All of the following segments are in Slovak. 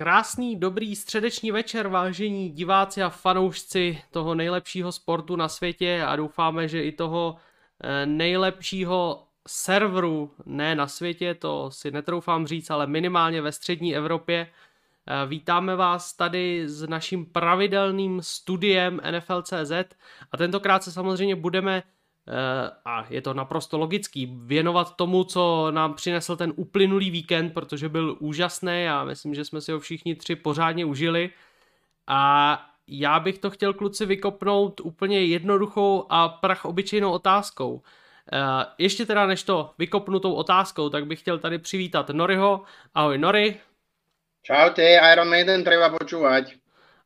Krásný, dobrý středeční večer, vážení diváci a fanoušci toho nejlepšího sportu na světě a doufáme, že i toho eh, nejlepšího serveru, ne na světě, to si netroufám říct, ale minimálně ve střední Evropě. Eh, vítáme vás tady s naším pravidelným studiem NFL.cz a tentokrát se samozřejmě budeme a je to naprosto logický, věnovat tomu, co nám přinesl ten uplynulý víkend, protože byl úžasný a myslím, že jsme si ho všichni tři pořádně užili. A já bych to chtěl kluci vykopnout úplně jednoduchou a prach obyčejnou otázkou. Eh, ještě teda než to vykopnu tou otázkou, tak bych chtěl tady přivítat Noriho. Ahoj Nori. ty, Iron Maiden treba počúvať.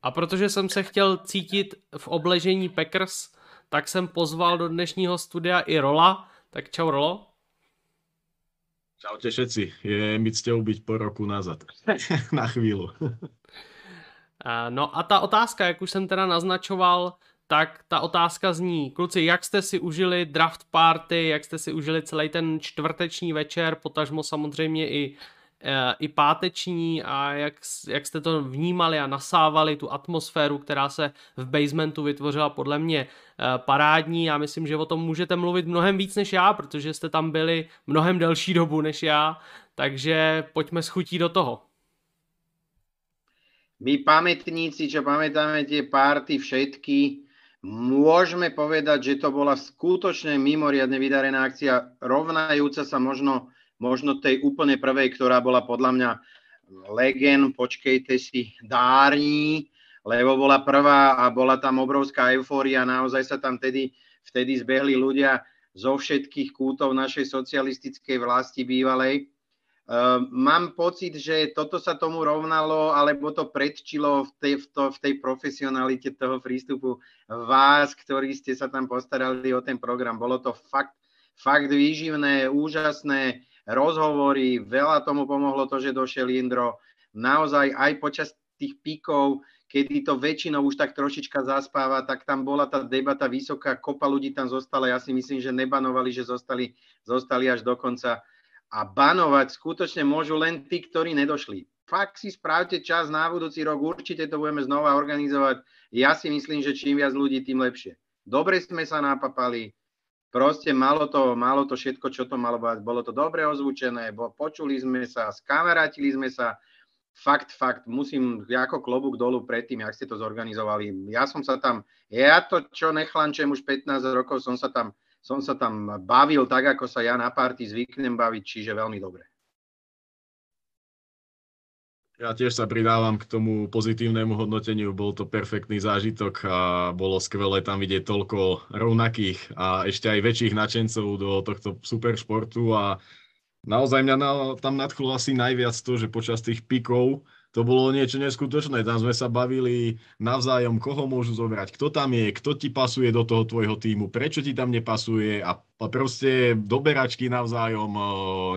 A protože jsem se chtěl cítit v obležení Packers, tak jsem pozval do dnešního studia i Rola. Tak čau Rolo. Čaute všetci. Je mi cťou byť po roku nazad. Na chvíľu. no a ta otázka, jak už jsem teda naznačoval, tak ta otázka zní, kluci, jak jste si užili draft party, jak jste si užili celý ten čtvrteční večer, potažmo samozřejmě i i páteční a jak, jak jste to vnímali a nasávali tu atmosféru, která se v basementu vytvořila podle mě eh, parádní. Já myslím, že o tom můžete mluvit mnohem víc než já, protože jste tam byli mnohem delší dobu než já, takže pojďme s chutí do toho. My pamätníci, čo pamätáme tie party všetky, môžeme povedať, že to bola skutočne mimoriadne vydarená akcia, rovnajúca sa možno možno tej úplne prvej, ktorá bola podľa mňa legend, počkejte si, dární, lebo bola prvá a bola tam obrovská eufória, naozaj sa tam vtedy, vtedy zbehli ľudia zo všetkých kútov našej socialistickej vlasti bývalej. Uh, mám pocit, že toto sa tomu rovnalo, alebo to predčilo v tej, v, to, v tej profesionalite toho prístupu vás, ktorí ste sa tam postarali o ten program. Bolo to fakt, fakt výživné, úžasné rozhovory, veľa tomu pomohlo to, že došiel Indro. Naozaj aj počas tých píkov, kedy to väčšinou už tak trošička zaspáva, tak tam bola tá debata vysoká, kopa ľudí tam zostala, ja si myslím, že nebanovali, že zostali, zostali až do konca. A banovať skutočne môžu len tí, ktorí nedošli. Fakt si správte čas na budúci rok, určite to budeme znova organizovať. Ja si myslím, že čím viac ľudí, tým lepšie. Dobre sme sa napapali, Proste malo to, malo to všetko, čo to malo bať. Bolo to dobre ozvučené, bo, počuli sme sa, skamerátili sme sa. Fakt, fakt, musím ako klobúk dolu pred tým, jak ste to zorganizovali. Ja som sa tam, ja to, čo nechlančem už 15 rokov, som sa tam, som sa tam bavil tak, ako sa ja na party zvyknem baviť, čiže veľmi dobre. Ja tiež sa pridávam k tomu pozitívnemu hodnoteniu. Bol to perfektný zážitok a bolo skvelé tam vidieť toľko rovnakých a ešte aj väčších nadšencov do tohto super športu a naozaj mňa tam nadchlo asi najviac to, že počas tých pikov to bolo niečo neskutočné. Tam sme sa bavili navzájom, koho môžu zobrať, kto tam je, kto ti pasuje do toho tvojho týmu, prečo ti tam nepasuje a proste doberačky navzájom,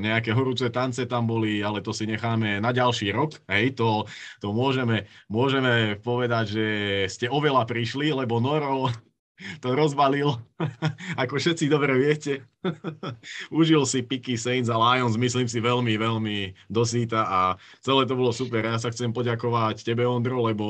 nejaké horúce tance tam boli, ale to si necháme na ďalší rok. Hej, to, to môžeme, môžeme povedať, že ste oveľa prišli, lebo Noro to rozbalil, ako všetci dobre viete. Užil si Picky Saints a Lions, myslím si, veľmi, veľmi dosýta a celé to bolo super. Ja sa chcem poďakovať tebe, Ondro, lebo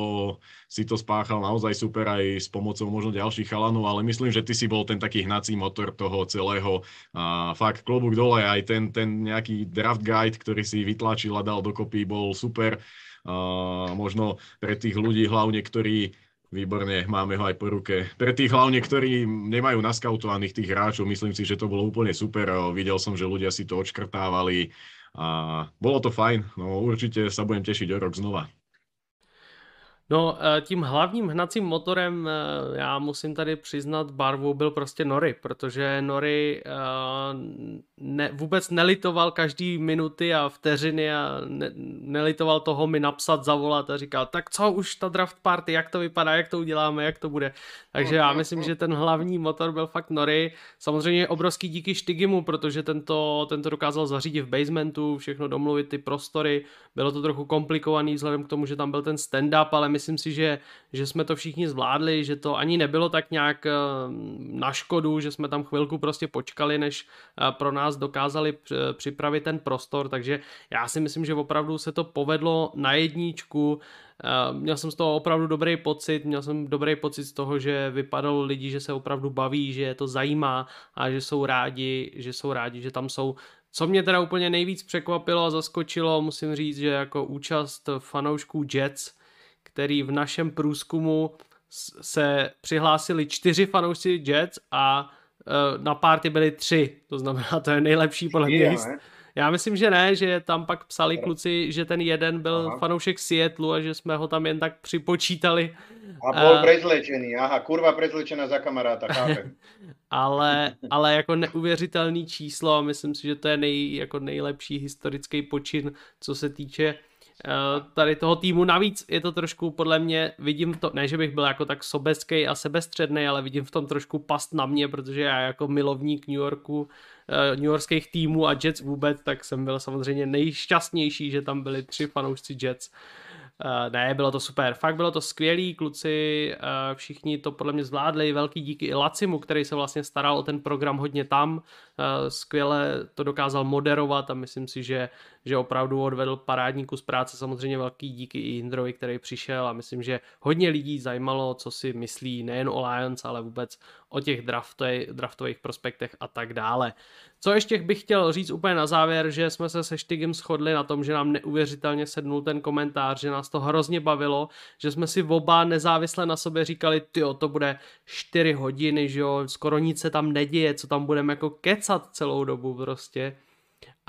si to spáchal naozaj super aj s pomocou možno ďalších chalanov, ale myslím, že ty si bol ten taký hnací motor toho celého. A fakt, klobúk dole, aj ten, ten nejaký draft guide, ktorý si vytlačil a dal dokopy, bol super. A možno pre tých ľudí hlavne, ktorí Výborne, máme ho aj po ruke. Pre tých hlavne, ktorí nemajú naskautovaných tých hráčov, myslím si, že to bolo úplne super. Videl som, že ľudia si to odškrtávali a bolo to fajn. No určite sa budem tešiť o rok znova. No, eh, tím hlavním hnacím motorem, eh, já musím tady přiznat barvu, byl prostě Nory, protože Nory ne, vůbec nelitoval každý minuty a vteřiny a ne, nelitoval toho mi napsat, zavolat a říkal, tak co už ta draft party, jak to vypadá, jak to uděláme, jak to bude. Takže já myslím, že ten hlavní motor byl fakt Nory. Samozřejmě obrovský díky Štigimu, protože tento, tento dokázal zařídit v basementu, všechno domluvit ty prostory. Bylo to trochu komplikovaný vzhledem k tomu, že tam byl ten stand-up, ale myslím si, že, že jsme to všichni zvládli, že to ani nebylo tak nějak eh, na škodu, že jsme tam chvilku prostě počkali, než eh, pro nás dokázali připravit ten prostor, takže já si myslím, že opravdu se to povedlo na jedničku, měl jsem z toho opravdu dobrý pocit, měl jsem dobrý pocit z toho, že vypadalo lidi, že se opravdu baví, že je to zajímá a že jsou rádi, že jsou rádi, že tam jsou. Co mě teda úplně nejvíc překvapilo a zaskočilo, musím říct, že jako účast fanoušků Jets, který v našem průzkumu se přihlásili čtyři fanoušci Jets a na párty byli tři, to znamená, to je nejlepší podle mě. Já myslím, že ne, že tam pak psali kluci, že ten jeden byl aha. fanoušek Seattleu a že jsme ho tam jen tak připočítali. A byl uh, prezlečený, aha, kurva prezlečená za kamaráta, ale, ale jako neuvěřitelný číslo a myslím si, že to je nej, jako nejlepší historický počin, co se týče tady toho týmu. Navíc je to trošku podle mě, vidím to, ne, že bych byl jako tak sobecký a sebestředný, ale vidím v tom trošku past na mě, protože já jako milovník New Yorku Eh, New Yorkských týmů a Jets vůbec, tak jsem byl samozřejmě nejšťastnější, že tam byli tři fanoušci Jets. Uh, ne, bylo to super. Fakt bylo to skvělý, kluci, uh, všichni to podle mě zvládli. Velký díky i Lacimu, který se vlastně staral o ten program hodně tam. Uh, skvěle to dokázal moderovat a myslím si, že, že opravdu odvedl parádní kus práce. Samozřejmě velký díky i Indrovi, který přišel a myslím, že hodně lidí zajímalo, co si myslí nejen o Lions, ale vůbec o těch draftových prospektech a tak dále. Co ještě bych chtěl říct úplně na závěr, že jsme se se Štygem shodli na tom, že nám neuvěřitelně sednul ten komentář, že nás to hrozně bavilo, že jsme si oba nezávisle na sobě říkali, ty to bude 4 hodiny, že jo, skoro nic se tam neděje, co tam budeme jako kecat celou dobu prostě.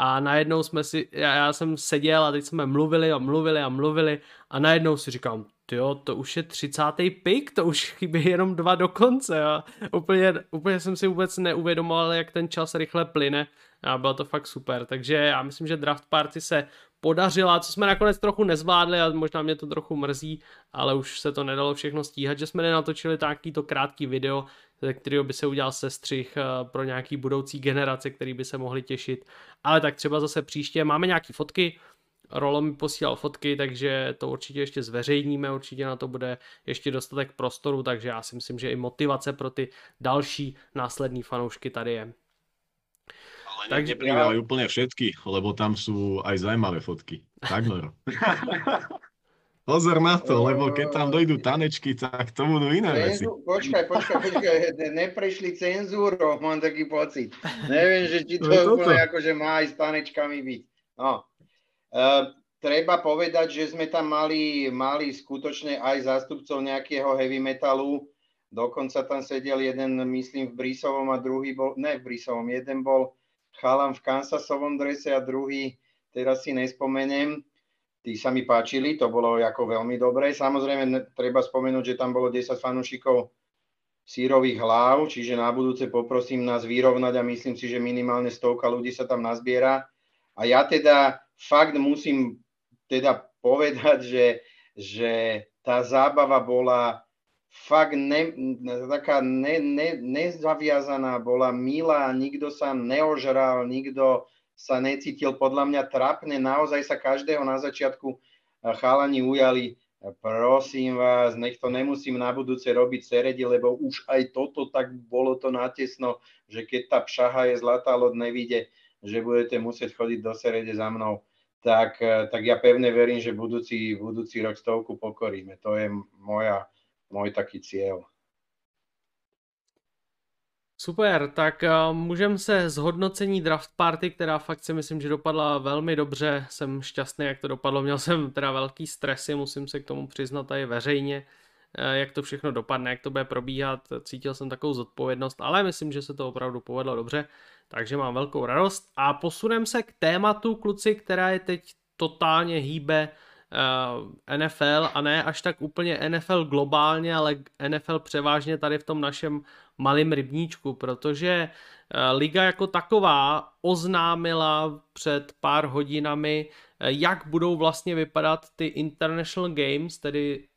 A najednou jsme si, já, já jsem seděl a teď jsme mluvili a mluvili a mluvili a najednou si říkám, jo, to už je 30. pik, to už chybí jenom dva do konce a úplně, úplně jsem si vůbec neuvědomoval, jak ten čas rychle plyne a bylo to fakt super, takže já myslím, že draft party se podařila, co jsme nakonec trochu nezvládli a možná mě to trochu mrzí, ale už se to nedalo všechno stíhat, že jsme nenatočili takový to krátký video, ze kterého by se udělal sestřih eh, pro nějaký budoucí generace, který by se mohli těšit, ale tak třeba zase příště máme nějaký fotky, Rolo mi posílal fotky, takže to určitě ještě zveřejníme, určitě na to bude ještě dostatek prostoru, takže já si myslím, že i motivace pro ty další následní fanoušky tady je. Ale takže úplne všetky, lebo tam sú aj zaujímavé fotky. Tak, Lero. Pozor na to, lebo keď tam dojdú tanečky, tak to budú iné veci. Počkaj, počkaj, počkaj, neprešli cenzúrou, mám taký pocit. Neviem, že či to, to úplne akože má aj s tanečkami byť. No, Uh, treba povedať, že sme tam mali, mali skutočne aj zástupcov nejakého heavy metalu. Dokonca tam sedel jeden, myslím, v Brisovom a druhý bol, ne v Brisovom, jeden bol chalam v Kansasovom drese a druhý, teraz si nespomeniem. Tí sa mi páčili, to bolo ako veľmi dobré. Samozrejme, treba spomenúť, že tam bolo 10 fanúšikov sírových hlav, čiže na budúce poprosím nás vyrovnať a myslím si, že minimálne stovka ľudí sa tam nazbiera. A ja teda fakt musím teda povedať, že, že tá zábava bola fakt ne, taká ne, ne, nezaviazaná, bola milá, nikto sa neožral, nikto sa necítil podľa mňa trapne, naozaj sa každého na začiatku eh, chalani ujali, prosím vás, nech to nemusím na budúce robiť seredi, lebo už aj toto tak bolo to natesno, že keď tá pšaha je zlatá loď nevíde, že budete musieť chodiť do serede za mnou tak, eh, tak ja pevne verím, že budúci, budúci rok stovku pokoríme. To je moja, môj taký cieľ. Super, tak uh, můžeme se zhodnocení draft party, která fakt si myslím, že dopadla velmi dobře. Jsem šťastný, jak to dopadlo. Měl jsem teda velký stresy, musím se k tomu přiznat tady veřejně, uh, jak to všechno dopadne, jak to bude probíhat. Cítil jsem takovou zodpovědnost, ale myslím, že se to opravdu povedlo dobře takže mám velkou radost. A posunem se k tématu, kluci, která je teď totálně hýbe eh, NFL a ne až tak úplně NFL globálně, ale NFL převážně tady v tom našem malém rybníčku, protože uh, liga jako taková oznámila před pár hodinami, uh, jak budou vlastně vypadat ty International Games, tedy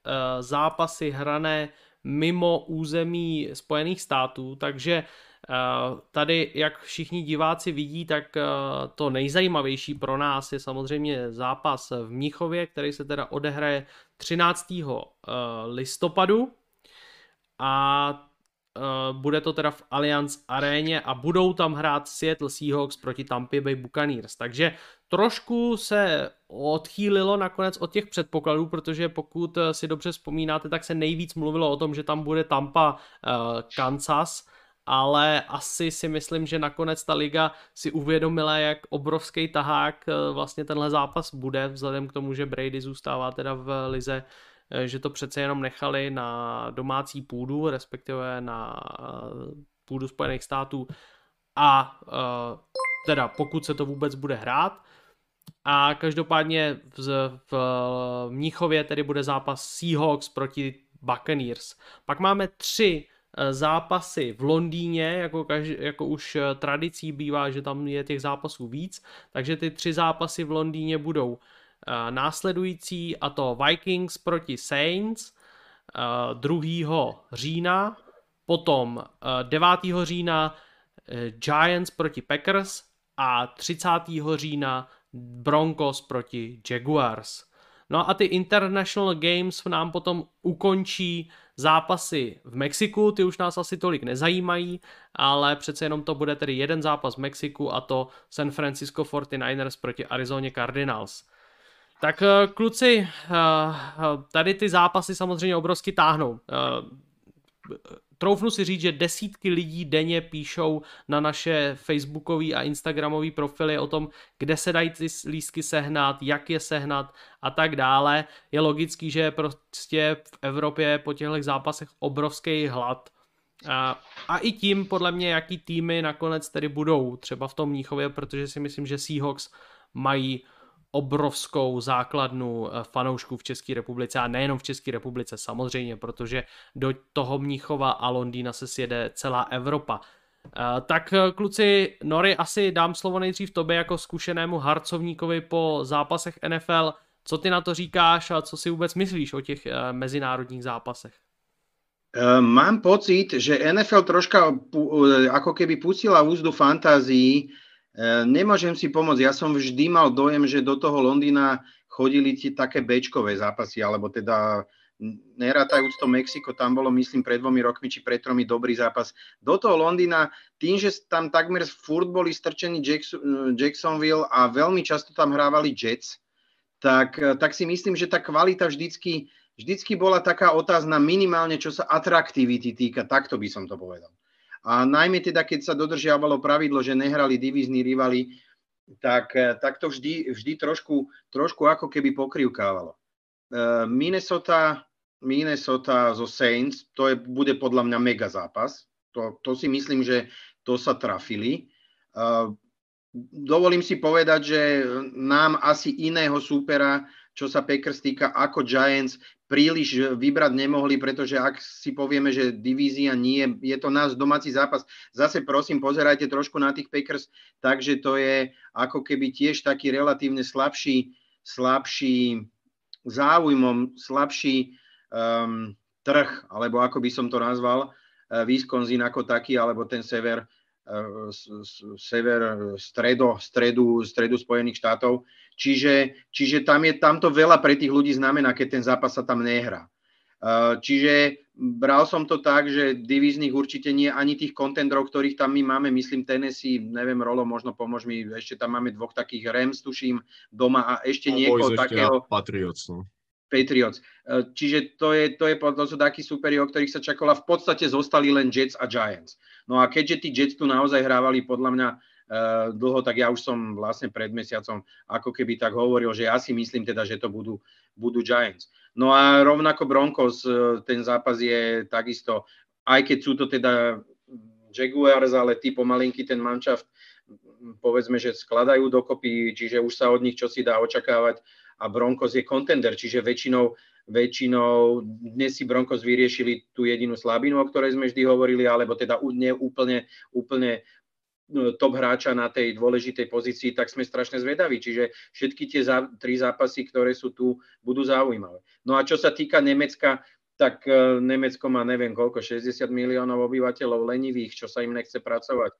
zápasy hrané mimo území Spojených států, takže Tady, jak všichni diváci vidí, tak to nejzajímavější pro nás je samozřejmě zápas v Mnichově, který se teda odehraje 13. listopadu a bude to teda v Allianz aréně a budou tam hrát Seattle Seahawks proti Tampa Bay Buccaneers. Takže trošku se odchýlilo nakonec od těch předpokladů, protože pokud eh, si dobře vzpomínáte, tak se nejvíc mluvilo o tom, že tam bude Tampa Kansas, ale asi si myslím, že nakonec ta liga si uvědomila, jak obrovský tahák uh, vlastně tenhle zápas bude, vzhledem k tomu, že Brady zůstává teda v lize Eh, že to přece jenom nechali na domácí půdu, respektive na eh, půdu Spojených států a eh, teda pokud se to vůbec bude hrát. A každopádně v, v Mnichově tedy bude zápas Seahawks proti Buccaneers. Pak máme tři zápasy v Londýně, jako, každý, jako už tradicí bývá, že tam je těch zápasů víc, takže ty tři zápasy v Londýně budou Eh, následující a to Vikings proti Saints 2. Eh, října, potom 9. Eh, října Giants proti Packers a 30. října Broncos proti Jaguars. No a ty International Games nám potom ukončí zápasy v Mexiku, ty už nás asi tolik nezajímají, ale přece jenom to bude tedy jeden zápas v Mexiku a to San Francisco 49ers proti Arizona Cardinals. Tak eh, kluci, eh, tady ty zápasy samozřejmě obrovsky táhnou. Troufnu si říct, že desítky lidí denně píšou na naše facebookové a instagramové profily o tom, kde se dají ty lístky sehnat, jak je sehnat a tak dále. Je logický, že prostě v Evropě po těchto zápasech obrovský hlad. A, a i tím, podle mě, jaký týmy nakonec tedy budou třeba v tom Mníchově, protože si myslím, že Seahawks mají obrovskou základnu eh, fanoušků v České republice a nejenom v České republice samozřejmě, protože do toho Mníchova a Londýna se sjede celá Evropa. Eh, tak eh, kluci, Nory, asi dám slovo nejdřív tobě jako zkušenému harcovníkovi po zápasech NFL. Co ty na to říkáš a co si vůbec myslíš o těch mezinárodních zápasech? Mám pocit, že NFL troška ako keby pustila úzdu fantázií E, nemôžem si pomôcť, ja som vždy mal dojem, že do toho Londýna chodili ti také bečkové zápasy, alebo teda nerátajúc to Mexiko, tam bolo myslím pred dvomi rokmi či pred tromi dobrý zápas. Do toho Londýna, tým, že tam takmer furt boli strčení Jackson, Jacksonville a veľmi často tam hrávali Jets, tak, tak si myslím, že tá kvalita vždycky, vždycky bola taká otázna minimálne, čo sa atraktivity týka, takto by som to povedal. A najmä teda, keď sa dodržiavalo pravidlo, že nehrali divízni rivali, tak, eh, tak to vždy, vždy trošku, trošku ako keby pokrivkávalo. Uh, Minnesota, Minnesota zo Saints, to je, bude podľa mňa mega zápas. To, to si myslím, že to sa trafili. Uh, dovolím si povedať, že nám asi iného súpera, čo sa Packers týka, ako Giants, príliš vybrať nemohli, pretože ak si povieme, že divízia nie, je to náš domáci zápas, zase prosím, pozerajte trošku na tých Packers, takže to je ako keby tiež taký relatívne slabší, slabší záujmom, slabší um, trh, alebo ako by som to nazval, uh, Wisconsin ako taký, alebo ten sever, sever stredo, stredu, stredu Spojených štátov. Čiže, čiže tam, je, tam to veľa pre tých ľudí znamená, keď ten zápas sa tam nehrá. Čiže bral som to tak, že divíznych určite nie ani tých kontendrov, ktorých tam my máme, myslím Tennessee, neviem, Rolo, možno pomôž mi, ešte tam máme dvoch takých Rams, tuším, doma a ešte no, niekoho takého. Patriots, no. Patriots. Čiže to, je, to, je, to sú takí superi, o ktorých sa čakala. V podstate zostali len Jets a Giants. No a keďže tí Jets tu naozaj hrávali podľa mňa Eh, dlho, tak ja už som vlastne pred mesiacom ako keby tak hovoril, že ja si myslím teda, že to budú, budú Giants. No a rovnako Broncos, eh, ten zápas je takisto, aj keď sú to teda Jaguars, ale tí pomalinky ten manšaft povedzme, že skladajú dokopy, čiže už sa od nich čo si dá očakávať a Broncos je contender, čiže väčšinou, väčšinou dnes si Broncos vyriešili tú jedinú slabinu, o ktorej sme vždy hovorili, alebo teda nie úplne, úplne No, top hráča na tej dôležitej pozícii, tak sme strašne zvedaví. Čiže všetky tie zá, tri zápasy, ktoré sú tu, budú zaujímavé. No a čo sa týka Nemecka, tak e, Nemecko má neviem koľko, 60 miliónov obyvateľov lenivých, čo sa im nechce pracovať.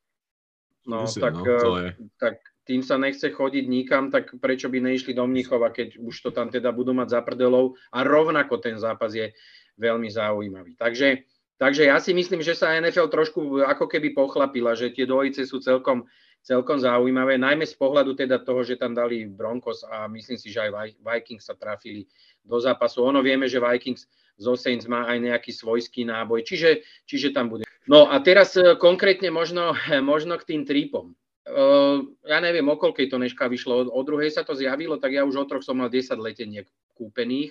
No, Myslím, tak, no, je. tak tým sa nechce chodiť nikam, tak prečo by neišli do Mnichova, keď už to tam teda budú mať za prdelov a rovnako ten zápas je veľmi zaujímavý. Takže, takže ja si myslím, že sa NFL trošku ako keby pochlapila, že tie dvojice sú celkom, celkom zaujímavé, najmä z pohľadu teda toho, že tam dali Broncos a myslím si, že aj Vikings sa trafili do zápasu. Ono vieme, že Vikings zo Saints má aj nejaký svojský náboj, čiže, čiže tam bude. No a teraz e, konkrétne možno, možno k tým tripom. Uh, ja neviem, o koľkej to neška vyšlo. O, druhej sa to zjavilo, tak ja už o troch som mal 10 leteniek kúpených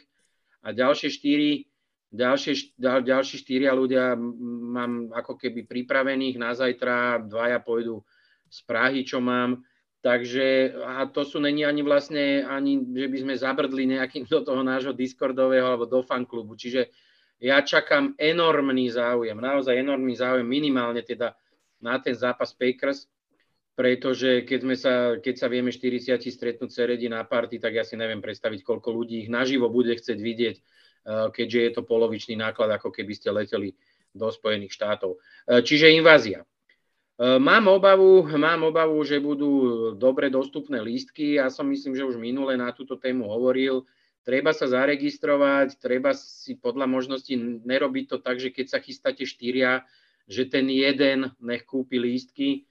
a ďalšie štyri ďalšie, ďal, ďalší štyria ľudia mám ako keby pripravených na zajtra, dvaja pôjdu z Prahy, čo mám. Takže a to sú není ani vlastne, ani že by sme zabrdli nejakým do toho nášho Discordového alebo do fanklubu. Čiže ja čakám enormný záujem, naozaj enormný záujem, minimálne teda na ten zápas Packers, pretože keď, sme sa, keď sa vieme 40 stretnúť Seredi na party, tak ja si neviem predstaviť, koľko ľudí ich naživo bude chcieť vidieť, eh, keďže je to polovičný náklad, ako keby ste leteli do Spojených štátov. Eh, čiže invázia. E, mám obavu, mám obavu, že budú dobre dostupné lístky. Ja som myslím, že už minule na túto tému hovoril. Treba sa zaregistrovať, treba si podľa možností nerobiť to tak, že keď sa chystáte štyria, že ten jeden nech kúpi lístky.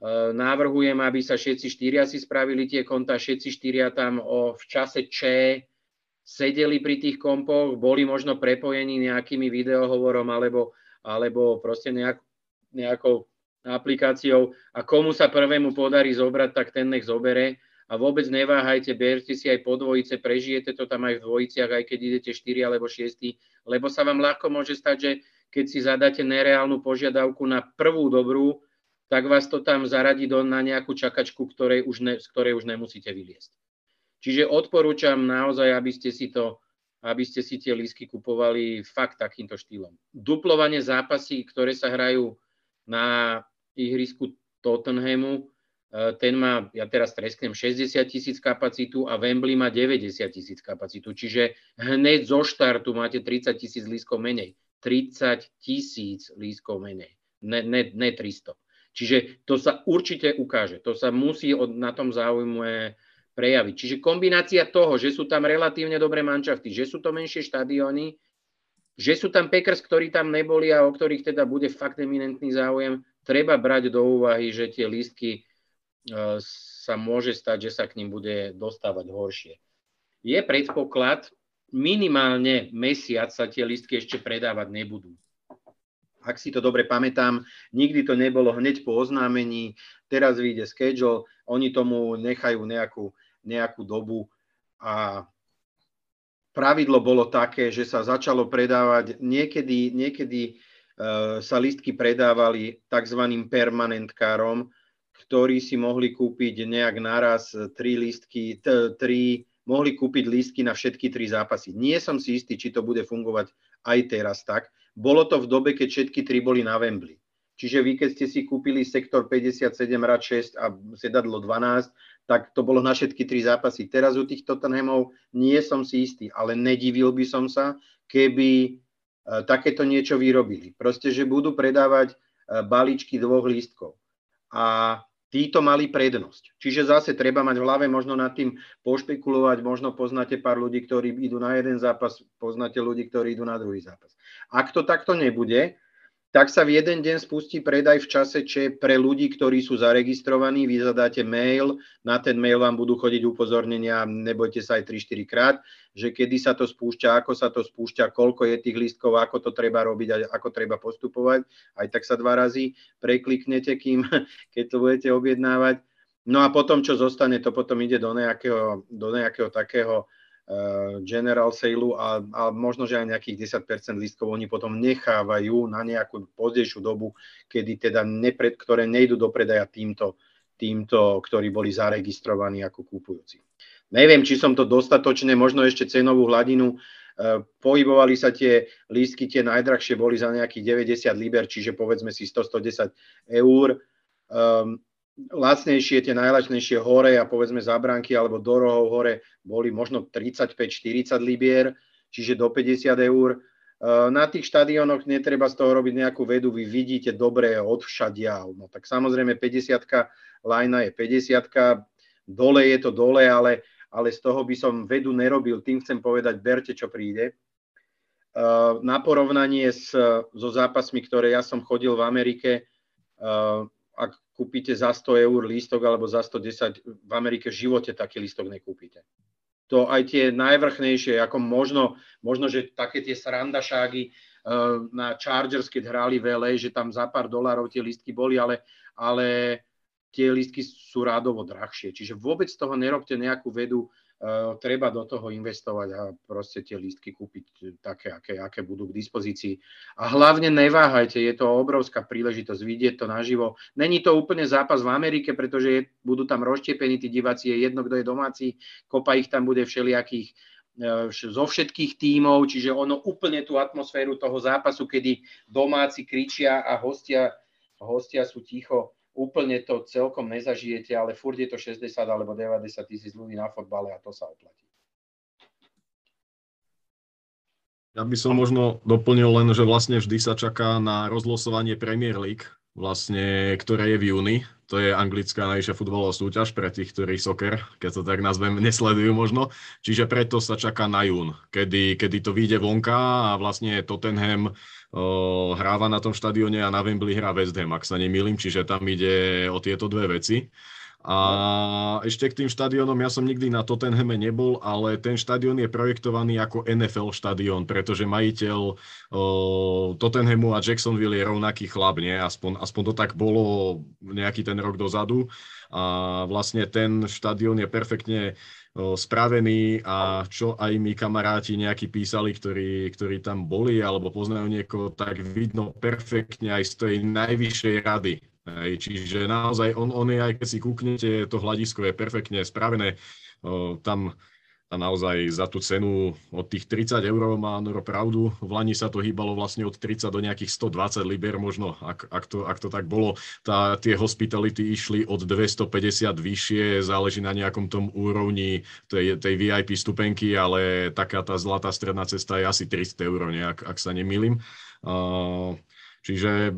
E, Návrhujem, aby sa všetci štyria si spravili tie konta, všetci štyria tam o, v čase Č sedeli pri tých kompoch, boli možno prepojení nejakými videohovorom alebo, alebo proste nejak, nejakou aplikáciou. A komu sa prvému podarí zobrať, tak ten nech zobere. A vôbec neváhajte, berte si aj po dvojice, prežijete to tam aj v dvojiciach, aj keď idete 4 alebo 6, lebo sa vám ľahko môže stať, že keď si zadáte nereálnu požiadavku na prvú dobrú, tak vás to tam zaradí do, na nejakú čakačku, ktorej už ne, z ktorej už nemusíte vyliesť. Čiže odporúčam naozaj, aby ste si to aby ste si tie lísky kupovali fakt takýmto štýlom. Duplovanie zápasy, ktoré sa hrajú na ihrisku Tottenhamu. E, ten má, ja teraz tresknem, 60 tisíc kapacitu a Wembley má 90 tisíc kapacitu. Čiže hneď zo štartu máte 30 tisíc lískov menej. 30 tisíc lískov menej. Ne, ne, ne 300. Čiže to sa určite ukáže. To sa musí od, na tom záujme prejaviť. Čiže kombinácia toho, že sú tam relatívne dobré mančafty, že sú to menšie štadióny, že sú tam Packers, ktorí tam neboli a o ktorých teda bude fakt eminentný záujem, treba brať do úvahy, že tie lístky e, sa môže stať, že sa k ním bude dostávať horšie. Je predpoklad, minimálne mesiac sa tie lístky ešte predávať nebudú. Ak si to dobre pamätám, nikdy to nebolo hneď po oznámení, teraz vyjde schedule, oni tomu nechajú nejakú, nejakú dobu a pravidlo bolo také, že sa začalo predávať niekedy, niekedy Eh, sa listky predávali tzv. permanentkárom, ktorí si mohli kúpiť nejak naraz tri listky, t- tri, mohli kúpiť lístky na všetky tri zápasy. Nie som si istý, či to bude fungovať aj teraz tak. Bolo to v dobe, keď všetky tri boli na Wembley. Čiže vy, keď ste si kúpili sektor 57 rad 6 a sedadlo 12, tak to bolo na všetky tri zápasy. Teraz u tých Tottenhamov nie som si istý, ale nedivil by som sa, keby E, takéto niečo vyrobili. Proste, že budú predávať e, balíčky dvoch lístkov. A títo mali prednosť. Čiže zase treba mať v hlave možno nad tým pošpekulovať, možno poznáte pár ľudí, ktorí idú na jeden zápas, poznáte ľudí, ktorí idú na druhý zápas. Ak to takto nebude, tak sa v jeden deň spustí predaj v čase, čo pre ľudí, ktorí sú zaregistrovaní, vy zadáte mail, na ten mail vám budú chodiť upozornenia, nebojte sa aj 3-4 krát, že kedy sa to spúšťa, ako sa to spúšťa, koľko je tých listkov, ako to treba robiť a ako treba postupovať. Aj tak sa dva razy prekliknete, kým, keď to budete objednávať. No a potom, čo zostane, to potom ide do nejakého, do nejakého takého general sale a, a možno, že aj nejakých 10% lístkov oni potom nechávajú na nejakú pozdejšiu dobu, kedy teda nepred, ktoré nejdú do predaja týmto, týmto, ktorí boli zaregistrovaní ako kúpujúci. Neviem, či som to dostatočne, možno ešte cenovú hladinu, eh, pohybovali sa tie lístky, tie najdrahšie boli za nejakých 90 liber, čiže povedzme si 100-110 eur. Um, lacnejšie, tie najlačnejšie hore a povedzme zábranky alebo do rohov hore boli možno 35-40 libier, čiže do 50 eur. na tých štadiónoch netreba z toho robiť nejakú vedu, vy vidíte dobre odvšadia. No tak samozrejme 50 lajna je 50 dole je to dole, ale, ale z toho by som vedu nerobil. Tým chcem povedať, berte, čo príde. Na porovnanie s, so zápasmi, ktoré ja som chodil v Amerike, ak kúpite za 100 eur lístok alebo za 110, v Amerike v živote taký lístok nekúpite to aj tie najvrchnejšie, ako možno, možno že také tie srandašágy uh, na Chargers, keď hrali v že tam za pár dolárov tie listky boli, ale, ale tie listky sú rádovo drahšie. Čiže vôbec z toho nerobte nejakú vedu, treba do toho investovať a proste tie lístky kúpiť také, aké, aké budú k dispozícii. A hlavne neváhajte, je to obrovská príležitosť vidieť to naživo. Není to úplne zápas v Amerike, pretože je, budú tam rozštiepení tí diváci, je jedno, kto je domáci, kopa ich tam bude všelijakých eh, zo všetkých tímov, čiže ono úplne tú atmosféru toho zápasu, kedy domáci kričia a hostia, hostia sú ticho, úplne to celkom nezažijete, ale furt je to 60 alebo 90 tisíc ľudí na fotbale a to sa oplatí. Ja by som možno doplnil len, že vlastne vždy sa čaká na rozlosovanie Premier League, vlastne, ktoré je v júni. To je anglická najvyššia futbalová súťaž pre tých, ktorí soker, keď to tak nazvem, nesledujú možno. Čiže preto sa čaká na jún, kedy, kedy to vyjde vonka a vlastne Tottenham o, hráva na tom štadióne a na Wembley hrá West Ham, ak sa nemýlim, čiže tam ide o tieto dve veci. A ešte k tým štadiónom, ja som nikdy na Tottenhame nebol, ale ten štadión je projektovaný ako NFL štadión, pretože majiteľ o, Tottenhamu a Jacksonville je rovnaký chlap, nie? Aspoň, aspoň to tak bolo nejaký ten rok dozadu. A vlastne ten štadión je perfektne spravený a čo aj mi kamaráti nejakí písali, ktorí, ktorí tam boli alebo poznajú niekoho, tak vidno perfektne aj z tej najvyššej rady. Hej, čiže naozaj on, on je, aj keď si kúknete, to hľadisko je perfektne spravené. O, tam a naozaj za tú cenu od tých 30 eur má Noro pravdu. V Lani sa to hýbalo vlastne od 30 do nejakých 120 liber možno, ak, ak, to, ak to tak bolo. Tá, tie hospitality išli od 250 vyššie, záleží na nejakom tom úrovni tej, tej VIP stupenky, ale taká tá zlatá stredná cesta je asi 300 eur, nejak, ak sa nemýlim. Uh, čiže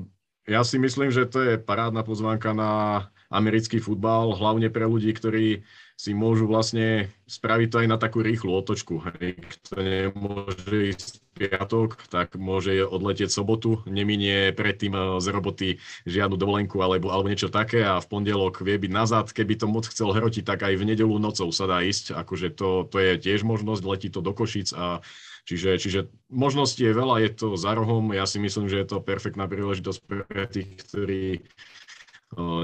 ja si myslím, že to je parádna pozvánka na americký futbal, hlavne pre ľudí, ktorí si môžu vlastne spraviť to aj na takú rýchlu otočku. Kto nemôže ísť piatok, tak môže odletieť sobotu, neminie predtým eh, z roboty žiadnu dovolenku alebo, alebo niečo také a v pondelok vie byť nazad. Keby to moc chcel hrotiť, tak aj v nedelu nocou sa dá ísť. Akože to, to je tiež možnosť, letí to do Košic a Čiže, čiže možností je veľa, je to za rohom. Ja si myslím, že je to perfektná príležitosť pre tých, ktorí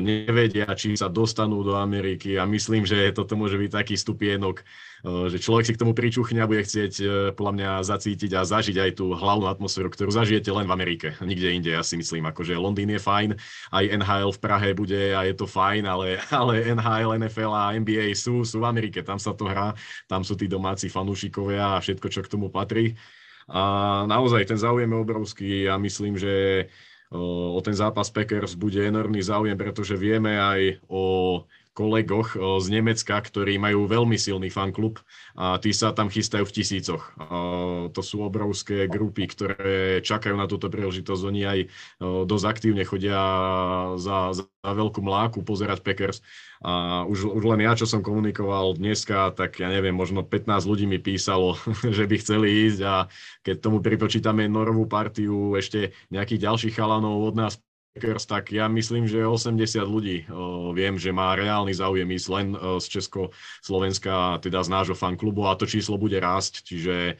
nevedia, či sa dostanú do Ameriky a myslím, že toto môže byť taký stupienok, že človek si k tomu pričuchne a bude chcieť e, podľa mňa zacítiť a zažiť aj tú hlavnú atmosféru, ktorú zažijete len v Amerike, nikde inde, ja si myslím, akože Londýn je fajn, aj NHL v Prahe bude a je to fajn, ale, ale NHL, NFL a NBA sú, sú v Amerike, tam sa to hrá, tam sú tí domáci fanúšikovia a všetko, čo k tomu patrí. A naozaj ten záujem je obrovský a myslím, že o ten zápas Packers bude enormný záujem, pretože vieme aj o kolegoch z Nemecka, ktorí majú veľmi silný fanklub a tí sa tam chystajú v tisícoch. To sú obrovské grupy, ktoré čakajú na túto príležitosť. Oni aj dosť aktívne chodia za, za veľkú mláku pozerať Packers. A už, už len ja, čo som komunikoval dneska, tak ja neviem, možno 15 ľudí mi písalo, že by chceli ísť a keď tomu pripočítame norovú partiu ešte nejakých ďalších chalanov od nás Packers, tak ja myslím, že 80 ľudí o, viem, že má reálny záujem ísť len o, z Česko-Slovenska, teda z nášho fanklubu a to číslo bude rásť, čiže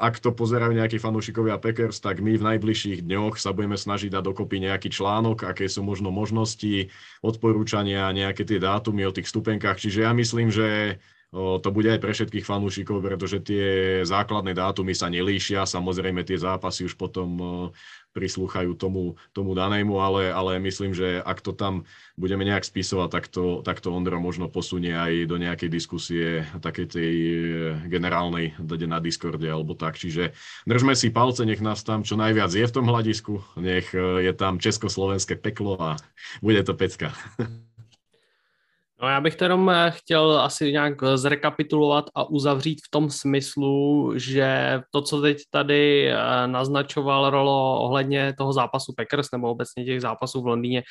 ak to pozerajú nejakí fanúšikovia Packers, tak my v najbližších dňoch sa budeme snažiť dať dokopy nejaký článok, aké sú možno možnosti, odporúčania, nejaké tie dátumy o tých stupenkách, čiže ja myslím, že to bude aj pre všetkých fanúšikov, pretože tie základné dátumy sa nelíšia. Samozrejme, tie zápasy už potom prislúchajú tomu, tomu danému, ale, ale myslím, že ak to tam budeme nejak spisovať, tak to, tak to Ondro možno posunie aj do nejakej diskusie takej tej eh, generálnej na Discorde alebo tak. Čiže držme si palce, nech nás tam čo najviac je v tom hľadisku, nech eh, je tam československé peklo a bude to pecka. No já bych jenom eh, chtěl asi nějak zrekapitulovat a uzavřít v tom smyslu, že to, co teď tady eh, naznačoval Rolo ohledně toho zápasu Packers nebo obecně těch zápasů v Londýně,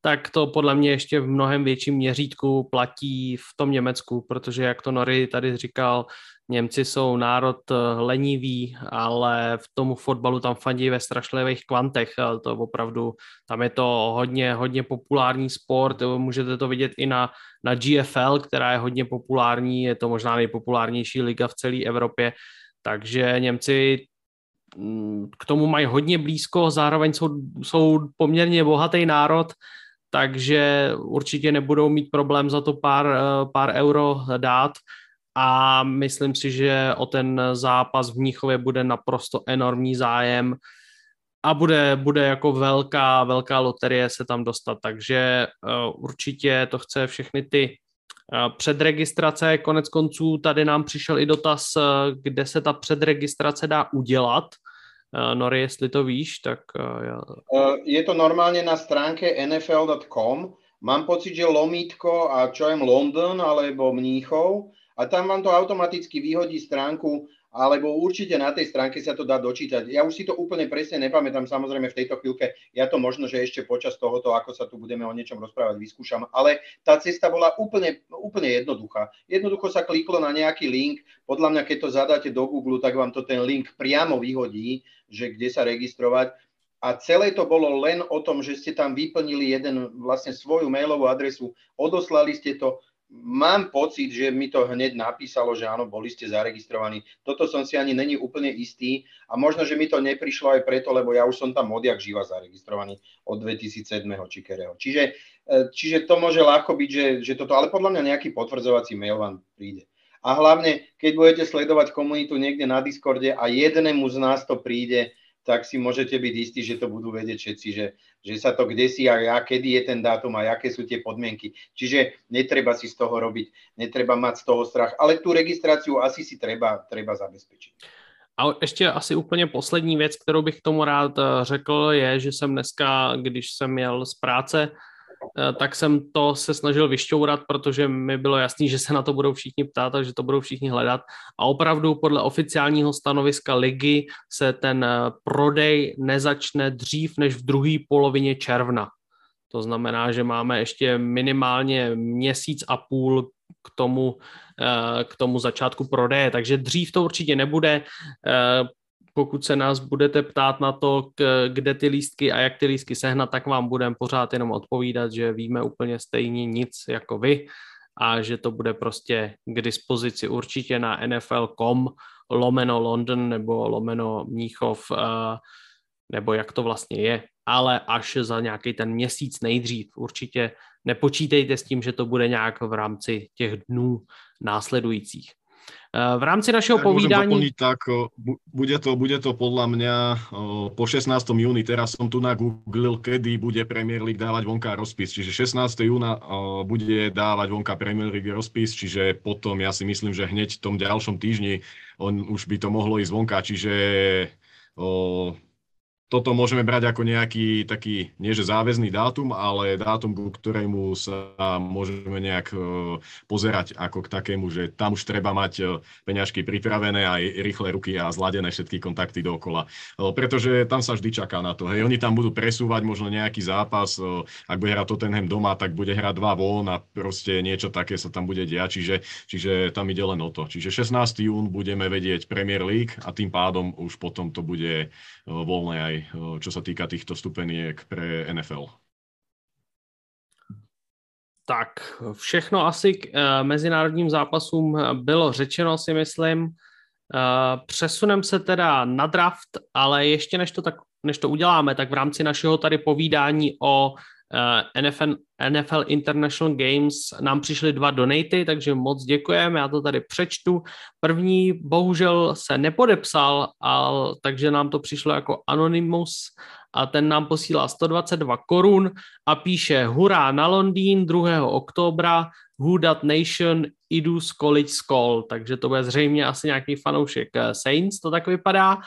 tak to podle mě ještě v mnohem větším měřítku platí v tom Německu, protože jak to Nori tady říkal, Němci jsou národ eh, lenivý, ale v tomu fotbalu tam fandí ve strašlivých kvantech. To opravdu, tam je to hodně, hodně populární sport. Můžete to vidět i na, na GFL, která je hodně populární. Je to možná nejpopulárnější liga v celé Evropě. Takže Němci mm, k tomu mají hodně blízko, zároveň jsou, jsou poměrně bohatý národ, takže určitě nebudou mít problém za to pár, eh, pár euro dát. A myslím si, že o ten zápas v Mnichově bude naprosto enormní zájem a bude, bude jako velká, velká loterie se tam dostat, takže uh, určitě to chce všechny ty uh, předregistrace, konec konců tady nám přišel i dotaz, kde se ta předregistrace dá udělat, Nori, jestli to víš, tak... Ja... Je to normálne na stránke nfl.com. Mám pocit, že lomítko a čo je London alebo Mníchov a tam vám to automaticky vyhodí stránku, alebo určite na tej stránke sa to dá dočítať. Ja už si to úplne presne nepamätám, samozrejme v tejto chvíľke, ja to možno, že ešte počas tohoto, ako sa tu budeme o niečom rozprávať, vyskúšam, ale tá cesta bola úplne, úplne jednoduchá. Jednoducho sa kliklo na nejaký link, podľa mňa, keď to zadáte do Google, tak vám to ten link priamo vyhodí, že kde sa registrovať. A celé to bolo len o tom, že ste tam vyplnili jeden vlastne svoju mailovú adresu, odoslali ste to, mám pocit, že mi to hneď napísalo, že áno, boli ste zaregistrovaní. Toto som si ani není úplne istý a možno, že mi to neprišlo aj preto, lebo ja už som tam odjak živa zaregistrovaný od 2007. či kereho. Čiže, e, čiže to môže ľahko byť, že, že toto, ale podľa mňa nejaký potvrdzovací mail vám príde. A hlavne, keď budete sledovať komunitu niekde na Discorde a jednému z nás to príde, tak si môžete byť istí, že to budú vedieť všetci, že, že sa to kde si a ja, kedy je ten dátum a aké sú tie podmienky. Čiže netreba si z toho robiť, netreba mať z toho strach, ale tú registráciu asi si treba, treba zabezpečiť. A ještě asi úplně poslední věc, kterou bych k tomu rád eh, řekl, je, že jsem dneska, když jsem jel z práce, tak jsem to se snažil vyšťourat, protože mi bylo jasný, že se na to budou všichni ptát a že to budou všichni hledat. A opravdu podle oficiálního stanoviska ligy se ten eh, prodej nezačne dřív než v druhé polovině června. To znamená, že máme ještě minimálně měsíc a půl k tomu, eh, k tomu začátku prodeje. Takže dřív to určitě nebude pokud se nás budete ptát na to, kde ty lístky a jak ty lístky sehnat, tak vám budeme pořád jenom odpovídat, že víme úplně stejně nic jako vy a že to bude prostě k dispozici určitě na nfl.com lomeno London nebo lomeno Mníchov, nebo jak to vlastně je, ale až za nějaký ten měsíc nejdřív. Určitě nepočítejte s tím, že to bude nějak v rámci těch dnů následujících. Eh, v rámci našeho tak povídání... Doplniť, tak bude to, bude to podľa mňa po 16. júni, teraz som tu nagooglil, kedy bude Premier League dávať vonka rozpis, čiže 16. júna bude dávať vonka Premier League rozpis, čiže potom ja si myslím, že hneď v tom ďalšom týždni on už by to mohlo ísť vonka, čiže toto môžeme brať ako nejaký taký, nie že záväzný dátum, ale dátum, ku ktorému sa môžeme nejak e, pozerať ako k takému, že tam už treba mať e, peňažky pripravené aj rýchle ruky a zladené všetky kontakty dookola. E, pretože tam sa vždy čaká na to. Hej, oni tam budú presúvať možno nejaký zápas, ak bude hrať Tottenham doma, tak bude hrať dva von a proste niečo také sa tam bude diať, čiže, čiže tam ide len o to. Čiže 16. jún budeme vedieť Premier League a tým pádom už potom to bude voľné aj čo sa týka týchto stupeniek pre NFL. Tak, všechno asi k uh, mezinárodním zápasům bylo řečeno, si myslím. Přesunem se teda na draft, ale ještě než to, tak, než to uděláme, tak v rámci našeho tady povídání o NFL, NFL International Games nám přišly dva donaty, takže moc děkujeme, já to tady přečtu. První bohužel se nepodepsal, ale, takže nám to přišlo jako Anonymous a ten nám posílá 122 korun a píše hurá na Londýn 2. oktobra, Who That Nation, Idus College School, takže to bude zřejmě asi nějaký fanoušek eh, Saints, to tak vypadá.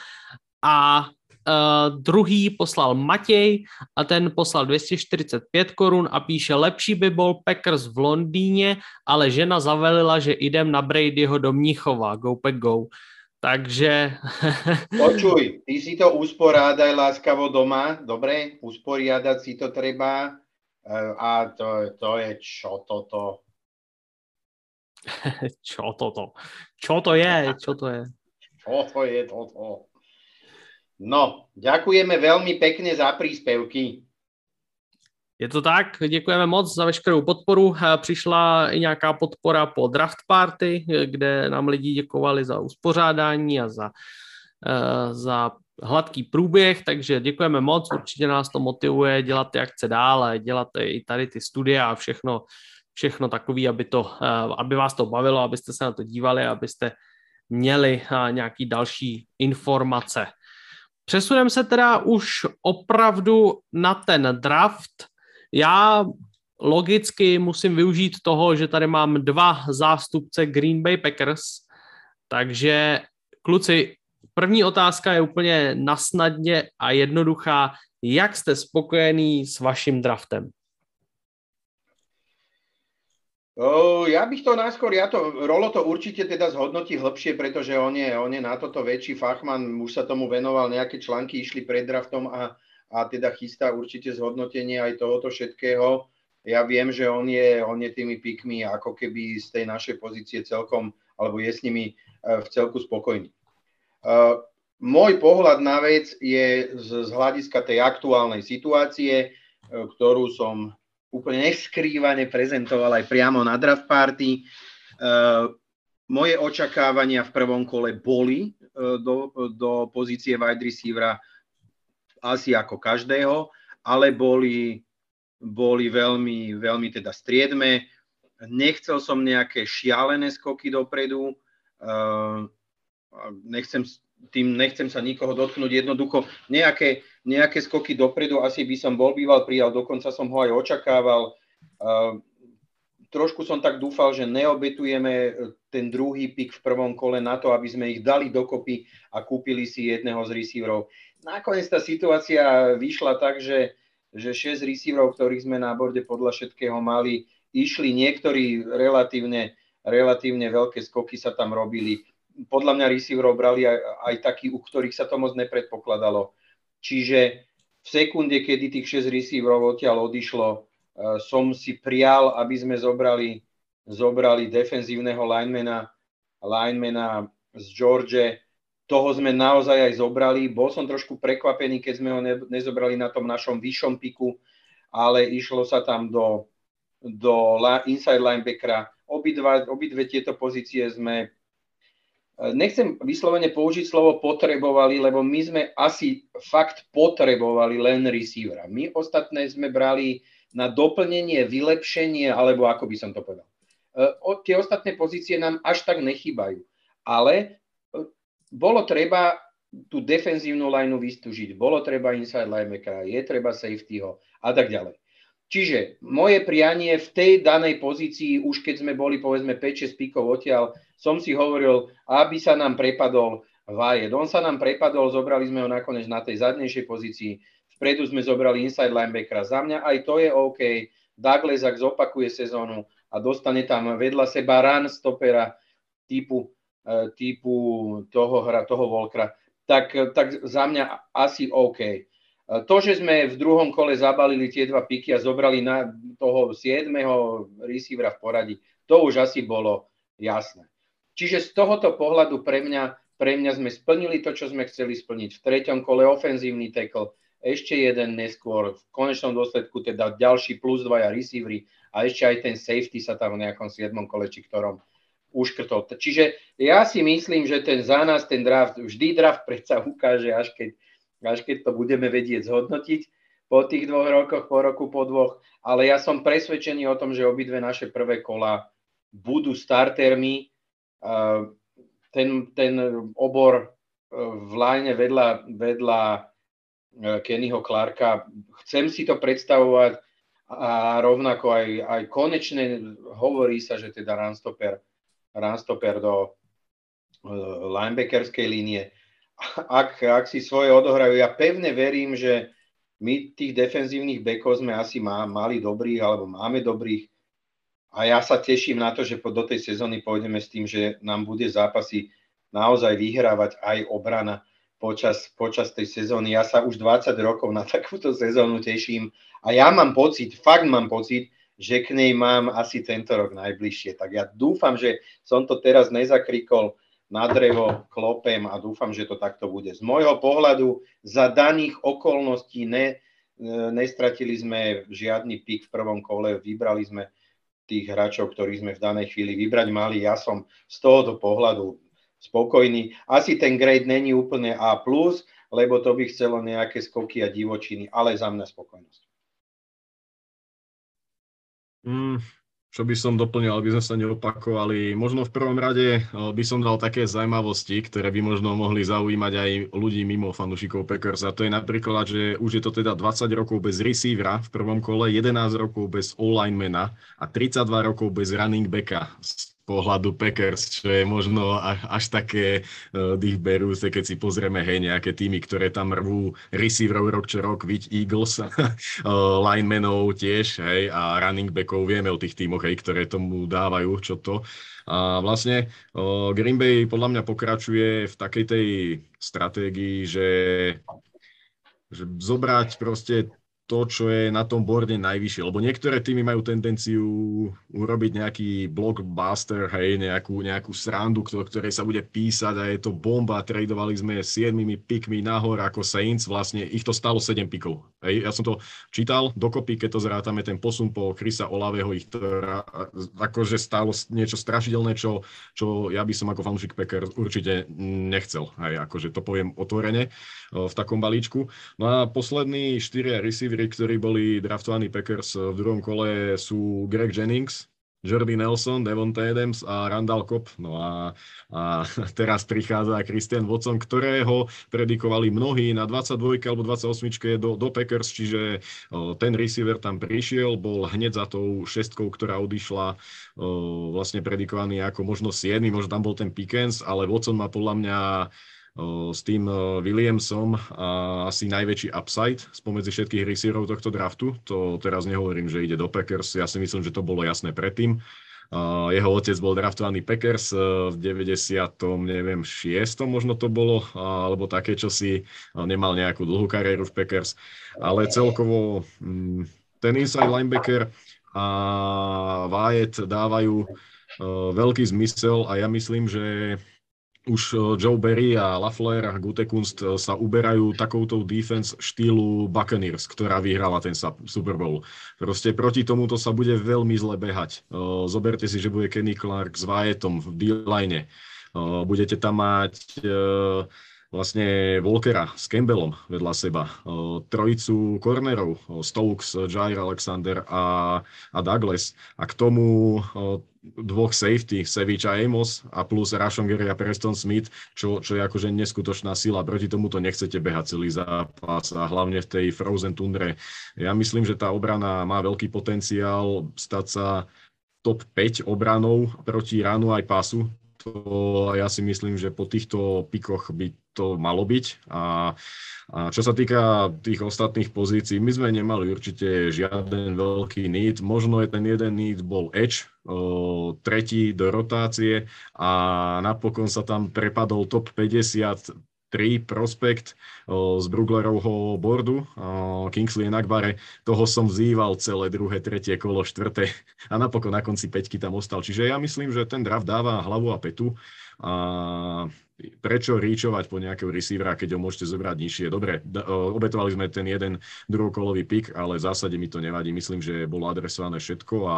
A uh, druhý poslal Matěj a ten poslal 245 korun a píše, lepší by byl Packers v Londýně, ale žena zavelila, že idem na Bradyho do Mnichova, go pack go. Takže... Počuj, ty si to usporádaj láskavo doma, dobre? Usporiadať si to treba eh, a to, to je čo toto? čo toto? Čo to je? Čo to je? Čo to je toto? No, ďakujeme veľmi pekne za príspevky. Je to tak, děkujeme moc za veškerou podporu. Přišla i nějaká podpora po draft party, kde nám lidi děkovali za uspořádání a za, eh, za hladký průběh, takže děkujeme moc, určitě nás to motivuje dělat ty akce dále, dělat i tady ty studia a všechno, všechno takové, aby, to, eh, aby vás to bavilo, abyste se na to dívali, abyste měli eh, nějaký další informace. Přesuneme se teda už opravdu na ten draft. Já logicky musím využít toho, že tady mám dva zástupce Green Bay Packers, takže kluci, první otázka je úplně nasnadně a jednoduchá. Jak jste spokojený s vaším draftem? O, ja bych to najskôr, ja to, Rolo to určite teda zhodnotí hĺbšie, pretože on je, on je na toto väčší fachman, už sa tomu venoval, nejaké články išli pred draftom a, a teda chystá určite zhodnotenie aj tohoto všetkého. Ja viem, že on je, on je tými pikmi ako keby z tej našej pozície celkom, alebo je s nimi e, v celku spokojný. Uh, môj pohľad na vec je z, z hľadiska tej aktuálnej situácie, e, ktorú som úplne neskrývane prezentoval aj priamo na draft party. Uh, moje očakávania v prvom kole boli uh, do, do pozície wide receivera asi ako každého, ale boli, boli veľmi, veľmi teda striedme. Nechcel som nejaké šialené skoky dopredu. Uh, nechcem tým nechcem sa nikoho dotknúť, jednoducho nejaké, nejaké skoky dopredu asi by som bol býval prijal, dokonca som ho aj očakával. Trošku som tak dúfal, že neobetujeme ten druhý pik v prvom kole na to, aby sme ich dali dokopy a kúpili si jedného z receiverov. Nakoniec tá situácia vyšla tak, že, že 6 receiverov, ktorých sme na borde podľa všetkého mali, išli niektorí relatívne, relatívne veľké skoky sa tam robili podľa mňa receiverov brali aj, aj takí, u ktorých sa to moc nepredpokladalo. Čiže v sekunde, kedy tých 6 receiverov odtiaľ odišlo, uh, som si prial, aby sme zobrali, zobrali defenzívneho linemana, linemana z George. Toho sme naozaj aj zobrali. Bol som trošku prekvapený, keď sme ho ne, nezobrali na tom našom vyššom piku, ale išlo sa tam do, do inside linebackera. Obidva, obidve tieto pozície sme Nechcem vyslovene použiť slovo potrebovali, lebo my sme asi fakt potrebovali len receivera. My ostatné sme brali na doplnenie, vylepšenie, alebo ako by som to povedal. E, tie ostatné pozície nám až tak nechybajú. Ale e, bolo treba tú defenzívnu lineu vystúžiť, bolo treba inside linebackera, je treba safetyho a tak ďalej. Čiže moje prianie v tej danej pozícii, už keď sme boli povedzme 5-6 píkov odtiaľ, som si hovoril, aby sa nám prepadol Vajet. On sa nám prepadol, zobrali sme ho nakoniec na tej zadnejšej pozícii. Vpredu sme zobrali inside linebackera. Za mňa aj to je OK. Douglas, ak zopakuje sezónu a dostane tam vedľa seba run stopera typu, e, typu toho, hra, toho Volkra, tak, tak za mňa asi OK. To, že sme v druhom kole zabalili tie dva piky a zobrali na toho 7. receivera v poradí, to už asi bolo jasné. Čiže z tohoto pohľadu pre mňa, pre mňa sme splnili to, čo sme chceli splniť. V treťom kole ofenzívny tackle, ešte jeden neskôr, v konečnom dôsledku teda ďalší plus dvaja receivery a ešte aj ten safety sa tam v nejakom 7. kole, či ktorom uškrtol. Čiže ja si myslím, že ten za nás, ten draft, vždy draft predsa ukáže, až keď až keď to budeme vedieť zhodnotiť po tých dvoch rokoch, po roku, po dvoch. Ale ja som presvedčený o tom, že obidve naše prvé kola budú startermi. Ten, ten obor v line vedľa, vedľa Kennyho Clarka, chcem si to predstavovať a rovnako aj, aj konečne hovorí sa, že teda runstopper, runstopper do linebackerskej línie ak, ak si svoje odohrajú. Ja pevne verím, že my tých defenzívnych bekov sme asi má, mali dobrých, alebo máme dobrých. A ja sa teším na to, že do tej sezóny pôjdeme s tým, že nám bude zápasy naozaj vyhrávať aj obrana počas, počas tej sezóny. Ja sa už 20 rokov na takúto sezónu teším a ja mám pocit, fakt mám pocit, že k nej mám asi tento rok najbližšie. Tak ja dúfam, že som to teraz nezakrikol na drevo klopem a dúfam, že to takto bude. Z môjho pohľadu za daných okolností ne, e, nestratili sme žiadny pik v prvom kole, vybrali sme tých hráčov, ktorých sme v danej chvíli vybrať mali. Ja som z tohoto pohľadu spokojný. Asi ten grade není úplne A+, lebo to by chcelo nejaké skoky a divočiny, ale za mňa spokojnosť. Mm, čo by som doplnil, aby sme sa neopakovali. Možno v prvom rade by som dal také zaujímavosti, ktoré by možno mohli zaujímať aj ľudí mimo fanúšikov Packers. A to je napríklad, že už je to teda 20 rokov bez receivera v prvom kole, 11 rokov bez all-linemana a 32 rokov bez running backa pohľadu Packers, čo je možno až také uh, dýchberúce, keď si pozrieme hej, nejaké týmy, ktoré tam rvú receiverov rok čo rok, viď Eagles, uh, linemenov tiež, hej, a running backov, vieme o tých týmoch, hej, ktoré tomu dávajú, čo to. A vlastne uh, Green Bay podľa mňa pokračuje v takej tej stratégii, že že zobrať proste to, čo je na tom borde najvyššie. Lebo niektoré týmy majú tendenciu urobiť nejaký blockbuster, hej, nejakú, nejakú srandu, ktorej sa bude písať a je to bomba. Tradovali sme siedmimi pikmi nahor ako Saints, vlastne ich to stalo 7 pikov. Hej. Ja som to čítal dokopy, keď to zrátame, ten posun po Chrisa Olaveho, ich to akože stalo niečo strašidelné, čo, čo ja by som ako fanúšik Packer určite nechcel. Hej, akože to poviem otvorene v takom balíčku. No a poslední štyria receivery, ktorí boli draftovaní Packers v druhom kole sú Greg Jennings, Jordy Nelson, Devon Adams a Randall Cobb. No a, a teraz prichádza Christian Watson, ktorého predikovali mnohí na 22 alebo 28 do, do Packers, čiže o, ten receiver tam prišiel, bol hneď za tou šestkou, ktorá odišla, o, vlastne predikovaný ako možno 7, možno tam bol ten Pickens, ale Watson má podľa mňa s tým Williamsom asi najväčší upside spomedzi všetkých receiverov tohto draftu. To teraz nehovorím, že ide do Packers, ja si myslím, že to bolo jasné predtým. Jeho otec bol draftovaný Packers v 90. neviem, 6. možno to bolo, alebo také, čo si nemal nejakú dlhú kariéru v Packers. Ale celkovo mm, ten inside linebacker a Wyatt dávajú veľký zmysel a ja myslím, že už eh, Joe Berry a Lafleur a Gutekunst eh, sa uberajú takouto defense štýlu Buccaneers, ktorá vyhrala ten Super Bowl. Proste proti tomuto sa bude veľmi zle behať. Eh, zoberte si, že bude Kenny Clark s Wyattom v D-line. Budete tam mať vlastne Volkera s Campbellom vedľa seba, trojicu cornerov, Stokes, Jair Alexander a, a Douglas a k tomu dvoch safety, Sevič a Amos a plus Rashongeri a Preston Smith, čo, čo je akože neskutočná sila. Proti tomu to nechcete behať celý zápas a hlavne v tej Frozen Tundre. Ja myslím, že tá obrana má veľký potenciál stať sa top 5 obranov proti ránu aj pasu to ja si myslím, že po týchto pikoch by to malo byť. A, a čo sa týka tých ostatných pozícií, my sme nemali určite žiaden veľký need. Možno je ten jeden need bol Edge, o, tretí do rotácie a napokon sa tam prepadol top 50 3 prospekt z Bruglerovho bordu, Kingsley Nagbare, toho som vzýval celé druhé, tretie kolo, štvrté a napokon na konci peťky tam ostal. Čiže ja myslím, že ten draft dáva hlavu a petu a prečo ríčovať po nejakého receivera, keď ho môžete zobrať nižšie. Dobre, obetovali sme ten jeden druhokolový pik, ale v zásade mi to nevadí. Myslím, že bolo adresované všetko a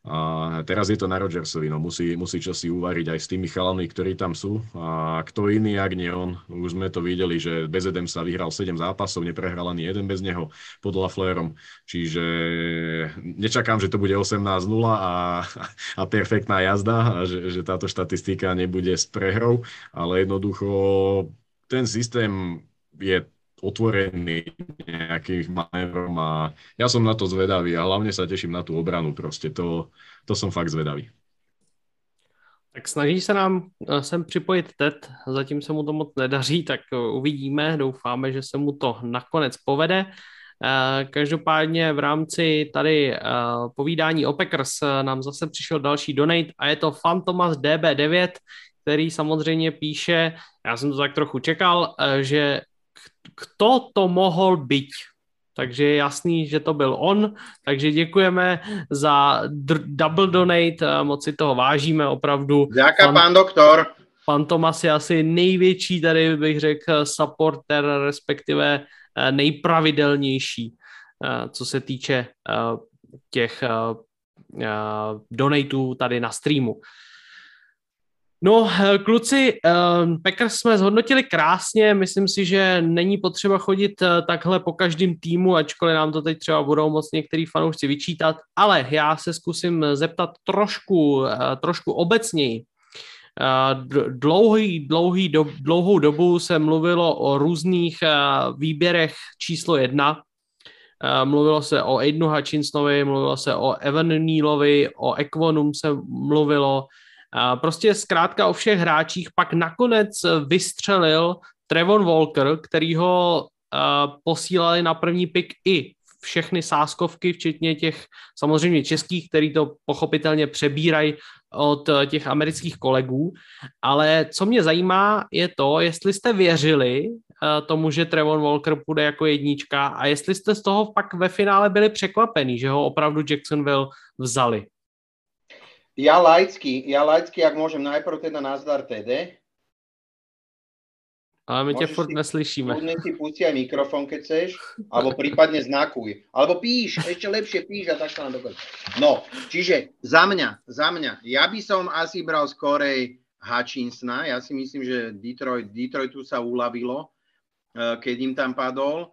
a teraz je to na Rodgersovi, no musí, musí čosi uvariť aj s tými chalami, ktorí tam sú. A kto iný, ak nie on. Už sme to videli, že bez Edem sa vyhral 7 zápasov, neprehral ani jeden bez neho pod Laflerom. Čiže nečakám, že to bude 18-0 a, a perfektná jazda, a že, že táto štatistika nebude s prehrou, ale jednoducho ten systém je otvorený nejakým manévrom a ja som na to zvedavý a hlavne sa teším na tú obranu proste, to, to som fakt zvedavý. Tak snaží se nám eh, sem připojit Ted, zatím se mu to moc nedaří, tak eh, uvidíme, doufáme, že se mu to nakonec povede. Eh, každopádně v rámci tady povídání o Packers nám zase přišel další donate a je to Fantomas DB9, který samozřejmě píše, já jsem to tak trochu čekal, že kdo to mohl být? takže je jasný, že to byl on, takže děkujeme za double donate, moc si toho vážíme opravdu. Ďaká, pan, pán doktor. Pan Tomas je asi největší tady, bych řekl, supporter, respektive eh, nejpravidelnější, eh, co se týče eh, těch donatů tady na streamu. No, eh, kluci, uh, Packers jsme zhodnotili krásně, myslím si, že není potřeba chodit uh, takhle po každém týmu, ačkoliv nám to teď třeba budou moc některý fanoušci vyčítat, ale já se zkusím zeptat trošku, uh, trošku obecněji. Uh, dlouhý, dlouhý do, dlouhou dobu se mluvilo o různých výběrech číslo jedna. Mluvilo se o Aidenu Hutchinsonovi, mluvilo se o Evan Nealovi, o Equonum se mluvilo, Prostě zkrátka o všech hráčích pak nakonec vystřelil Trevon Walker, který ho posílali na první pik i všechny sáskovky, včetně těch samozřejmě českých, který to pochopitelně přebírají od těch amerických kolegů. Ale co mě zajímá, je to, jestli jste věřili tomu, že Trevon Walker půjde jako jednička a jestli jste z toho pak ve finále byli překvapení, že ho opravdu Jacksonville vzali. Ja laicky, ja laicky, ak môžem najprv teda nazdar TD. Ale my ťa furt neslyšíme. Kľudne si pusti aj mikrofón, keď chceš, alebo prípadne znakuj. Alebo píš, ešte lepšie píš a tak sa nám dokončí. No, čiže za mňa, za mňa, ja by som asi bral skorej Hutchinsona. Ja si myslím, že Detroit, Detroitu sa uľavilo, eh, keď im tam padol.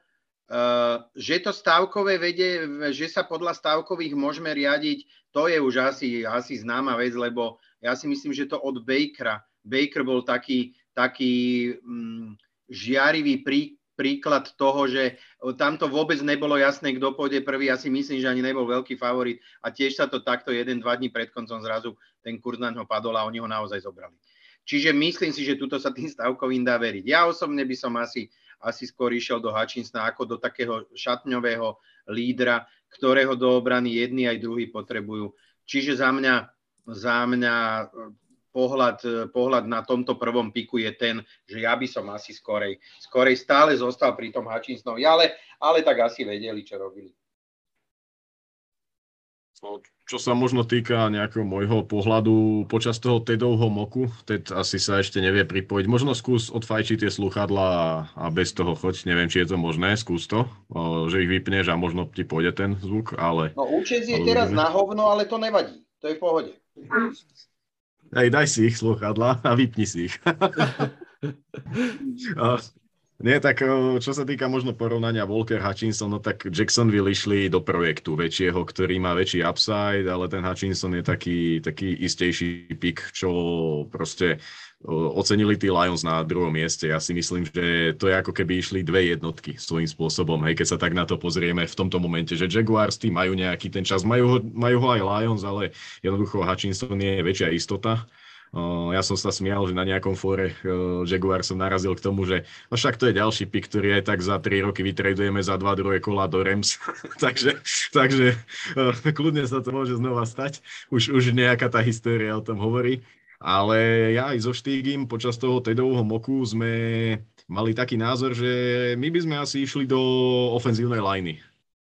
Eh, že to stavkové vede, že sa podľa stavkových môžeme riadiť, to je už asi, asi známa vec, lebo ja si myslím, že to od Bakera. Baker bol taký, taký mm, žiarivý prí, príklad toho, že tam to vôbec nebolo jasné, kto pôjde prvý. Ja si myslím, že ani nebol veľký favorit a tiež sa to takto jeden, dva dní pred koncom zrazu ten kurz na ňo padol a oni ho naozaj zobrali. Čiže myslím si, že tuto sa tým stavkovým dá veriť. Ja osobne by som asi asi skôr išiel do Hutchinsona ako do takého šatňového lídra, ktorého do obrany jedni aj druhý potrebujú. Čiže za mňa, za mňa e, pohľad, e, pohľad na tomto prvom piku je ten, že ja by som asi skorej, skorej stále zostal pri tom Hutchinsonovi, ale, ale tak asi vedeli, čo robili. No, čo sa možno týka nejakého môjho pohľadu počas toho Tedovho moku, Ted asi sa ešte nevie pripojiť. Možno skús odfajčiť tie sluchadla a bez toho choď, neviem, či je to možné, skús to, že ich vypneš a možno ti pôjde ten zvuk, ale... No účet je teraz na hovno, ale to nevadí, to je v pohode. Hej, daj si ich sluchadla a vypni si ich. Nie, tak čo sa týka možno porovnania Walker Hutchinson, no tak Jacksonville išli do projektu väčšieho, ktorý má väčší upside, ale ten Hutchinson je taký, taký istejší pick, čo proste ocenili tí Lions na druhom mieste. Ja si myslím, že to je ako keby išli dve jednotky svojím spôsobom, hej, keď sa tak na to pozrieme v tomto momente, že Jaguars tým majú nejaký ten čas, majú ho, majú ho aj Lions, ale jednoducho Hutchinson je väčšia istota ja som sa smial, že na nejakom fóre Jaguar som narazil k tomu, že no však to je ďalší pick, ktorý aj tak za 3 roky vytredujeme za dva druhé kola do Rams. takže takže kľudne sa to môže znova stať. Už, už nejaká tá história o tom hovorí. Ale ja aj so Štígim počas toho Tedovho moku sme mali taký názor, že my by sme asi išli do ofenzívnej liney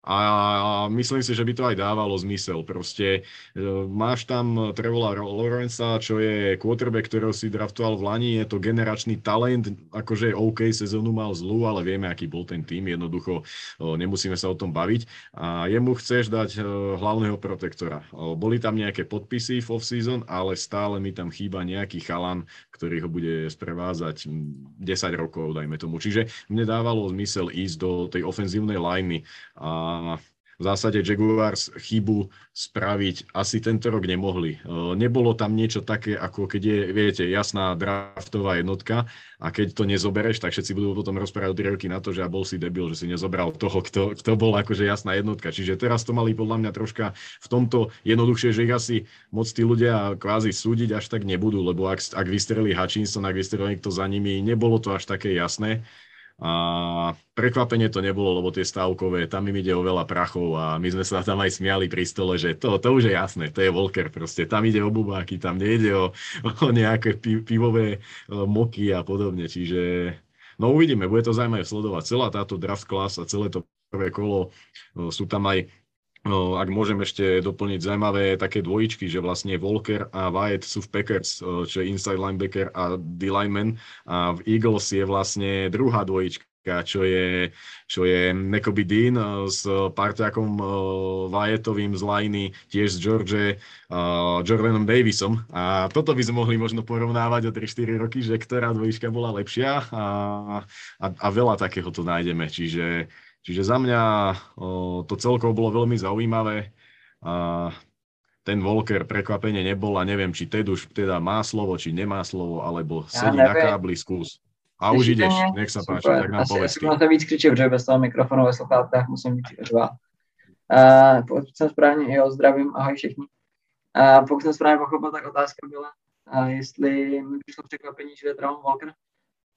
a myslím si, že by to aj dávalo zmysel. Proste e, máš tam Trevola Lorenza, čo je quarterback, ktorého si draftoval v Lani, je to generačný talent, akože OK, sezónu mal zlú, ale vieme, aký bol ten tým, jednoducho e, nemusíme sa o tom baviť. A jemu chceš dať e, hlavného protektora. Boli tam nejaké podpisy v off-season, ale stále mi tam chýba nejaký chalan, ktorý ho bude sprevázať 10 rokov, dajme tomu. Čiže mne dávalo zmysel ísť do tej ofenzívnej liney a v zásade Jaguars chybu spraviť asi tento rok nemohli. Nebolo tam niečo také, ako keď je, viete, jasná draftová jednotka a keď to nezobereš, tak všetci budú potom rozprávať tri roky na to, že ja bol si debil, že si nezobral toho, kto, kto bol akože jasná jednotka. Čiže teraz to mali podľa mňa troška v tomto jednoduchšie, že ich asi moc tí ľudia kvázi súdiť až tak nebudú, lebo ak, ak vystrelí Hutchinson, ak vystrelí niekto za nimi, nebolo to až také jasné. A prekvapenie to nebolo, lebo tie stavkové, tam im ide o veľa prachov a my sme sa tam aj smiali pri stole, že to, to už je jasné, to je Volker proste, tam ide o bubáky, tam nejde o, o nejaké pivové e, moky a podobne, čiže no uvidíme, bude to zaujímavé sledovať. Celá táto draft class a celé to prvé kolo, e, sú tam aj ak môžem ešte doplniť zaujímavé také dvojičky, že vlastne Volker a Wyatt sú v Packers, čo je inside linebacker a D-lineman a v Eagles je vlastne druhá dvojička čo je, čo je Nekoby Dean eh, s parťakom uh, Vajetovým z Lajny, tiež s George uh, Jordanom Davisom. A toto by sme mohli možno porovnávať o 3-4 roky, že ktorá dvojička bola lepšia a, a, a veľa takého tu nájdeme. Čiže, čiže za mňa to celkovo bolo veľmi zaujímavé. A ten Volker prekvapenie nebol a neviem, či Ted už teda má slovo, či nemá slovo, alebo sedí na kábli, skús. A už ideš, nech sa páči, tak nám povedz. Asi máte víc křičet, protože bez toho mikrofonu ve sluchátkách musím být řvát. Uh, pokud jsem správně, jo, zdravím, ahoj všichni. Uh, pokud jsem správně pochopil, tak otázka byla, uh, jestli mi přišlo překvapení, že je Traum Walker.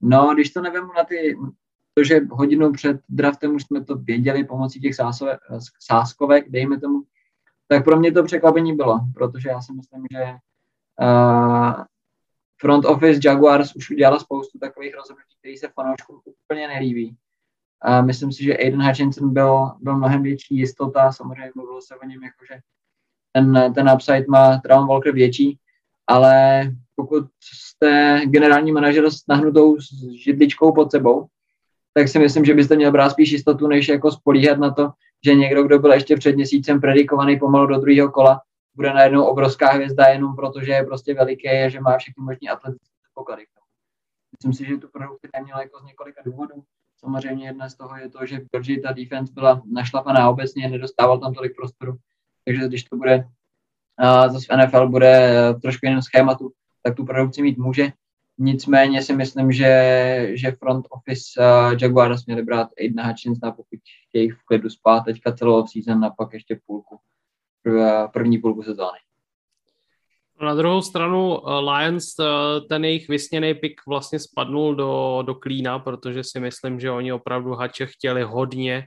No, když to nevím na ty, to, že hodinu před draftem už jsme to věděli pomocí těch sásové, sáskovek, dejme tomu, tak pro mě to překvapení bylo, protože já si myslím, že uh, front office Jaguars už udělala spoustu takových rozhodnutí, které se fanouškům úplně nelíbí. A myslím si, že Aiden Hutchinson byl, byl mnohem větší jistota, samozřejmě mluvilo se o něm, jakože ten, ten upside má Traum Walker větší, ale pokud jste generální manažer s nahnutou židličkou pod sebou, tak si myslím, že byste měl brát spíš jistotu, než jako spolíhat na to, že někdo, kdo byl ještě před měsícem predikovaný pomalu do druhého kola, bude najednou obrovská hvězda jenom proto, že je prostě veliký a že má všechny možné atletické poklady. Myslím si, že tu produkci neměla jako z několika důvodů. Samozřejmě jedna z toho je to, že Georgie ta defense byla našlapaná obecně, nedostával tam tolik prostoru, takže když to bude zase v NFL bude uh, trošku jiném schématu, tak tu produkci mít může. Nicméně si myslím, že, že front office uh, Jaguars měli brát Aidena Hutchinsona, pokud chtějí v klidu spát teďka celou season a pak ještě půlku první půlku sezóny. Na druhou stranu eh, Lions, eh, ten jejich vysněný pik vlastně spadnul do, do klína, protože si myslím, že oni opravdu hače chtěli hodně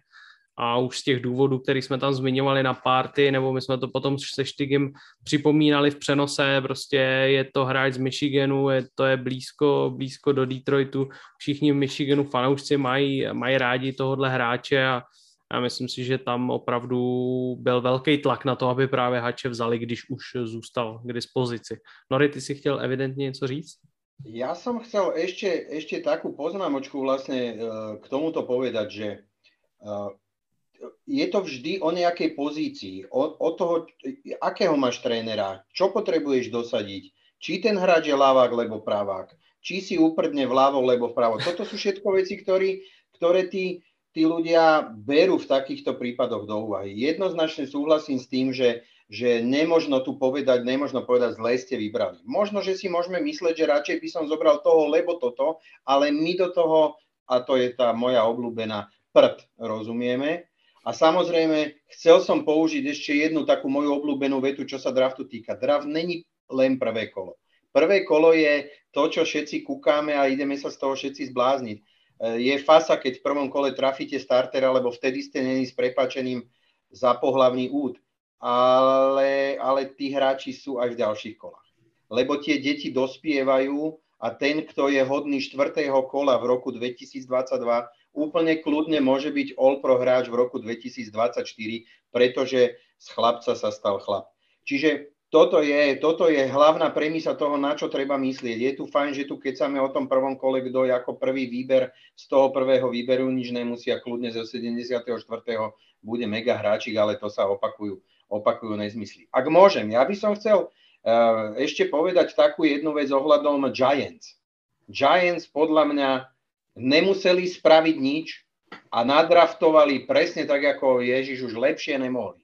a už z těch důvodů, který jsme tam zmiňovali na párty, nebo my jsme to potom se Štygem připomínali v přenose, prostě je to hráč z Michiganu, je, to je blízko, blízko do Detroitu, všichni v Michiganu fanoušci mají, mají rádi tohohle hráče a já myslím si, že tam opravdu byl velký tlak na to, aby právě Hače vzali, když už zůstal k dispozici. Nori, ty si chtěl evidentně něco říct? Ja som chcel ešte, ešte takú poznámočku vlastne k tomuto povedať, že e, je to vždy o nejakej pozícii, o, o toho, akého máš trénera, čo potrebuješ dosadiť, či ten hráč je ľavák, lebo pravák, či si uprdne vľavo, lebo vpravo. Toto sú všetko veci, ktorý, ktoré ty tí ľudia berú v takýchto prípadoch do úvahy. Jednoznačne súhlasím s tým, že, že nemožno tu povedať, nemožno povedať, zle ste vybrali. Možno, že si môžeme mysleť, že radšej by som zobral toho, lebo toto, ale my do toho, a to je tá moja obľúbená prd, rozumieme. A samozrejme, chcel som použiť ešte jednu takú moju obľúbenú vetu, čo sa draftu týka. Draft není len prvé kolo. Prvé kolo je to, čo všetci kúkame a ideme sa z toho všetci zblázniť je fasa, keď v prvom kole trafíte startera, lebo vtedy ste není s prepačením za pohlavný úd. Ale, ale tí hráči sú aj v ďalších kolách. Lebo tie deti dospievajú a ten, kto je hodný štvrtého kola v roku 2022, úplne kľudne môže byť All-Pro hráč v roku 2024, pretože z chlapca sa stal chlap. Čiže toto je, toto je hlavná premisa toho, na čo treba myslieť. Je tu fajn, že tu sa o tom prvom kole, kto je ako prvý výber z toho prvého výberu, nič nemusia, kľudne zo 74. bude mega hráčik, ale to sa opakujú, opakujú nezmysly. Ak môžem, ja by som chcel uh, ešte povedať takú jednu vec ohľadom Giants. Giants podľa mňa nemuseli spraviť nič, a nadraftovali presne tak, ako Ježiš už lepšie nemohli.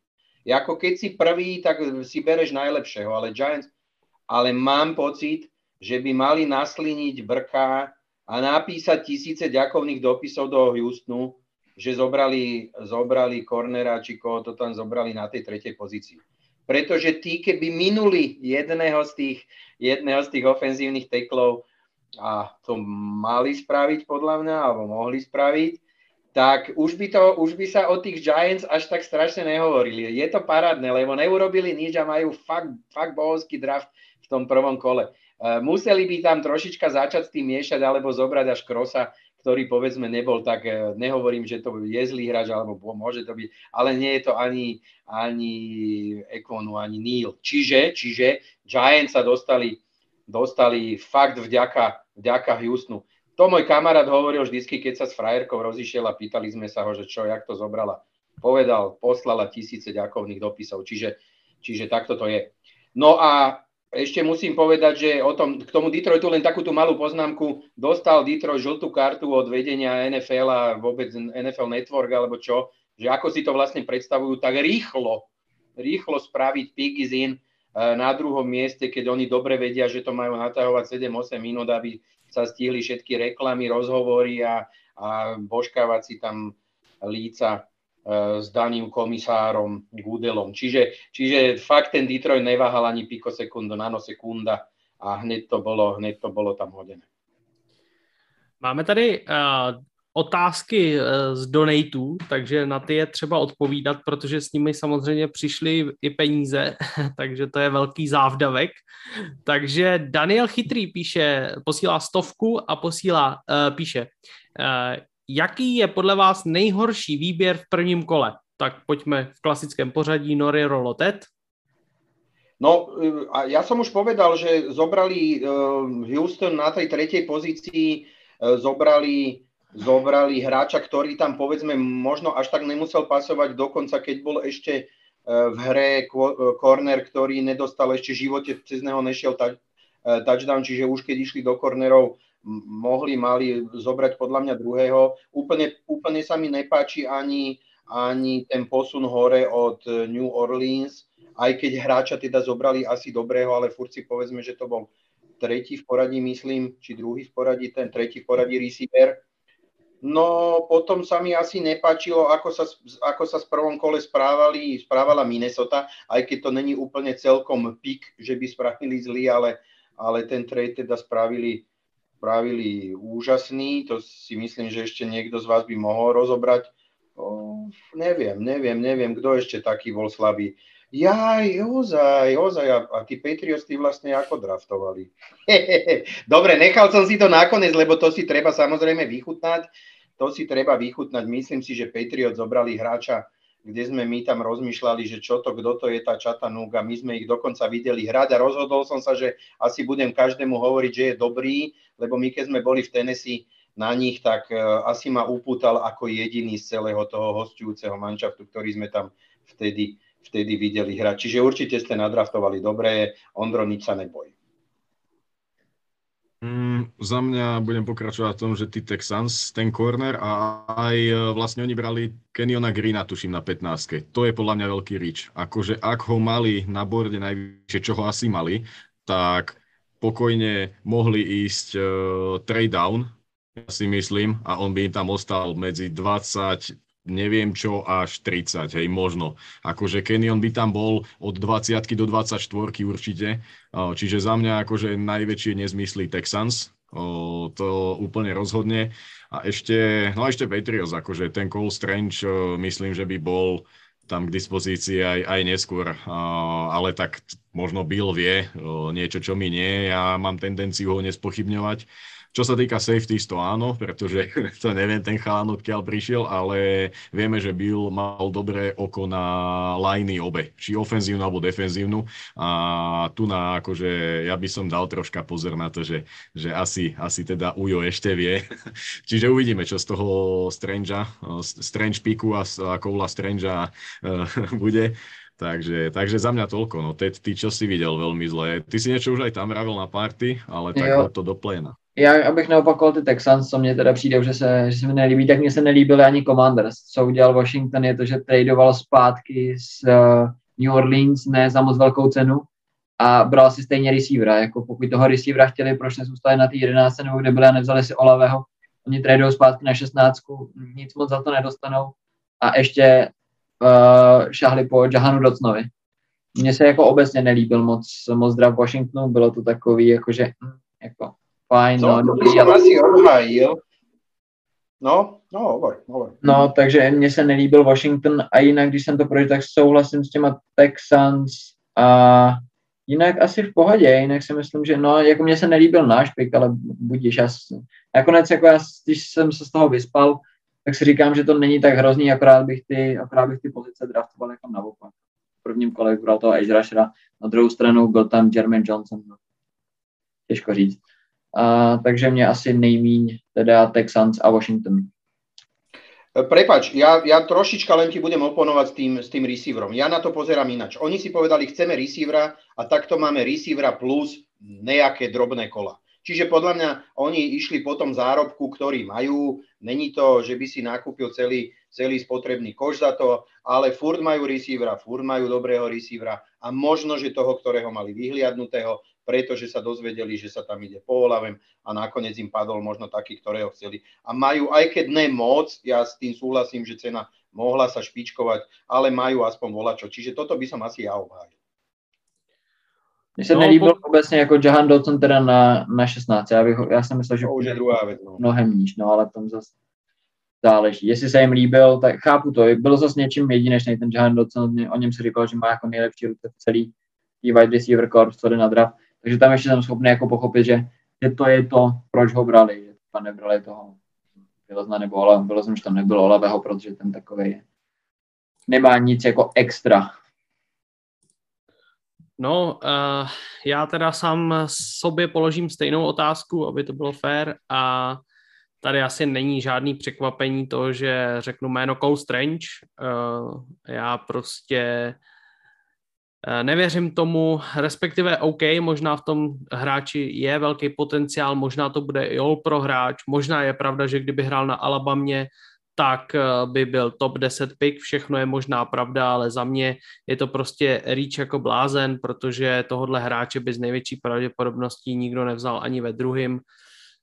Ako keď si prvý, tak si bereš najlepšieho, ale Giants, ale mám pocit, že by mali nasliniť brká a napísať tisíce ďakovných dopisov do Houstonu, že zobrali, zobrali cornera, či koho to tam zobrali na tej tretej pozícii. Pretože tí, keby minuli jedného z tých, jedného z tých ofenzívnych teklov, a to mali spraviť podľa mňa, alebo mohli spraviť, tak už by, to, už by sa o tých Giants až tak strašne nehovorili. Je to parádne, lebo neurobili nič a majú fakt, fakt bohovský draft v tom prvom kole. Uh, museli by tam trošička začať s tým miešať alebo zobrať až krosa, ktorý povedzme nebol tak, uh, nehovorím, že to je zlý hráč, alebo môže to byť, ale nie je to ani, ani Ekonu, ani Neil. Čiže, čiže Giants sa dostali, dostali fakt vďaka, vďaka Houstonu. To môj kamarát hovoril vždycky, keď sa s frajerkou rozišiel a pýtali sme sa ho, že čo, jak to zobrala. Povedal, poslala tisíce ďakovných dopisov, čiže, čiže takto to je. No a ešte musím povedať, že o tom, k tomu Detroitu len takú tú malú poznámku. Dostal Detroit žltú kartu od vedenia NFL a vôbec NFL Network alebo čo, že ako si to vlastne predstavujú, tak rýchlo, rýchlo spraviť pick is in na druhom mieste, keď oni dobre vedia, že to majú natahovať 7-8 minút, aby sa stihli všetky reklamy, rozhovory a, a boškávať si tam líca e, s daným komisárom Gudelom. Čiže, čiže fakt ten Detroit neváhal ani pikosekundu, nanosekunda a hneď to bolo, hneď to bolo tam hodené. Máme tady uh, otázky eh, z donatů, takže na ty je třeba odpovídat, protože s nimi samozřejmě přišly i peníze, takže to je velký závdavek. Takže Daniel Chytrý píše, posílá stovku a posílá, uh, píše, uh, jaký je podle vás nejhorší výběr v prvním kole? Tak pojďme v klasickém pořadí Nori Rolotet. No, ja som už povedal, že zobrali Houston na tej tretej pozícii, zobrali zobrali hráča, ktorý tam povedzme možno až tak nemusel pasovať dokonca, keď bol ešte e, v hre corner, ktorý nedostal ešte živote, cez neho nešiel e, touchdown, čiže už keď išli do cornerov, mohli, mali zobrať podľa mňa druhého. Úplne, úplne sa mi nepáči ani, ani ten posun hore od New Orleans, aj keď hráča teda zobrali asi dobrého, ale furt si povedzme, že to bol tretí v poradí, myslím, či druhý v poradí, ten tretí v poradí receiver No potom sa mi asi nepačilo, ako sa, ako sa v prvom kole správali, správala Minnesota, aj keď to není úplne celkom pik, že by spravili zlý, ale, ale ten trade teda spravili, spravili úžasný. To si myslím, že ešte niekto z vás by mohol rozobrať. O, neviem, neviem, neviem, kto ešte taký bol slabý. Jaj, ozaj, ozaj, a, a tí Patriots tí vlastne ako draftovali. Dobre, nechal som si to nakoniec, lebo to si treba samozrejme vychutnať. To si treba vychutnať. Myslím si, že Patriots zobrali hráča, kde sme my tam rozmýšľali, že čo to, kto to je tá Chattanooga. My sme ich dokonca videli hrať a rozhodol som sa, že asi budem každému hovoriť, že je dobrý, lebo my keď sme boli v Tennessee na nich, tak uh, asi ma upútal ako jediný z celého toho hostujúceho manšaftu, ktorý sme tam vtedy vtedy videli hrať. Čiže určite ste nadraftovali dobre, Ondro, nič sa neboj. Mm, za mňa budem pokračovať v tom, že tí Texans, ten corner a aj e, vlastne oni brali Kenyona Greena, tuším, na 15. To je podľa mňa veľký rič. Akože ak ho mali na borde najvyššie, čo ho asi mali, tak pokojne mohli ísť uh, trade down, ja si myslím, a on by im tam ostal medzi 20, neviem čo, až 30, hej, možno. Akože Canyon by tam bol od 20 do 24 určite, čiže za mňa akože najväčšie nezmysly Texans, to úplne rozhodne. A ešte, no a ešte Patriots, akože ten Cole Strange, myslím, že by bol tam k dispozícii aj, aj neskôr, ale tak možno Bill vie niečo, čo mi nie, ja mám tendenciu ho nespochybňovať. Čo sa týka safeties, to áno, pretože to neviem ten chalán, odkiaľ prišiel, ale vieme, že Bill mal dobré oko na liney obe, či ofenzívnu alebo defenzívnu a tu na akože ja by som dal troška pozor na to, že, že asi, asi teda Ujo ešte vie. Čiže uvidíme, čo z toho Strangea, Strange Piku a, a Koula Strangea uh, bude. Takže, takže za mňa toľko. No, ty, ty čo si videl veľmi zle. Ty si niečo už aj tam vravel na party, ale tak to do pléna. Já, abych neopakoval ty Texans, co mě teda přijde, že se, že se mi nelíbí, tak mně se nelíbily ani Commanders. Co udělal Washington je to, že tradoval zpátky z uh, New Orleans ne za moc velkou cenu a bral si stejně receivera. Jako pokud toho receivera chtěli, proč nezůstali na té 11 nebo kde byli a nevzali si Olavého. Oni tradují zpátky na 16, nic moc za to nedostanou a ještě uh, šahli po Jahanu Docnovi. Mně se jako obecně nelíbil moc, moc zdrav Washingtonu, bylo to takový, jakože hm, jako fajn, no, ale... asi obhájil. No, no, hovor, hovor. No, takže mně se nelíbil Washington a jinak, když jsem to prožil, tak souhlasím s těma Texans a jinak asi v pohodě, jinak si myslím, že no, jako mně se nelíbil náš pik, ale budíš, já, nakonec jako já, když jsem se z toho vyspal, tak si říkám, že to není tak hrozný, akorát bych ty, akorát bych ty pozice draftoval jako naopak. V prvním kole bral toho Edge Rushera, na druhou stranu byl tam Jermaine Johnson. No. Těžko říct. A, takže mě asi nejmíň teda Texans a Washington. Prepač, ja, ja trošička len ti budem oponovať s tým, s tým receiverom. Ja na to pozerám inač. Oni si povedali, chceme receivera a takto máme receivera plus nejaké drobné kola. Čiže podľa mňa oni išli po tom zárobku, ktorý majú. Není to, že by si nakúpil celý, celý spotrebný koš za to, ale furt majú receivera, furt majú dobrého receivera a možno, že toho, ktorého mali vyhliadnutého, pretože sa dozvedeli, že sa tam ide po Olavem a nakoniec im padol možno taký, ktorého chceli. A majú, aj keď ne moc, ja s tým súhlasím, že cena mohla sa špičkovať, ale majú aspoň volačo. Čiže toto by som asi ja obhájil. Mně se no, nelíbil po... obecně jako Jahan Dotson teda na, na 16. Já, bych, já jsem myslel, že to už je druhá věc. No. Mnohem níž, no ale tam zase záleží. Jestli se jim líbil, tak chápu to. Bylo zase něčím jedinečný ten Jahan Dotson, o něm se říkalo, že má jako nejlepší ruce v celý wide receiver corps, co jde na draft. Takže tam ještě jsem schopný jako pochopit, že, že to je to, proč ho brali. Že tam nebrali toho Vilozna nebo Ola, jsem, že tam nebylo Olavého, protože ten takový nemá nic jako extra. No, uh, já teda sám sobě položím stejnou otázku, aby to bylo fair a tady asi není žádný překvapení to, že řeknu jméno Cole Strange. Uh, já prostě nevěřím tomu, respektive OK, možná v tom hráči je velký potenciál, možná to bude i all pro hráč, možná je pravda, že kdyby hrál na Alabamě, tak eh, by byl top 10 pick, všechno je možná pravda, ale za mě je to prostě reach jako blázen, protože tohohle hráče by z největší pravděpodobností nikdo nevzal ani ve druhém,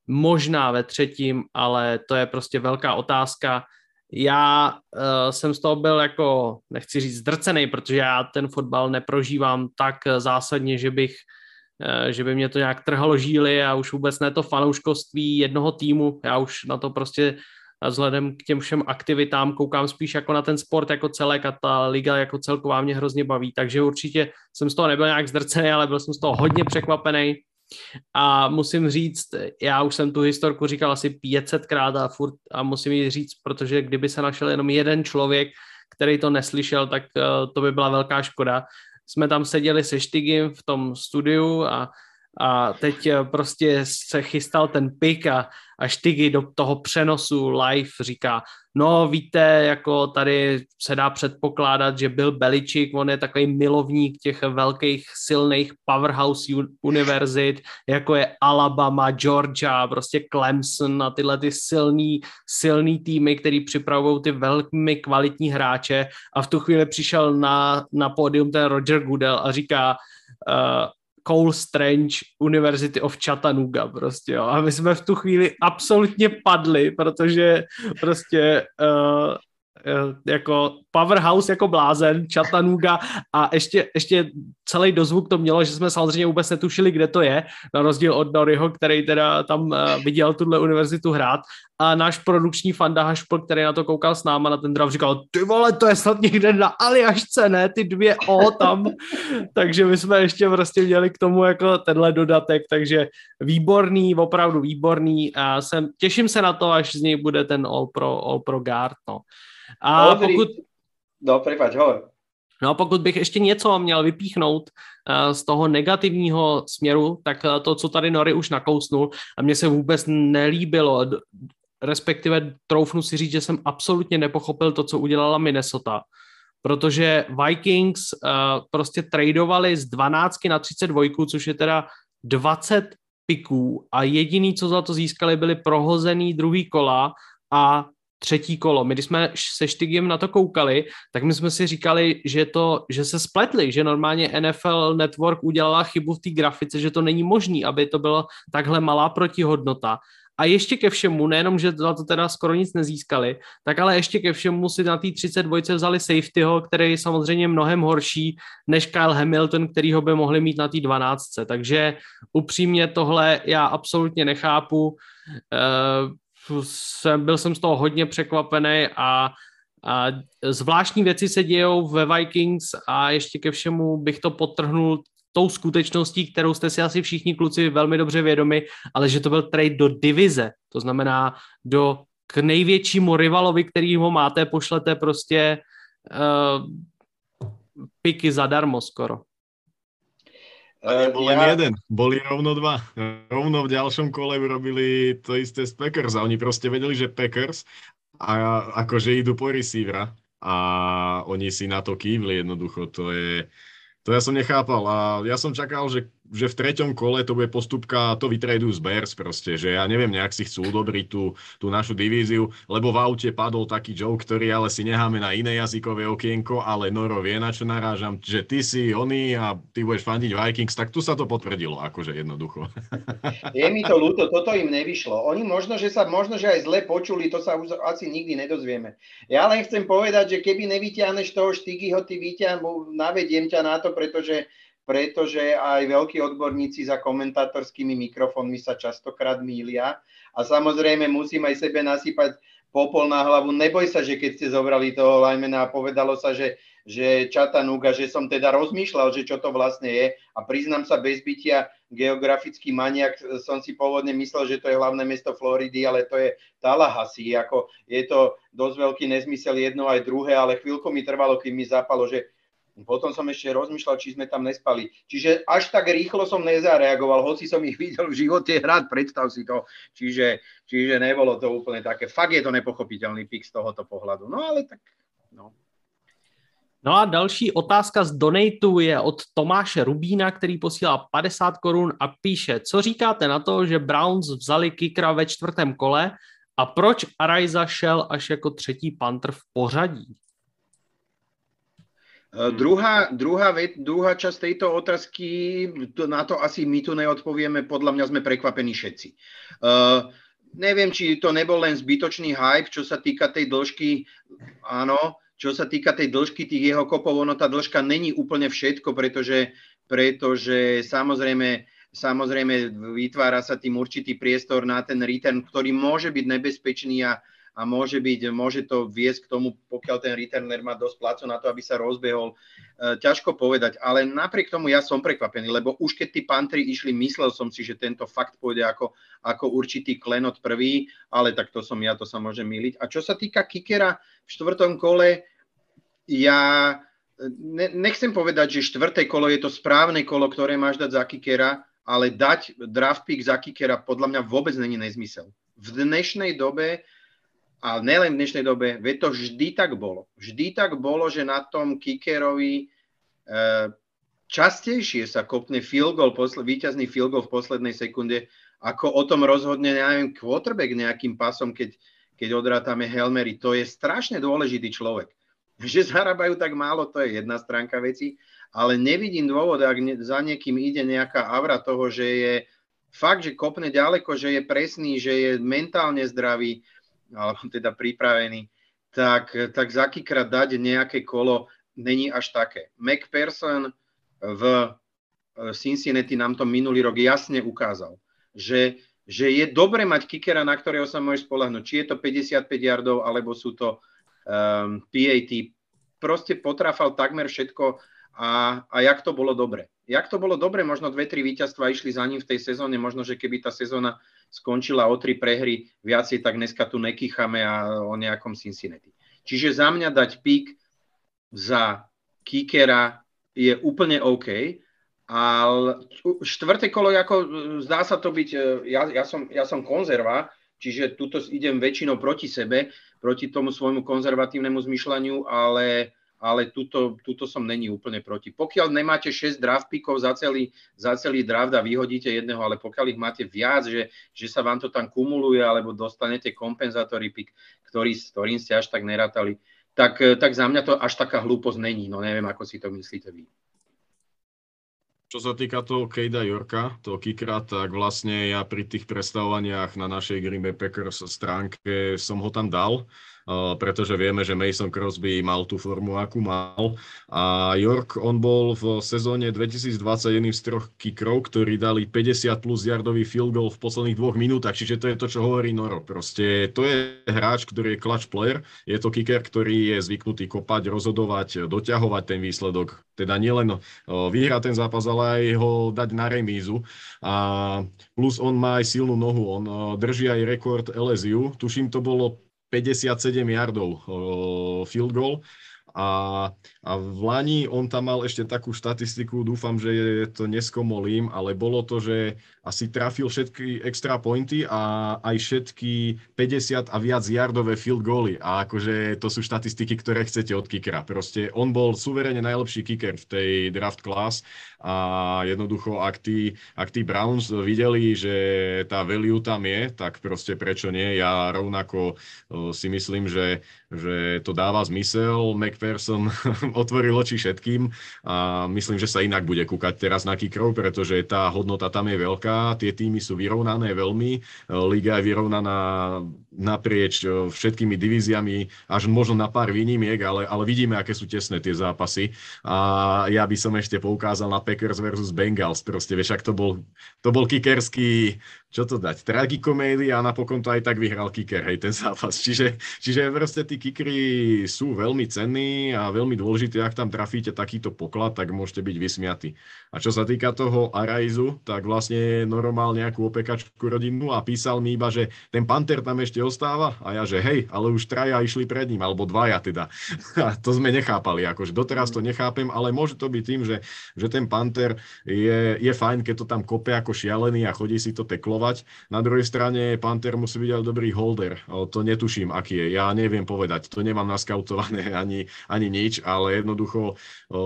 možná ve třetím, ale to je prostě velká otázka já uh, jsem z toho byl jako, nechci říct zdrcený, protože já ten fotbal neprožívám tak zásadně, že bych uh, že by mě to nějak trhalo žíly a už vůbec ne to fanouškovství jednoho týmu, já už na to prostě vzhledem k těm všem aktivitám koukám spíš jako na ten sport jako celek a ta liga jako celková mě hrozně baví, takže určitě jsem z toho nebyl nějak zdrcený, ale byl jsem z toho hodně překvapený a musím říct, já už jsem tu historku říkal asi 500krát a furt a musím ji říct, protože kdyby se našel jenom jeden člověk, který to neslyšel, tak uh, to by byla velká škoda. Jsme tam seděli se Štygim v tom studiu a a teď eh, prostě se chystal ten pik a, a Štygy do toho přenosu live říká, no víte, jako tady se dá předpokládat, že byl Beličik, on je takový milovník těch velkých silných powerhouse univerzit, jako je Alabama, Georgia, prostě Clemson a tyhle ty silný, silný týmy, který připravují ty velmi kvalitní hráče. A v tu chvíli přišel na, na pódium ten Roger Goodell a říká, uh, Cole Strange University of Chattanooga prostě, jo. A my jsme v tu chvíli absolutně padli, protože prostě uh, jako powerhouse jako blázen, Chattanooga a ještě, ještě celý dozvuk to mělo, že jsme samozřejmě vůbec netušili, kde to je, na rozdíl od Noryho, který teda tam uh, viděl tuhle univerzitu hrát. A náš produkční fanda Hašpl, který na to koukal s náma na ten draft, říkal, ty vole, to je snad někde na Aliašce, ne, ty dvě O tam, takže my jsme ještě prostě měli k tomu jako tenhle dodatek, takže výborný, opravdu výborný a jsem, těším se na to, až z něj bude ten All Pro, All Pro Guard, no. A no, pokud... No, prepáč, hovor. No a pokud bych ještě něco měl vypíchnout uh, z toho negativního směru, tak uh, to, co tady Nori už nakousnul, a mně se vůbec nelíbilo, respektive troufnu si říct, že jsem absolutně nepochopil to, co udělala Minnesota, protože Vikings uh, prostě tradovali z 12 na 32, což je teda 20 piků a jediný, co za to získali, byli prohozený druhý kola a třetí kolo. My, když jsme se Štygiem na to koukali, tak my jsme si říkali, že, to, že se spletli, že normálně NFL Network udělala chybu v té grafice, že to není možné, aby to byla takhle malá protihodnota. A ještě ke všemu, nejenom, že za to teda skoro nic nezískali, tak ale ještě ke všemu si na té 32 vzali safetyho, který je samozřejmě mnohem horší než Kyle Hamilton, který ho by mohli mít na té 12. Takže upřímně tohle já absolutně nechápu. Uh, jsem, byl jsem z toho hodně překvapený a, a zvláštní věci se dějou ve Vikings a ještě ke všemu bych to potrhnul tou skutečností, kterou jste si asi všichni kluci velmi dobře vědomi, ale že to byl trade do divize, to znamená do k největšímu rivalovi, který ho máte, pošlete prostě uh, piky zadarmo skoro. A nebol len ja... jeden, boli rovno dva. Rovno v ďalšom kole urobili to isté z Packers a oni proste vedeli, že Packers a akože idú po receivera a oni si na to kývli jednoducho. To je, to ja som nechápal a ja som čakal, že, že v treťom kole to bude postupka, to vytradujú z Bears proste, že ja neviem, nejak si chcú udobriť tú, tú našu divíziu, lebo v aute padol taký joke, ktorý ale si necháme na iné jazykové okienko, ale Noro vie, na čo narážam, že ty si oný a ty budeš fandiť Vikings, tak tu sa to potvrdilo, akože jednoducho. Je mi to ľúto, toto im nevyšlo. Oni možno, že sa možno, že aj zle počuli, to sa už asi nikdy nedozvieme. Ja len chcem povedať, že keby nevyťahneš toho Štygyho, ty vyťahnu, navediem ťa na to, pretože, pretože aj veľkí odborníci za komentátorskými mikrofónmi sa častokrát mília a samozrejme musím aj sebe nasypať popol na hlavu. Neboj sa, že keď ste zobrali toho Lajmena a povedalo sa, že, že Čatanuga, že som teda rozmýšľal, že čo to vlastne je a priznám sa bez bytia geografický maniak, som si pôvodne myslel, že to je hlavné mesto Floridy, ale to je Tallahassee. Ako je to dosť veľký nezmysel jedno aj druhé, ale chvíľko mi trvalo, kým mi zapalo, že potom som ešte rozmýšľal, či sme tam nespali. Čiže až tak rýchlo som nezareagoval, hoci som ich videl v živote hrať, predstav si to. Čiže, čiže nebolo to úplne také. Fakt je to nepochopiteľný pik z tohoto pohľadu. No ale tak, no. No a další otázka z Donatu je od Tomáše Rubína, který posílá 50 korun a píše, co říkáte na to, že Browns vzali kikra ve čtvrtém kole a proč Araiza šel až jako třetí pantr v pořadí? Hmm. Druhá, druhá, druhá časť tejto otázky, to, na to asi my tu neodpovieme, podľa mňa sme prekvapení všetci. Uh, neviem, či to nebol len zbytočný hype, čo sa týka tej dĺžky, áno, čo sa týka tej dĺžky tých jeho kopov, ono tá dĺžka není úplne všetko, pretože, pretože samozrejme, samozrejme vytvára sa tým určitý priestor na ten return, ktorý môže byť nebezpečný a, a môže, byť, môže to viesť k tomu, pokiaľ ten returner má dosť placu na to, aby sa rozbehol. E, ťažko povedať, ale napriek tomu ja som prekvapený, lebo už keď tí pantry išli, myslel som si, že tento fakt pôjde ako, ako určitý klenot prvý, ale tak to som ja, to sa môže miliť. A čo sa týka kickera v štvrtom kole, ja ne, nechcem povedať, že štvrté kolo je to správne kolo, ktoré máš dať za kickera, ale dať draft pick za kickera podľa mňa vôbec není nezmysel. V dnešnej dobe a nelen v dnešnej dobe, veď to vždy tak bolo. Vždy tak bolo, že na tom kickerovi e, častejšie sa kopne field goal, posle, víťazný field goal v poslednej sekunde, ako o tom rozhodne, neviem, quarterback nejakým pasom, keď, keď odrátame Helmery. To je strašne dôležitý človek. Že zarábajú tak málo, to je jedna stránka veci, ale nevidím dôvod, ak ne, za niekým ide nejaká avra toho, že je fakt, že kopne ďaleko, že je presný, že je mentálne zdravý, alebo teda pripravený, tak, tak za kikrát dať nejaké kolo není až také. McPherson v Cincinnati nám to minulý rok jasne ukázal, že, že je dobre mať kickera, na ktorého sa môžeš spolahnuť. Či je to 55 yardov, alebo sú to um, PAT. Proste potrafal takmer všetko a, a jak to bolo dobre. Jak to bolo dobre, možno dve, tri víťazstva išli za ním v tej sezóne, možno, že keby tá sezóna skončila o tri prehry viacej, tak dneska tu nekýchame a o nejakom Cincinnati. Čiže za mňa dať pík za kickera je úplne OK, ale štvrté kolo, ako zdá sa to byť, ja, ja, som, ja som konzerva, čiže tuto idem väčšinou proti sebe, proti tomu svojmu konzervatívnemu zmyšľaniu, ale, ale tuto, tuto som není úplne proti. Pokiaľ nemáte 6 draft pickov za celý, za celý draft a vyhodíte jedného, ale pokiaľ ich máte viac, že, že sa vám to tam kumuluje, alebo dostanete kompenzátory pick, ktorý, s ktorým ste až tak nerátali, tak, tak za mňa to až taká hlúposť není. No neviem, ako si to myslíte vy. Čo sa týka toho Kejda Jorka, toho kickera, tak vlastne ja pri tých predstavovaniach na našej Green Bay Packers stránke som ho tam dal pretože vieme, že Mason Crosby mal tú formu, akú mal. A York, on bol v sezóne 2020 jedným z troch kickerov, ktorí dali 50 plus yardový field goal v posledných dvoch minútach, čiže to je to, čo hovorí Noro. Proste to je hráč, ktorý je clutch player, je to kicker, ktorý je zvyknutý kopať, rozhodovať, doťahovať ten výsledok. Teda nielen vyhrať ten zápas, ale aj ho dať na remízu. A plus on má aj silnú nohu, on drží aj rekord LSU, tuším to bolo 57 yardov field goal a, a v Lani on tam mal ešte takú štatistiku, dúfam, že to neskomolím, ale bolo to, že asi trafil všetky extra pointy a aj všetky 50 a viac yardové field goaly. A akože to sú štatistiky, ktoré chcete od kickera. Proste on bol suverene najlepší kicker v tej draft class a jednoducho, ak tí, ak tí Browns videli, že tá value tam je, tak proste prečo nie? Ja rovnako si myslím, že, že to dáva zmysel. McPherson otvoril oči všetkým a myslím, že sa inak bude kúkať teraz na kickerov, pretože tá hodnota tam je veľká tie týmy sú vyrovnané veľmi, liga je vyrovnaná naprieč všetkými divíziami, až možno na pár výnimiek, ale, ale vidíme, aké sú tesné tie zápasy. A ja by som ešte poukázal na Packers versus Bengals, proste, vieš, ak to bol, to bol kikerský čo to dať, tragikomédia a napokon to aj tak vyhral kicker, hej, ten zápas. Čiže, čiže proste tí kikry sú veľmi cenní a veľmi dôležité, ak tam trafíte takýto poklad, tak môžete byť vysmiatí. A čo sa týka toho Araizu, tak vlastne normál nejakú opekačku rodinnú a písal mi iba, že ten Panter tam ešte ostáva a ja, že hej, ale už traja išli pred ním, alebo dvaja teda. A to sme nechápali, akože doteraz to nechápem, ale môže to byť tým, že, že ten Panter je, je fajn, keď to tam kope ako šialený a chodí si to teklo kontrolovať. Na druhej strane Panther musí byť aj dobrý holder. To netuším, aký je. Ja neviem povedať. To nemám naskautované ani, ani nič, ale jednoducho o,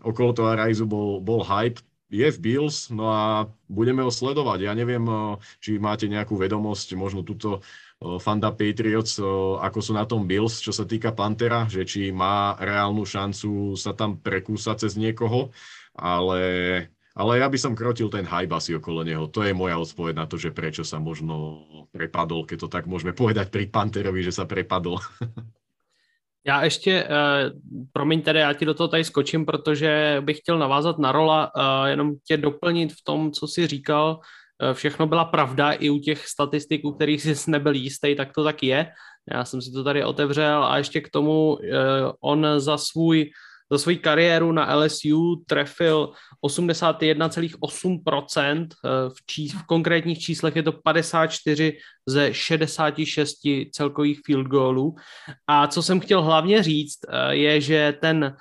okolo toho Raizu bol, bol hype je v Bills, no a budeme ho sledovať. Ja neviem, či máte nejakú vedomosť, možno túto Fanda Patriots, ako sú na tom Bills, čo sa týka Pantera, že či má reálnu šancu sa tam prekúsať cez niekoho, ale ale ja by som krotil ten hype asi okolo neho. To je moja odpoveď na to, že prečo sa možno prepadol, keď to tak môžeme povedať pri Panterovi, že sa prepadol. Já ještě, uh, promiň tedy, já ti do toho tady skočím, protože bych chtěl navázat na rola, uh, jenom tě doplnit v tom, co jsi říkal. Uh, všechno byla pravda i u těch statistik, u kterých jsi nebyl jistý, tak to tak je. Já jsem si to tady otevřel a ještě k tomu uh, on za svůj za svoji kariéru na LSU trefil 81,8%, eh, v, čís, v konkrétních číslech je to 54 ze 66 celkových field goalů. A co jsem chtěl hlavně říct, eh, je, že ten eh,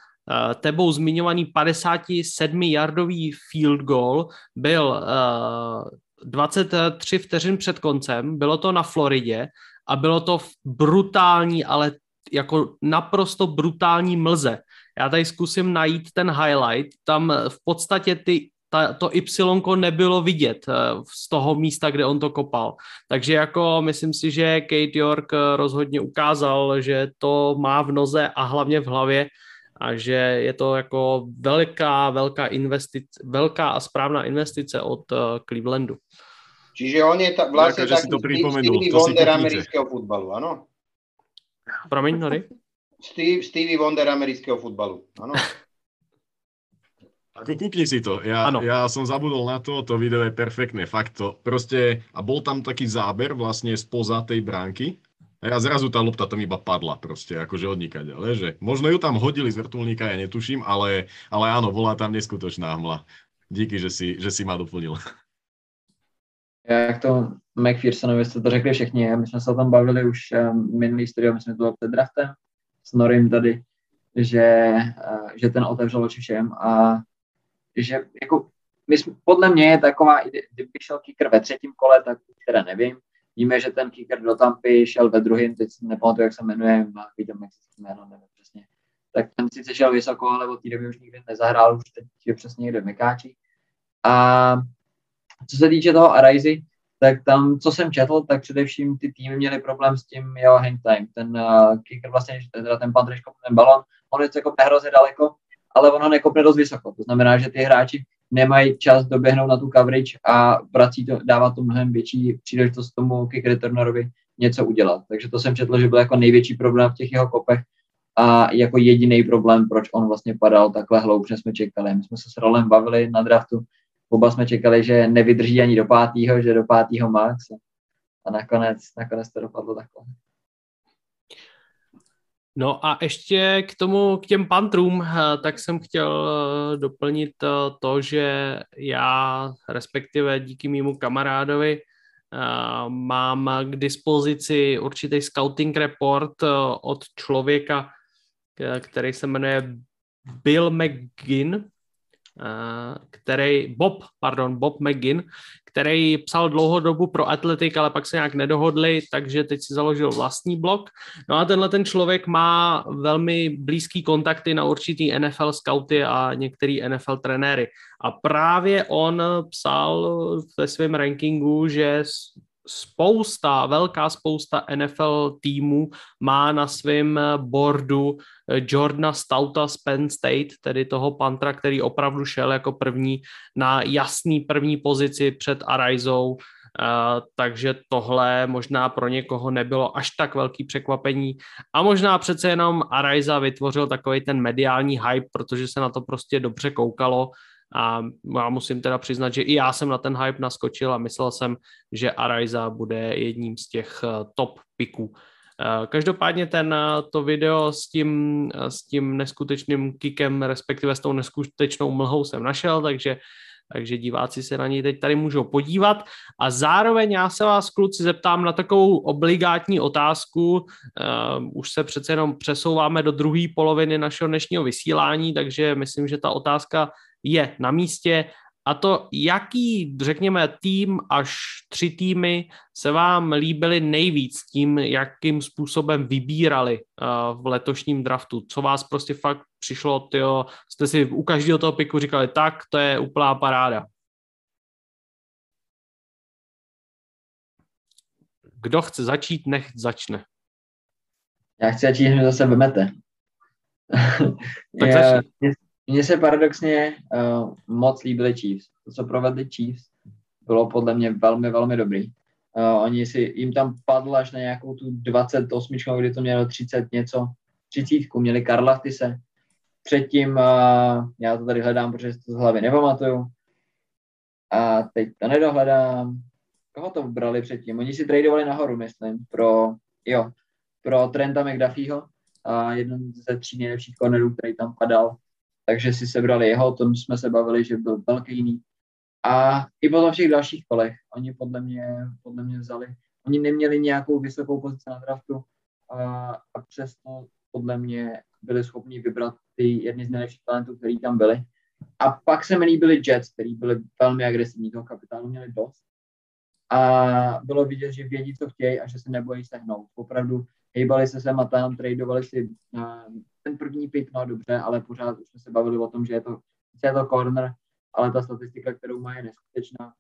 tebou zmiňovaný 57-yardový field goal byl 23 vteřin před koncem, bylo to na Floridě a bylo to v brutální, ale jako naprosto brutální mlze. Já tady zkusím najít ten highlight. Tam v podstatě ty, ta, to Y nebylo vidět eh, z toho místa, kde on to kopal. Takže jako myslím si, že Kate York eh, rozhodně ukázal, že to má v noze a hlavně v hlavě a že je to jako velká, velká investice, velká a správná investice od Clevelandu. Čiže on je ta, vlastně taký Stevie Wonder amerického futbalu, ano? Promiň, Nori? Steve, Stevie Wonder amerického futbalu, áno. Ako kúkni si to. Ja, ja som zabudol na to, to video je perfektné, fakt to. Proste, a bol tam taký záber vlastne spoza tej bránky a ja zrazu tá lopta tam iba padla proste, akože odnikať, ale že možno ju tam hodili z vrtulníka, ja netuším, ale, ale áno, bola tam neskutočná hmla. Díky, že si, že si ma doplnil. Jak to McPhersonovi jste to řekli všichni, my jsme se o tom bavili už um, minulý studio, my jsme to bylo před draftem, s Norim tady, že, eh, že ten otevřel oči všem a že jako my jsme, podle mě je taková, kdyby šel kicker ve třetím kole, tak teda nevím. Víme, že ten kicker do Tampy šel ve druhém, teď si nepamatuju, jak se jmenuje, má Vídom, jak se jméno, nevím přesně. tak ten sice šel vysoko, ale od té doby už nikdy nezahrál, už teď je přesně někde v Mekáči. A co se týče toho Araizy, tak tam, co jsem četl, tak především ty týmy měly problém s tím jeho hang time. Ten uh, kicker vlastně, teda ten pan ten balon, on je jako hrozně daleko, ale ono nekopne dost vysoko. To znamená, že ty hráči nemají čas doběhnout na tu coverage a vrací to, dává to mnohem větší příležitost tomu kick returnerovi něco udělat. Takže to jsem četl, že byl jako největší problém v těch jeho kopech a jako jediný problém, proč on vlastně padal takhle hloub, jsme čekali. My jsme se s Rolem bavili na draftu, oba jsme čekali, že nevydrží ani do pátého, že do pátého max a nakonec, nakonec to dopadlo takhle. No a ještě k tomu, k těm pantrům, eh, tak jsem chtěl eh, doplnit eh, to, že já, respektive díky mýmu kamarádovi, mám k dispozici určitý scouting report od člověka, který se jmenuje Bill McGinn, který, Bob, pardon, Bob McGinn, který psal dlouhou dobu pro Athletic, ale pak se nějak nedohodli, takže teď si založil vlastní blog. No a tenhle ten člověk má velmi blízký kontakty na určitý NFL scouty a některý NFL trenéry. A právě on psal ve svém rankingu, že spousta, velká spousta NFL týmů má na svém boardu eh, Jordana Stouta z Penn State, tedy toho pantra, který opravdu šel jako první na jasný první pozici před Arizou, uh, takže tohle možná pro někoho nebylo až tak velký překvapení. A možná přece jenom Ariza vytvořil takový ten mediální hype, protože se na to prostě dobře koukalo. A já musím teda přiznat, že i já jsem na ten hype naskočil a myslel jsem, že Araiza bude jedním z těch eh, top piků. Eh, každopádně ten, eh, to video s tím, s tím neskutečným kikem, respektive s tou neskutečnou mlhou jsem našel, takže takže diváci se na něj teď tady můžou podívat. A zároveň já se vás, kluci, zeptám na takovou obligátní otázku. Už se přece jenom přesouváme do druhé poloviny našeho dnešního vysílání, takže myslím, že ta otázka je na místě a to, jaký, řekněme, tým až tři týmy se vám líbily nejvíc tím, jakým způsobem vybírali uh, v letošním draftu? Co vás prostě fakt přišlo, tyjo, jste si u každého toho piku říkali, tak, to je úplná paráda. Kdo chce začít, nech začne. Já chci začít, že zase vemete. tak začni. Mně se paradoxně uh, moc líbily Chiefs. To, co provedli Chiefs, bylo podle mě velmi, velmi dobrý. Uh, oni si, jim tam padlo až na nějakou tu 28, kdy to mělo 30 něco, 30, měli Karla Tise. Předtím, uh, já to tady hledám, protože to z hlavy nepamatuju. A teď to nedohledám. Koho to brali předtím? Oni si tradovali nahoru, myslím, pro, jo, pro Trenta McDuffieho, a jeden ze tří nejlepších cornerů, který tam padal takže si sebrali jeho, o tom jsme se bavili, že byl velký. A i potom všech dalších kolech, oni podle mě, podle mě vzali, oni neměli nějakou vysokou pozici na draftu a, a přesto podle mě byli schopni vybrat ty jedny z nejlepších talentů, který tam byli. A pak se mi líbili Jets, který byli velmi agresivní, toho kapitánu měli dost. A bylo vidět, že vědí, co chtějí a že se nebojí sehnout. Opravdu hejbali se sem a tam, tradeovali si ten první pick, no dobře, ale pořád už jsme se bavili o tom, že je to, je to corner, ale ta statistika, kterou má, je neskutečná.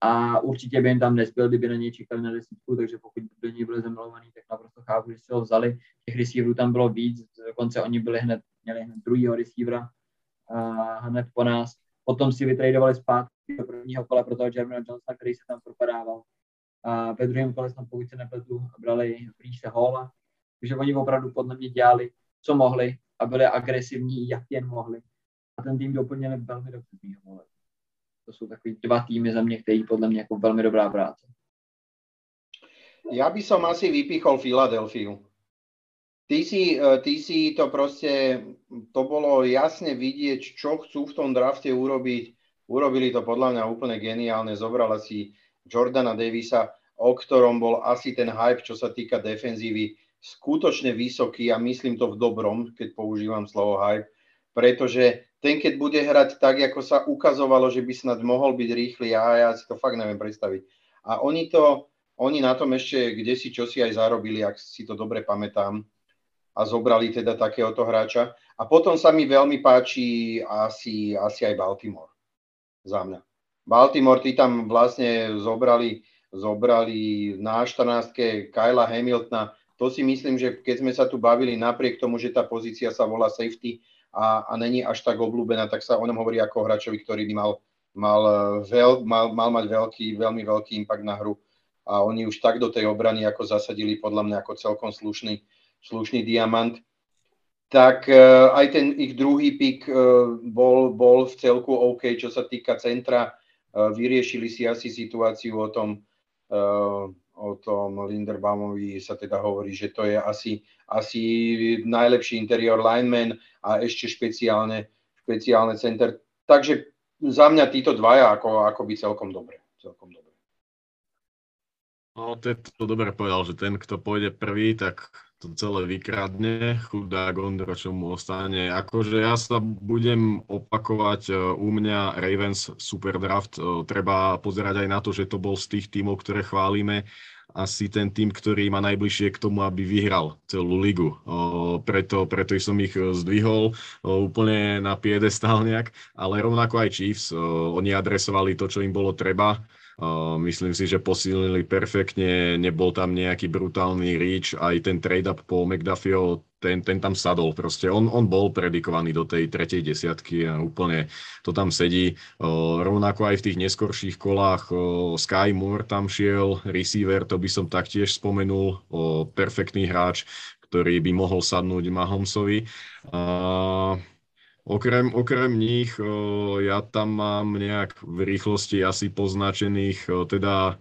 A určitě by jim tam nezbyl, kdyby na něj čekali na desítku, takže pokud by do něj byli zamilovaný, tak naprosto chápu, že si ho vzali. Těch receiverů tam bylo víc, dokonce oni byli hned, měli hned druhýho receivera a hned po nás. Potom si vytradovali zpátky do prvního kola pro toho Jeremy Johnsona, který se tam propadával. A ve druhém kole jsme pokud se nepletu, brali Reese Halla, takže oni opravdu podle mě dělali co mohli a byli agresivní, jak jen mohli. A ten tým doplnili velmi dobře To jsou takový dva týmy za mě, který podle mě jako velmi dobrá práce. Ja by som asi vypichol Filadelfiu. Ty si, eh, ty si to proste, to bolo jasne vidieť, čo chcú v tom drafte urobiť. Urobili to podľa mňa úplne geniálne. Zobrala si Jordana Davisa, o ktorom bol asi ten hype, čo sa týka defenzívy skutočne vysoký a myslím to v dobrom, keď používam slovo hype, pretože ten, keď bude hrať tak, ako sa ukazovalo, že by snad mohol byť rýchly, ja, ja si to fakt neviem predstaviť. A oni to, oni na tom ešte kde si čo si aj zarobili, ak si to dobre pamätám. a zobrali teda takéhoto hráča. A potom sa mi veľmi páči asi, asi aj Baltimore za mňa. Baltimore, tí tam vlastne zobrali, zobrali na 14. Kyla Hamiltona. To si myslím, že keď sme sa tu bavili, napriek tomu, že tá pozícia sa volá safety a, a není až tak obľúbená, tak sa o ňom hovorí ako hráčovi, ktorý by mal, mal, veľ, mal, mal mať veľký, veľmi veľký impact na hru. A oni už tak do tej obrany ako zasadili podľa mňa ako celkom slušný, slušný diamant tak uh, aj ten ich druhý pik uh, bol, bol v celku OK, čo sa týka centra. Uh, vyriešili si asi situáciu o tom, o tom Linderbaumovi sa teda hovorí, že to je asi, asi najlepší interior lineman a ešte špeciálne, špeciálne center. Takže za mňa títo dvaja ako, ako by celkom dobre. Celkom dobre. No, to, to dobre povedal, že ten, kto pôjde prvý, tak to celé vykradne, chudák Ondro, čo mu ostane. Akože ja sa budem opakovať, e, u mňa Ravens super draft, e, treba pozerať aj na to, že to bol z tých tímov, ktoré chválime, asi ten tým, ktorý má najbližšie k tomu, aby vyhral celú ligu. O, preto, preto som ich zdvihol úplne na piedestál nejak, ale rovnako aj Chiefs, oni adresovali to, čo im bolo treba Myslím si, že posilnili perfektne, nebol tam nejaký brutálny reach, aj ten trade-up po McDuffieho, ten, ten tam sadol. Proste on, on bol predikovaný do tej tretej desiatky a úplne to tam sedí. Rovnako aj v tých neskorších kolách Sky Moore tam šiel, receiver, to by som taktiež spomenul, perfektný hráč, ktorý by mohol sadnúť Mahomesovi. Okrem, okrem nich, ja tam mám nejak v rýchlosti asi poznačených, teda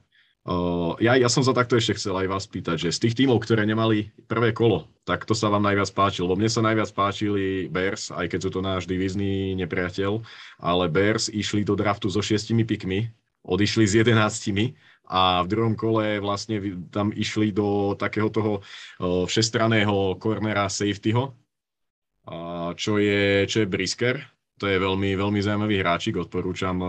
ja, ja som sa takto ešte chcel aj vás pýtať, že z tých tímov, ktoré nemali prvé kolo, tak to sa vám najviac páčilo, lebo mne sa najviac páčili Bears, aj keď sú to náš divizný nepriateľ, ale Bears išli do draftu so šiestimi pikmi, odišli s jedenáctimi a v druhom kole vlastne tam išli do takého toho všestraného cornera safetyho, čo je, čo je Brisker. To je veľmi, veľmi zaujímavý hráčik, odporúčam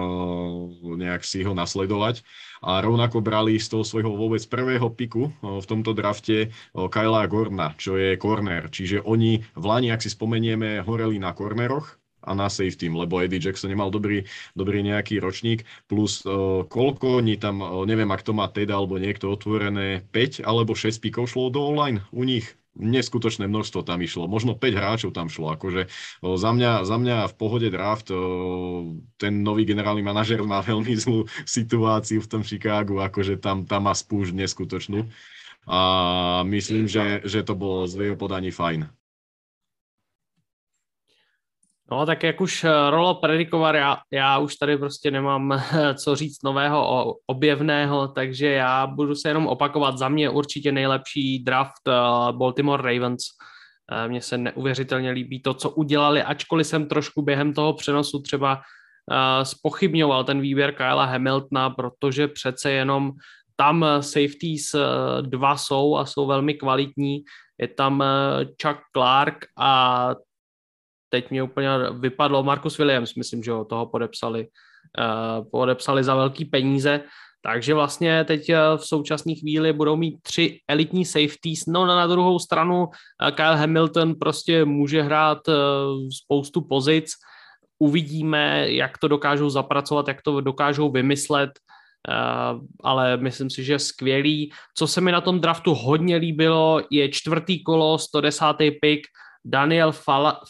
nejak si ho nasledovať. A rovnako brali z toho svojho vôbec prvého piku v tomto drafte Kyla Gorna, čo je corner. Čiže oni v Lani, ak si spomenieme, horeli na corneroch, a na safety, lebo Eddie Jackson nemal dobrý, dobrý nejaký ročník, plus uh, koľko oni tam, uh, neviem, ak to má teda alebo niekto otvorené, 5 alebo 6 pikov šlo do online u nich neskutočné množstvo tam išlo, možno 5 hráčov tam šlo, akože za, mňa, za mňa v pohode draft, ten nový generálny manažer má veľmi zlú situáciu v tom Chicagu, akože tam, tam má spúšť neskutočnú. A myslím, že, že to bolo z jeho podaní fajn. No tak jak už eh, Rolo predikoval, já, já už tady prostě nemám eh, co říct nového, objevného, takže já budu se jenom opakovat. Za mě určitě nejlepší draft eh, Baltimore Ravens. Mně se neuvěřitelně líbí to, co udělali, ačkoliv jsem trošku během toho přenosu třeba spochybňoval ten výběr Kyla Hamiltona, protože přece jenom tam safeties dva jsou a jsou velmi kvalitní. Je tam Chuck Clark a teď mě úplně vypadlo Marcus Williams, myslím, že ho toho podepsali, uh, podepsali za velký peníze, takže vlastně teď eh, v současné chvíli budou mít tři elitní safeties, no na druhou stranu uh, Kyle Hamilton prostě může hrát spoustu pozic, uvidíme, jak to dokážou zapracovat, jak to dokážou vymyslet, ale myslím si, že skvělý. Co se mi na tom draftu hodně líbilo, je čtvrtý kolo, 110. pick, Daniel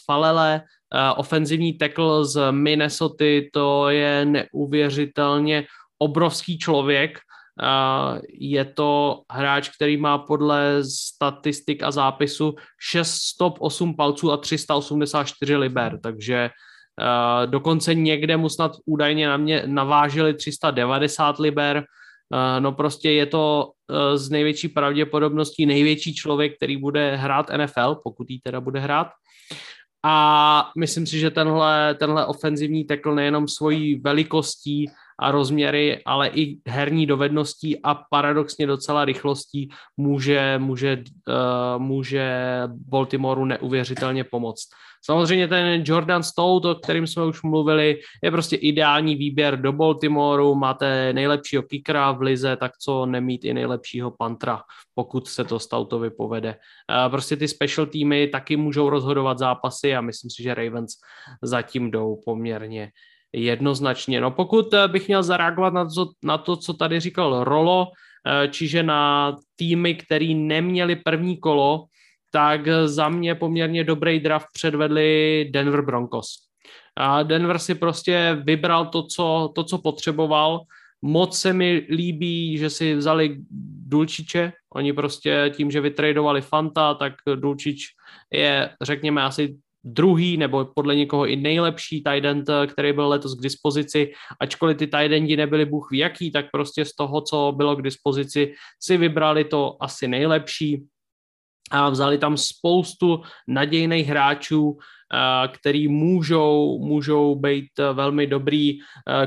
Falele, uh, ofenzivní tackle z Minnesota, to je neuvěřitelně obrovský člověk. Uh, je to hráč, který má podle statistik a zápisu 6 stop 8 palců a 384 liber, takže uh, dokonce někde mu snad údajně na mě navážili 390 liber, no prostě je to z největší pravděpodobností největší člověk, který bude hrát NFL, pokud jí teda bude hrát. A myslím si, že tenhle, tenhle ofenzivní tackle nejenom svojí velikostí, a rozměry, ale i herní dovedností a paradoxně docela rychlostí může, může, uh, může Baltimoreu neuvěřitelně pomoct. Samozřejmě ten Jordan Stout, o kterým jsme už mluvili, je prostě ideální výběr do Baltimoreu, máte nejlepšího kickera v lize, tak co nemít i nejlepšího pantra, pokud se to Stoutovi povede. Prostě ty special týmy taky můžou rozhodovat zápasy a myslím si, že Ravens zatím jdou poměrně jednoznačně. No pokud eh, bych měl zareagovat na to, na to co tady říkal Rolo, eh, čiže na týmy, který neměli první kolo, tak za mě poměrně dobrý draft předvedli Denver Broncos. A Denver si prostě vybral to, co, to, co potřeboval. Moc se mi líbí, že si vzali Dulčiče. Oni prostě tím, že vytradovali Fanta, tak Dulčič je, řekněme, asi druhý nebo podle někoho i nejlepší tight end, který byl letos k dispozici, ačkoliv ty tight endi nebyly bůh ví jaký, tak prostě z toho, co bylo k dispozici, si vybrali to asi nejlepší a vzali tam spoustu nadějných hráčů, který můžou, můžou být velmi dobrý.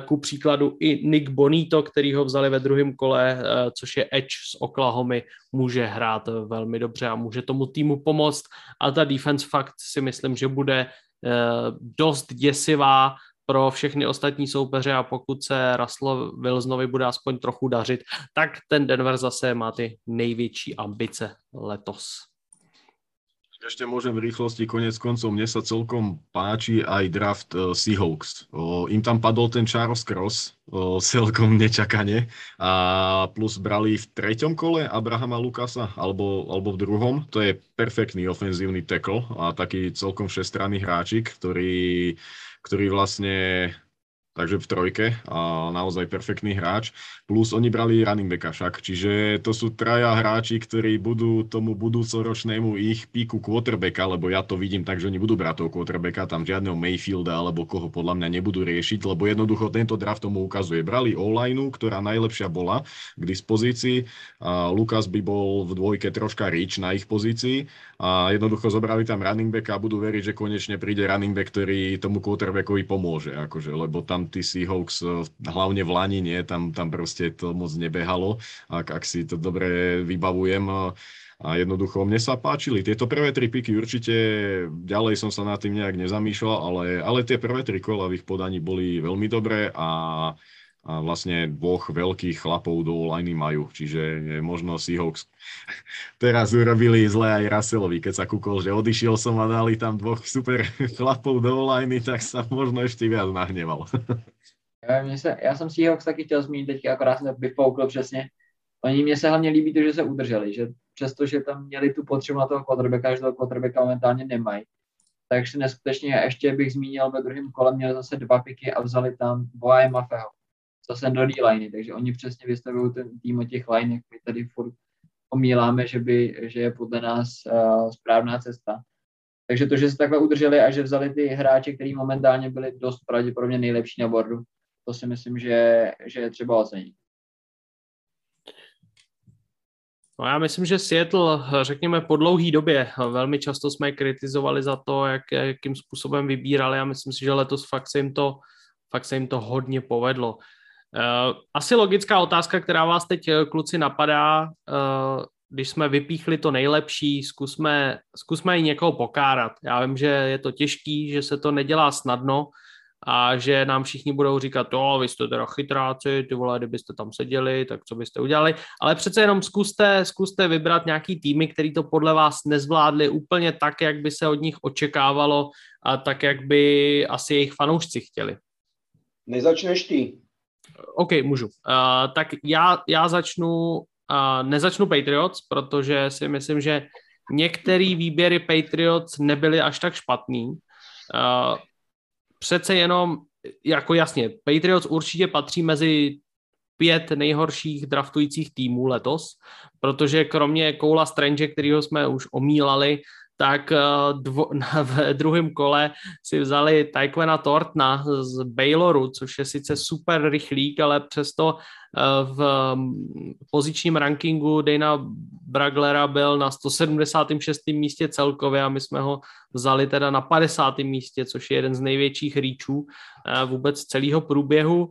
Ku příkladu i Nick Bonito, který ho vzali ve druhém kole, což je Edge z Oklahoma, může hrát velmi dobře a může tomu týmu pomoct. A ta defense fakt si myslím, že bude dost děsivá pro všechny ostatní soupeře a pokud se Russell Wilsonovi bude aspoň trochu dařit, tak ten Denver zase má ty největší ambice letos. Ešte môžem v rýchlosti, konec koncov, mne sa celkom páči aj draft uh, Seahawks. Uh, im tam padol ten Charles Cross uh, celkom nečakane a plus brali v treťom kole Abrahama Lukasa alebo, alebo v druhom. To je perfektný ofenzívny tackle a taký celkom všestranný hráčik, ktorý, ktorý vlastne takže v trojke a naozaj perfektný hráč. Plus oni brali running backa však, čiže to sú traja hráči, ktorí budú tomu budúcoročnému ich píku quarterbacka, lebo ja to vidím tak, že oni budú brať toho quarterbacka, tam žiadneho Mayfielda alebo koho podľa mňa nebudú riešiť, lebo jednoducho tento draft tomu ukazuje. Brali o ktorá najlepšia bola k dispozícii. A Lukas by bol v dvojke troška rich na ich pozícii a jednoducho zobrali tam running backa a budú veriť, že konečne príde running back, ktorý tomu quarterbackovi pomôže, akože, lebo tam tí Seahawks, eh, hlavne v Lani, nie, tam, tam proste to moc nebehalo, ak, ak si to dobre vybavujem. A jednoducho mne sa páčili. Tieto prvé tri piky určite, ďalej som sa nad tým nejak nezamýšľal, ale, ale tie prvé tri kola v ich podaní boli veľmi dobré a a vlastne dvoch veľkých chlapov do liney majú, čiže možno Seahawks teraz urobili zle aj Russellovi, keď sa kúkol, že odišiel som a dali tam dvoch super chlapov do liney, tak sa možno ešte viac nahneval. Já, se, já jsem Seahawks taky chtěl zmínit teďka, akorát jsem to přesně. Oni mě se hlavně líbí to, že se udrželi, že přestože tam měli tu potřebu na toho quarterbacka, že toho quarterbacka momentálně nemají, takže neskutečně ještě bych zmínil ve druhém kole měli zase dva piky a vzali tam Boa Mafeho zase do liney, takže oni přesně vystavují ten tým o těch linech, my tady furt omíláme, že, by, že je podle nás uh, správná cesta. Takže to, že se takhle udrželi a že vzali ty hráče, kteří momentálně byli dost pravděpodobně nejlepší na bordu, to si myslím, že, že je třeba ocenit. No já myslím, že Seattle, řekněme, po dlouhé době velmi často jsme kritizovali za to, jak, jakým způsobem vybírali a myslím si, že letos fakt se jim to, fakt se jim to hodně povedlo. Uh, asi logická otázka, která vás teď eh, kluci napadá, uh, když jsme vypíchli to nejlepší, zkusme, zkusme i někoho pokárat. Já vím, že je to těžký, že se to nedělá snadno a že nám všichni budou říkat, to, vy jste teda chytráci, ty vole, kdybyste tam seděli, tak co byste udělali. Ale přece jenom zkuste, zkuste vybrat nějaký týmy, který to podle vás nezvládli úplně tak, jak by se od nich očekávalo a tak, jak by asi jejich fanoušci chtěli. Nezačneš ty. OK, můžu. Uh, tak já, já začnu, uh, nezačnu Patriots, protože si myslím, že některé výběry Patriots nebyly až tak špatný. Uh, přece jenom, jako jasně, Patriots určitě patří mezi pět nejhorších draftujících týmů letos, protože kromě Koula Strange, kterého jsme už omílali, tak eh, dvo, v druhém kole si vzali Taekwena Tortna z Bayloru, což je sice super rychlík, ale přesto eh, v mm, pozičním rankingu Dana Braglera byl na 176. místě celkově a my jsme ho vzali teda na 50. místě, což je jeden z největších rýčů eh, vůbec celého průběhu.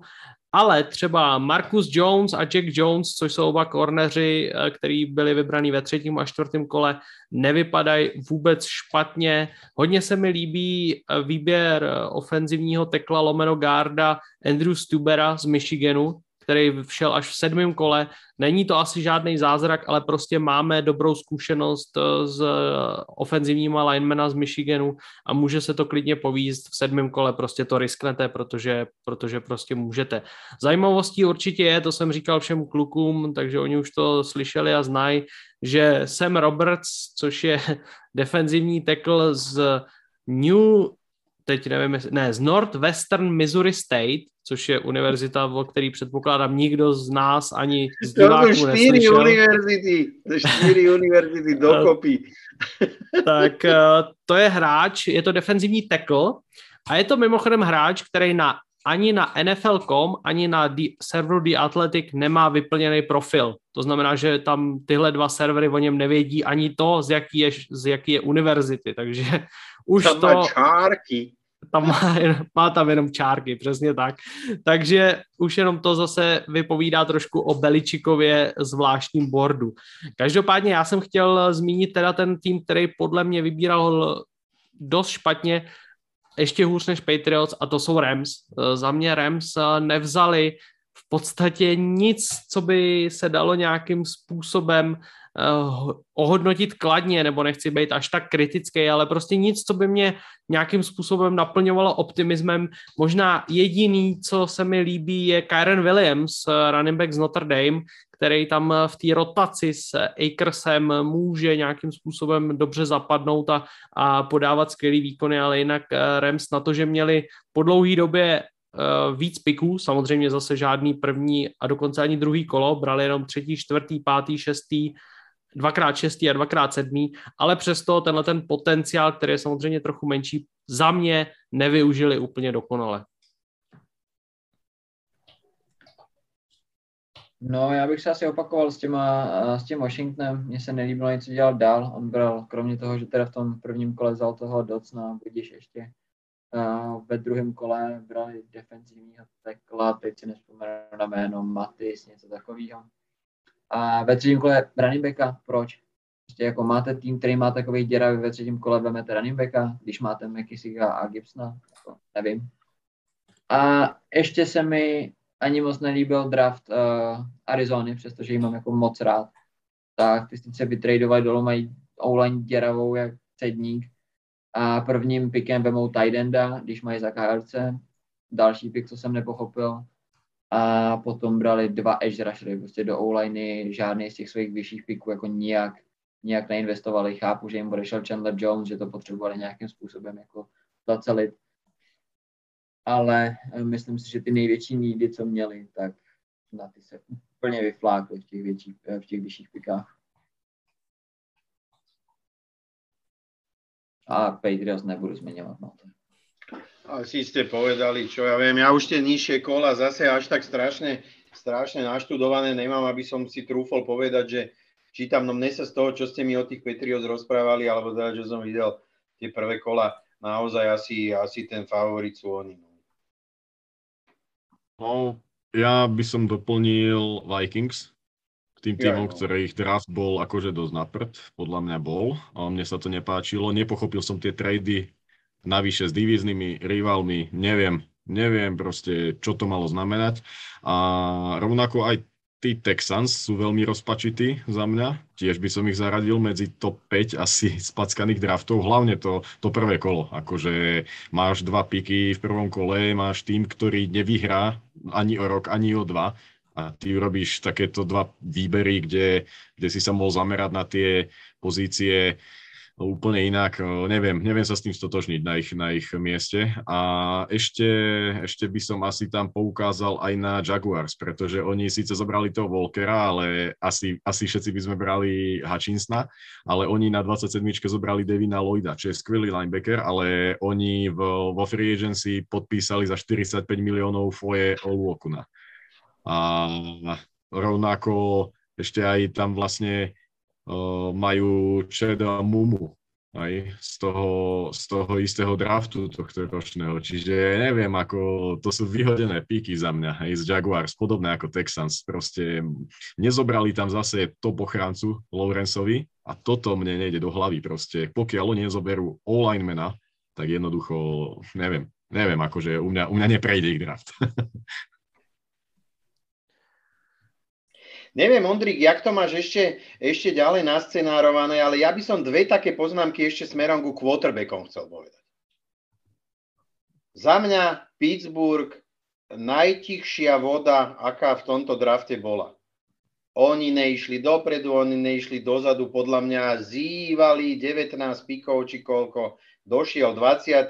Ale třeba Marcus Jones a Jack Jones, což jsou oba korneři, eh, který byli vybraní ve třetím a čtvrtém kole, nevypadají vůbec špatně. Hodně se mi líbí eh, výběr eh, ofenzivního tekla lomeno garda Andrew Stubera z Michiganu, který všel až v sedmém kole. Není to asi žádný zázrak, ale prostě máme dobrou zkušenost eh, s ofenzivníma linemana z Michiganu a může se to klidně povízt v sedmém kole, prostě to risknete, protože, protože prostě můžete. Zajímavostí určitě je, to jsem říkal všem klukům, takže oni už to slyšeli a znají, že Sam Roberts, což je defenzivní tackle z New teď nevím, jestli, ne, z Northwestern Missouri State, což je univerzita, o který předpokládám nikdo z nás ani z diváků to jsou čtyři univerzity, to čtyři univerzity dokopy. tak eh, to je hráč, je to defenzivní tackle a je to mimochodem hráč, který na ani na NFL.com, ani na The, serveru The Athletic nemá vyplněný profil. To znamená, že tam tyhle dva servery o něm nevědí ani to, z jaký je, z jaký je univerzity, takže už tam to... Má čárky. Tam má, má tam jenom čárky, přesně tak. Takže už jenom to zase vypovídá trošku o Beličikově zvláštním boardu. Každopádně já jsem chtěl zmínit teda ten tým, který podle mě vybíral dost špatně, ještě hůř než Patriots a to jsou Rams. Za mě Rams nevzali v podstatě nic, co by se dalo nějakým způsobem ohodnotit kladně, nebo nechci být až tak kritický, ale prostě nic, co by mě nějakým způsobem naplňovalo optimismem. Možná jediný, co se mi líbí, je Kyron Williams, eh, running back z Notre Dame, který tam v té rotaci s Akersem může nějakým způsobem dobře zapadnout a, a podávat skvělý výkony, ale jinak eh, Rams na to, že měli po dlouhé době víc piků, samozřejmě zase žádný první a dokonce ani druhý kolo, brali jenom třetí, čtvrtý, pátý, šestý, dvakrát šestý a dvakrát sedmý, ale přesto tenhle ten potenciál, který je samozřejmě trochu menší, za mě nevyužili úplně dokonale. No, já bych se asi opakoval s, těma, s tím Washingtonem. Mně se nelíbilo něco dělat dál. On bral, kromě toho, že teda v tom prvním kole vzal toho Docna, budíš ještě uh, ve druhém kole brali defenzivního tekla, teď si nespomenu na jméno Matis, něco takového. A ve třetím kole running backa, proč? Prostě jako máte tým, který má takový děravý ve třetím kole, vemete running backa, když máte McKissicka a Gibsona, jako nevím. A ještě se mi ani moc nelíbil draft uh, Arizony, přestože ji mám jako moc rád. Tak ty se vytradovali dolů, mají online děravou jak cedník. A prvním pikem vemou Tidenda, když mají za KRC. Další pick, co jsem nepochopil, a potom brali dva edge rushery, prostě do online žádný z těch svých vyšších piků jako nijak, nijak neinvestovali. Chápu, že jim odešel Chandler Jones, že to potřebovali nějakým způsobem jako zacelit. Ale eh, myslím si, že ty největší nídy, co měli, tak na ty se úplně vyflákly v těch, větších, eh, v těch vyšších pikách. A Patriots nebudu zmiňovat. No. Asi ste povedali, čo ja viem. Ja už tie nižšie kola zase až tak strašne, strašne naštudované nemám, aby som si trúfol povedať, že čítam, no mne sa z toho, čo ste mi o tých Patriots rozprávali, alebo teda, že som videl tie prvé kola, naozaj asi, asi ten favorit sú oni. No. no, ja by som doplnil Vikings, tým týmom, ja, no. ktorých draft bol akože dosť naprd, podľa mňa bol. A mne sa to nepáčilo. Nepochopil som tie trady navyše s divíznymi rivalmi, neviem, neviem proste, čo to malo znamenať. A rovnako aj tí Texans sú veľmi rozpačití za mňa. Tiež by som ich zaradil medzi top 5 asi spackaných draftov, hlavne to, to prvé kolo. Akože máš dva piky v prvom kole, máš tým, ktorý nevyhrá ani o rok, ani o dva a ty robíš takéto dva výbery, kde, kde si sa mohol zamerať na tie pozície úplne inak, neviem, neviem sa s tým stotožniť na ich, na ich mieste. A ešte, ešte by som asi tam poukázal aj na Jaguars, pretože oni síce zobrali toho Volkera, ale asi, asi všetci by sme brali Hutchinsona, ale oni na 27. zobrali Devina Lloyda, čo je skvelý linebacker, ale oni v, vo free agency podpísali za 45 miliónov Foje Oluokuna. A rovnako ešte aj tam vlastne majú Čeda Mumu, aj z toho, z toho istého draftu tohto ročného. Čiže neviem, ako to sú vyhodené píky za mňa, hej, z Jaguars, podobné ako Texans. Proste nezobrali tam zase top ochráncu Lawrenceovi a toto mne nejde do hlavy proste. Pokiaľ oni nezoberú all-linemana, tak jednoducho, neviem, neviem, akože u mňa, u mňa neprejde ich draft. Neviem, Ondrik, jak to máš ešte, ešte ďalej nascenárované, ale ja by som dve také poznámky ešte smerom ku quarterbackom chcel povedať. Za mňa Pittsburgh najtichšia voda, aká v tomto drafte bola. Oni neišli dopredu, oni neišli dozadu, podľa mňa zývali 19 pikov či koľko, došiel 20.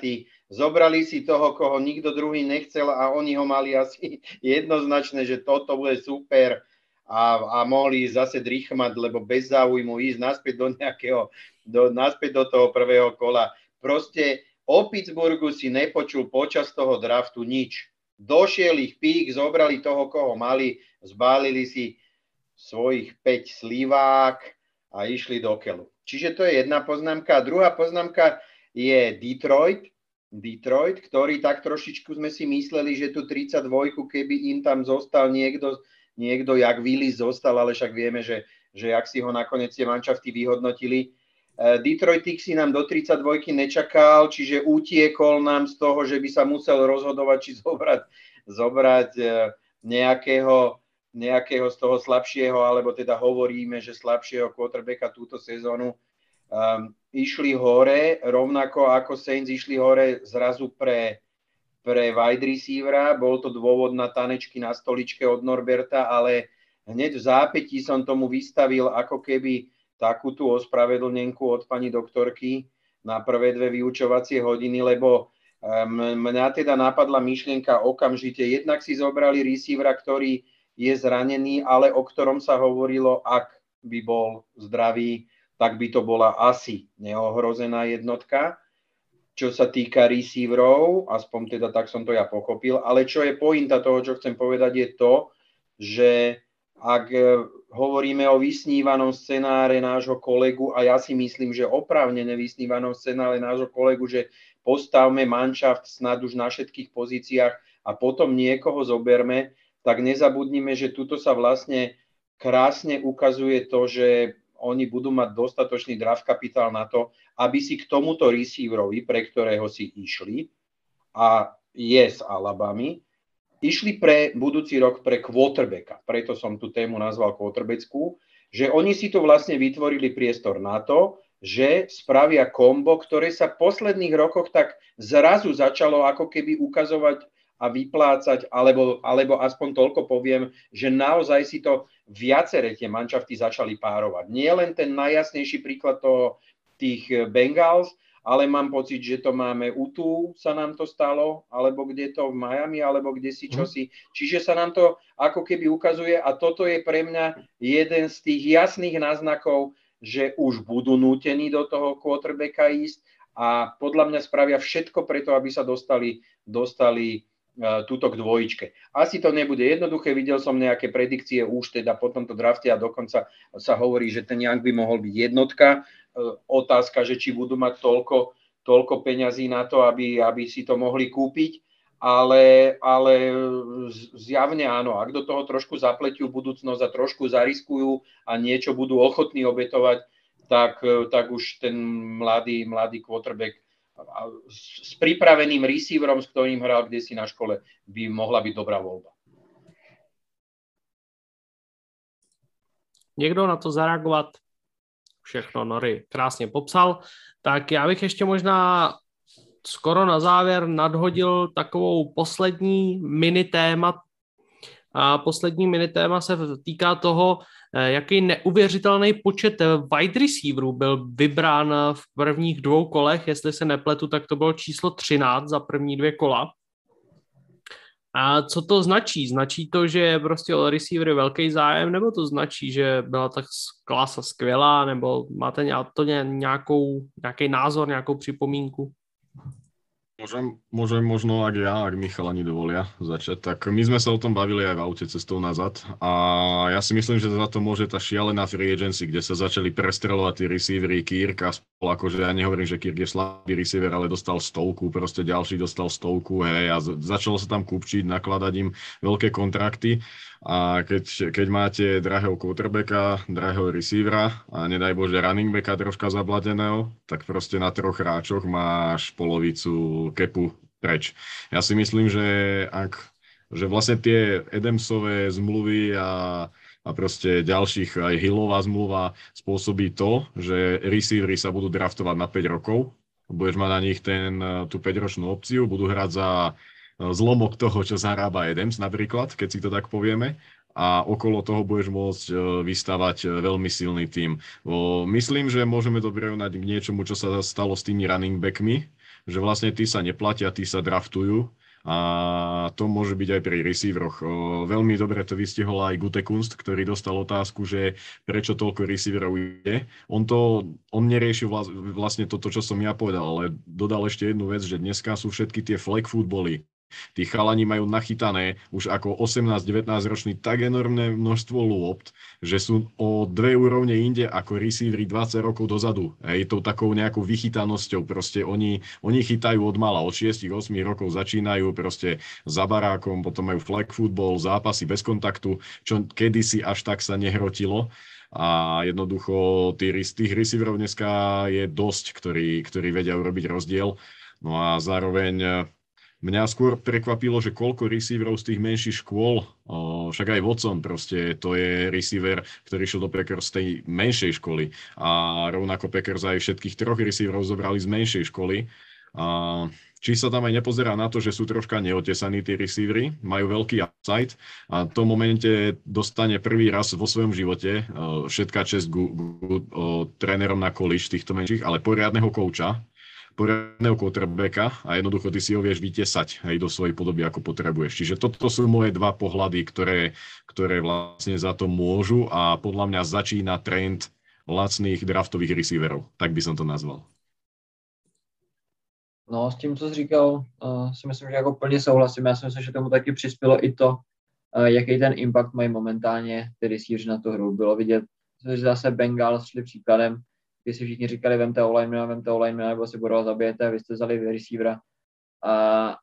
Zobrali si toho, koho nikto druhý nechcel a oni ho mali asi jednoznačné, že toto bude super a, a mohli zase drichmať, lebo bez záujmu ísť naspäť do nejakého, do, naspäť do toho prvého kola. Proste o Pittsburghu si nepočul počas toho draftu nič. Došiel ich pík, zobrali toho, koho mali, zbálili si svojich 5 slivák a išli do keľu. Čiže to je jedna poznámka. Druhá poznámka je Detroit, Detroit, ktorý tak trošičku sme si mysleli, že tu 32, keby im tam zostal niekto niekto, jak Willis zostal, ale však vieme, že, že jak si ho nakoniec tie mančafty vyhodnotili. E, Detroit si nám do 32 nečakal, čiže utiekol nám z toho, že by sa musel rozhodovať, či zobrať, zobrať e, nejakého, nejakého z toho slabšieho, alebo teda hovoríme, že slabšieho quarterbacka túto sezónu. Um, išli hore, rovnako ako Saints išli hore zrazu pre pre wide receivera. Bol to dôvod na tanečky na stoličke od Norberta, ale hneď v zápätí som tomu vystavil ako keby takú tú ospravedlnenku od pani doktorky na prvé dve vyučovacie hodiny, lebo mňa teda napadla myšlienka okamžite. Jednak si zobrali receivera, ktorý je zranený, ale o ktorom sa hovorilo, ak by bol zdravý, tak by to bola asi neohrozená jednotka čo sa týka receiverov, aspoň teda tak som to ja pochopil, ale čo je pointa toho, čo chcem povedať, je to, že ak e, hovoríme o vysnívanom scenáre nášho kolegu, a ja si myslím, že oprávne nevysnívanom scenáre nášho kolegu, že postavme manšaft snad už na všetkých pozíciách a potom niekoho zoberme, tak nezabudnime, že tuto sa vlastne krásne ukazuje to, že oni budú mať dostatočný draft kapitál na to, aby si k tomuto receiverovi, pre ktorého si išli, a je s Alabami, išli pre budúci rok pre quarterbacka. Preto som tú tému nazval quarterbackú, že oni si tu vlastne vytvorili priestor na to, že spravia kombo, ktoré sa v posledných rokoch tak zrazu začalo ako keby ukazovať a vyplácať, alebo, alebo aspoň toľko poviem, že naozaj si to viaceré tie manšafty začali párovať. Nie len ten najjasnejší príklad toho, tých Bengals, ale mám pocit, že to máme u tu sa nám to stalo, alebo kde to v Miami, alebo kde si mhm. si. Čiže sa nám to ako keby ukazuje a toto je pre mňa jeden z tých jasných náznakov, že už budú nútení do toho quarterbacka ísť a podľa mňa spravia všetko preto, aby sa dostali, dostali túto k dvojičke. Asi to nebude jednoduché, videl som nejaké predikcie už teda po tomto drafte a dokonca sa hovorí, že ten Young by mohol byť jednotka. E, otázka, že či budú mať toľko, toľko peňazí na to, aby, aby si to mohli kúpiť, ale, ale zjavne áno, ak do toho trošku zapletiu budúcnosť a trošku zariskujú a niečo budú ochotní obetovať, tak, tak už ten mladý, mladý quarterback s pripraveným receiverom, s ktorým hral kde si na škole, by mohla byť dobrá voľba. Někdo na to zareagovat? Všechno Nory krásně popsal. Tak já bych ještě možná skoro na závěr nadhodil takovou poslední mini téma. A poslední mini téma se týká toho, jaký neuvěřitelný počet eh, wide receiverů byl vybrán eh, v prvních dvou kolech, jestli se nepletu, tak to bylo číslo 13 za první dvě kola. A co to značí? Značí to, že je prostě o receivery velký zájem, nebo to značí, že byla tak klasa skvělá, nebo máte to nějakou, nějaký názor, nějakou připomínku? Môžem, môžem možno, ak ja, ak Michal ani dovolia začať, tak my sme sa o tom bavili aj v aute cestou nazad a ja si myslím, že za to môže tá šialená free agency, kde sa začali prestrelovať tí receivery, Kirk a akože ja nehovorím, že Kirk je slabý receiver, ale dostal stovku, proste ďalší dostal stovku, hej, a začalo sa tam kupčiť, nakladať im veľké kontrakty. A keď, keď máte drahého quarterbacka, drahého receivera a nedaj Bože running backa troška zabladeného, tak proste na troch hráčoch máš polovicu kepu preč. Ja si myslím, že ak že vlastne tie Edemsové zmluvy a a proste ďalších aj Hillová zmluva spôsobí to, že receivery sa budú draftovať na 5 rokov, budeš mať na nich ten, tú 5-ročnú opciu, budú hrať za eh, zlomok toho, čo zarába Adams napríklad, keď si to tak povieme a okolo toho budeš môcť eh, vystavať veľmi silný tým. Myslím, že môžeme to prirovnať k niečomu, čo sa stalo s tými running backmi, že vlastne tí sa neplatia, tí sa draftujú a to môže byť aj pri receiveroch. Veľmi dobre to vystihol aj Gute Kunst, ktorý dostal otázku, že prečo toľko receiverov je. On to, on neriešil vlastne toto, čo som ja povedal, ale dodal ešte jednu vec, že dneska sú všetky tie flag footbally, Tí chalani majú nachytané už ako 18-19 ročný tak enormné množstvo lôpt, že sú o dve úrovne inde ako receivery 20 rokov dozadu. Hej, tou takou nejakou vychytanosťou. Proste oni, oni chytajú od mala, od 6-8 rokov začínajú proste za barákom, potom majú flag football, zápasy bez kontaktu, čo kedysi až tak sa nehrotilo a jednoducho tých, tých receiverov dneska je dosť, ktorí, ktorí vedia urobiť rozdiel. No a zároveň Mňa skôr prekvapilo, že koľko receiverov z tých menších škôl, však aj Watson proste, to je receiver, ktorý šiel do Packers z tej menšej školy a rovnako Packers aj všetkých troch receiverov zobrali z menšej školy. A či sa tam aj nepozerá na to, že sú troška neotesaní tí receivery, majú veľký upside a v tom momente dostane prvý raz vo svojom živote všetká čest gu, gu, gu, trénerom na college týchto menších, ale poriadneho kouča, poriadného quarterbacka a jednoducho ty si ho vieš vytesať aj do svojej podoby, ako potrebuješ. Čiže toto sú moje dva pohľady, ktoré, ktoré vlastne za to môžu a podľa mňa začína trend lacných draftových receiverov. Tak by som to nazval. No, s tím, co jsi říkal, uh, si myslím, že jako plně souhlasím. Já si myslím, že tomu taky přispělo i to, uh, jaký ten impact mají momentálně ty receiveři na tu hru. Bylo vidět, že zase Bengals šli příkladem, kdy si všichni říkali, vemte online, vemte online, nebo si budou zabijete, vy jste vzali receivera. A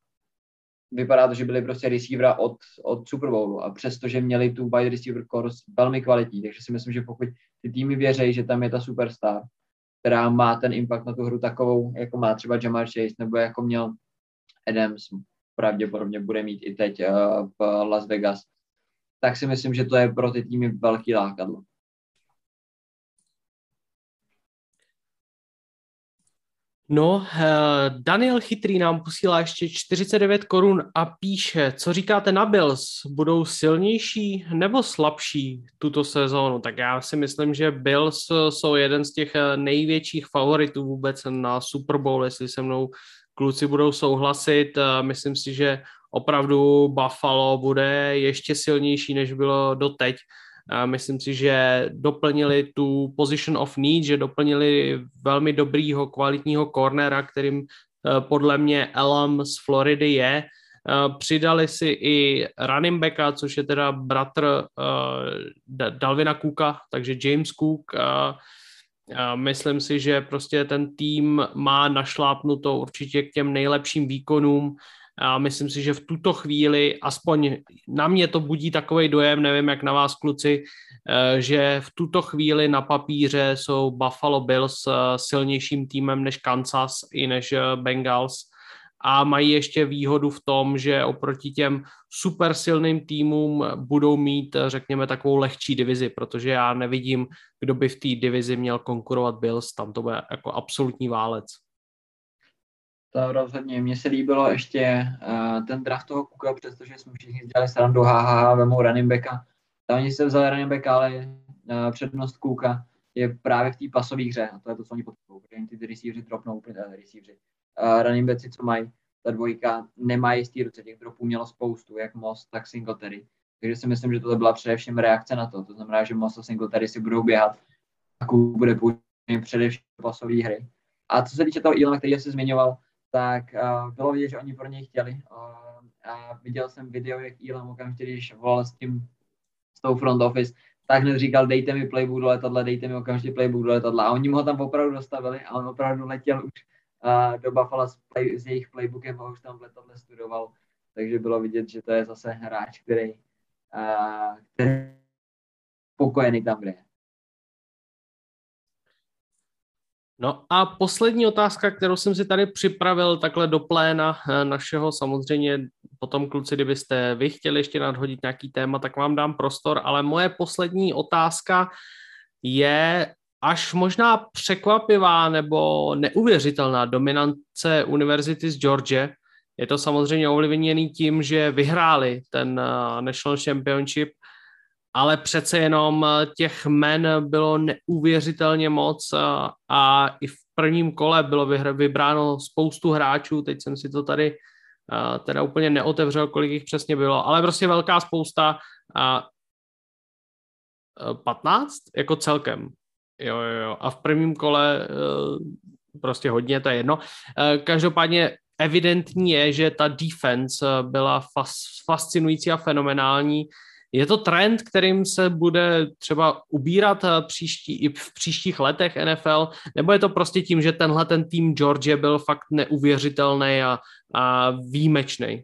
vypadá to, že byli prostě receivera od, od Super Bowlu a přestože měli tu wide receiver course velmi kvalitní, takže si myslím, že pokud ty týmy věří, že tam je ta superstar, která má ten impact na tu hru takovou, jako má třeba Jamar Chase, nebo jako měl Adams, pravděpodobně bude mít i teď uh, v Las Vegas, tak si myslím, že to je pro ty týmy velký lákadlo. No, eh, Daniel Chytrý nám posílá ještě 49 korun a píše, co říkáte na Bills, budou silnější nebo slabší tuto sezónu? Tak já si myslím, že Bills jsou jeden z těch eh, největších favoritů vůbec na Super Bowl, jestli se mnou kluci budou souhlasit. Eh, myslím si, že opravdu Buffalo bude ještě silnější, než bylo doteď. Myslím si, že doplnili tu position of need, že doplnili velmi dobrýho, kvalitního cornera, kterým eh, podle mě Elam z Floridy je. Eh, přidali si i running backa, což je teda bratr uh, Dalvina Cooka, takže James Cook. Myslím si, že prostě ten tým má našlápnuto určitě k těm nejlepším výkonům. A myslím si, že v tuto chvíli, aspoň na mě to budí takový dojem, nevím jak na vás kluci, eh, že v tuto chvíli na papíře jsou Buffalo Bills eh, silnějším týmem než Kansas i než eh, Bengals a mají ještě výhodu v tom, že oproti těm super silným týmům budou mít, řekněme, takovou lehčí divizi, protože já nevidím, kdo by v té divizi měl konkurovat Bills, tam to bude jako absolutní válec. To rozhodně. Mně se líbilo ještě uh, ten draft toho Kuka, přestože jsme všichni dělali srandu, ha, vemou running backa. Tam oni se vzali running backa, ale uh, přednost Kuka je právě v té pasové hře. A to je to, co oni potřebují, protože ty receivery dropnou úplně, uh, receivery. Uh, running backi, co mají, ta dvojka nemá jistý ruce, těch dropů mělo spoustu, jak Moss, tak Singletary. Takže si myslím, že to byla především reakce na to. To znamená, že Moss a Singletary si budou běhat a Cook bude použít především pasové hry. A co se týče toho Ilona, který se zmiňoval, tak uh, bylo vidět, že oni pro něj chtěli. Uh, a viděl jsem video, jak Elon okamžitě, když volal s tím, s tou front office, tak hned říkal, dejte mi playbook do letadla, dejte mi okamžitě playbook do letadla. A oni mu ho tam opravdu dostavili a on opravdu letěl už uh, do Buffalo s, play, s jejich playbookem a už tam v letadle studoval. Takže bylo vidět, že to je zase hráč, který, uh, který spokojený tam, kde je. No a poslední otázka, kterou jsem si tady připravil takhle do pléna eh, našeho, samozřejmě potom kluci, kdybyste vy chtěli ještě nadhodit nějaký téma, tak vám dám prostor, ale moje poslední otázka je až možná překvapivá nebo neuvěřitelná dominance Univerzity z Georgia. Je to samozřejmě ovlivněný tím, že vyhráli ten eh, National Championship ale přece jenom eh, těch men bylo neuvěřitelně moc a, eh, a i v prvním kole bylo vybráno spoustu hráčů, teď jsem si to tady uh, teda úplně neotevřel, kolik jich přesně bylo, ale prostě velká spousta a uh, 15 jako celkem. Jo, jo, jo. A v prvním kole prostě hodně, to je jedno. Každopádně evidentní je, že ta defense byla fas, fascinující a fenomenální. Je to trend, kterým se bude třeba ubírat eh, příští, i v příštích letech NFL, nebo je to prostě tím, že tenhle ten tým George byl fakt neuvěřitelný a, a výjimečný?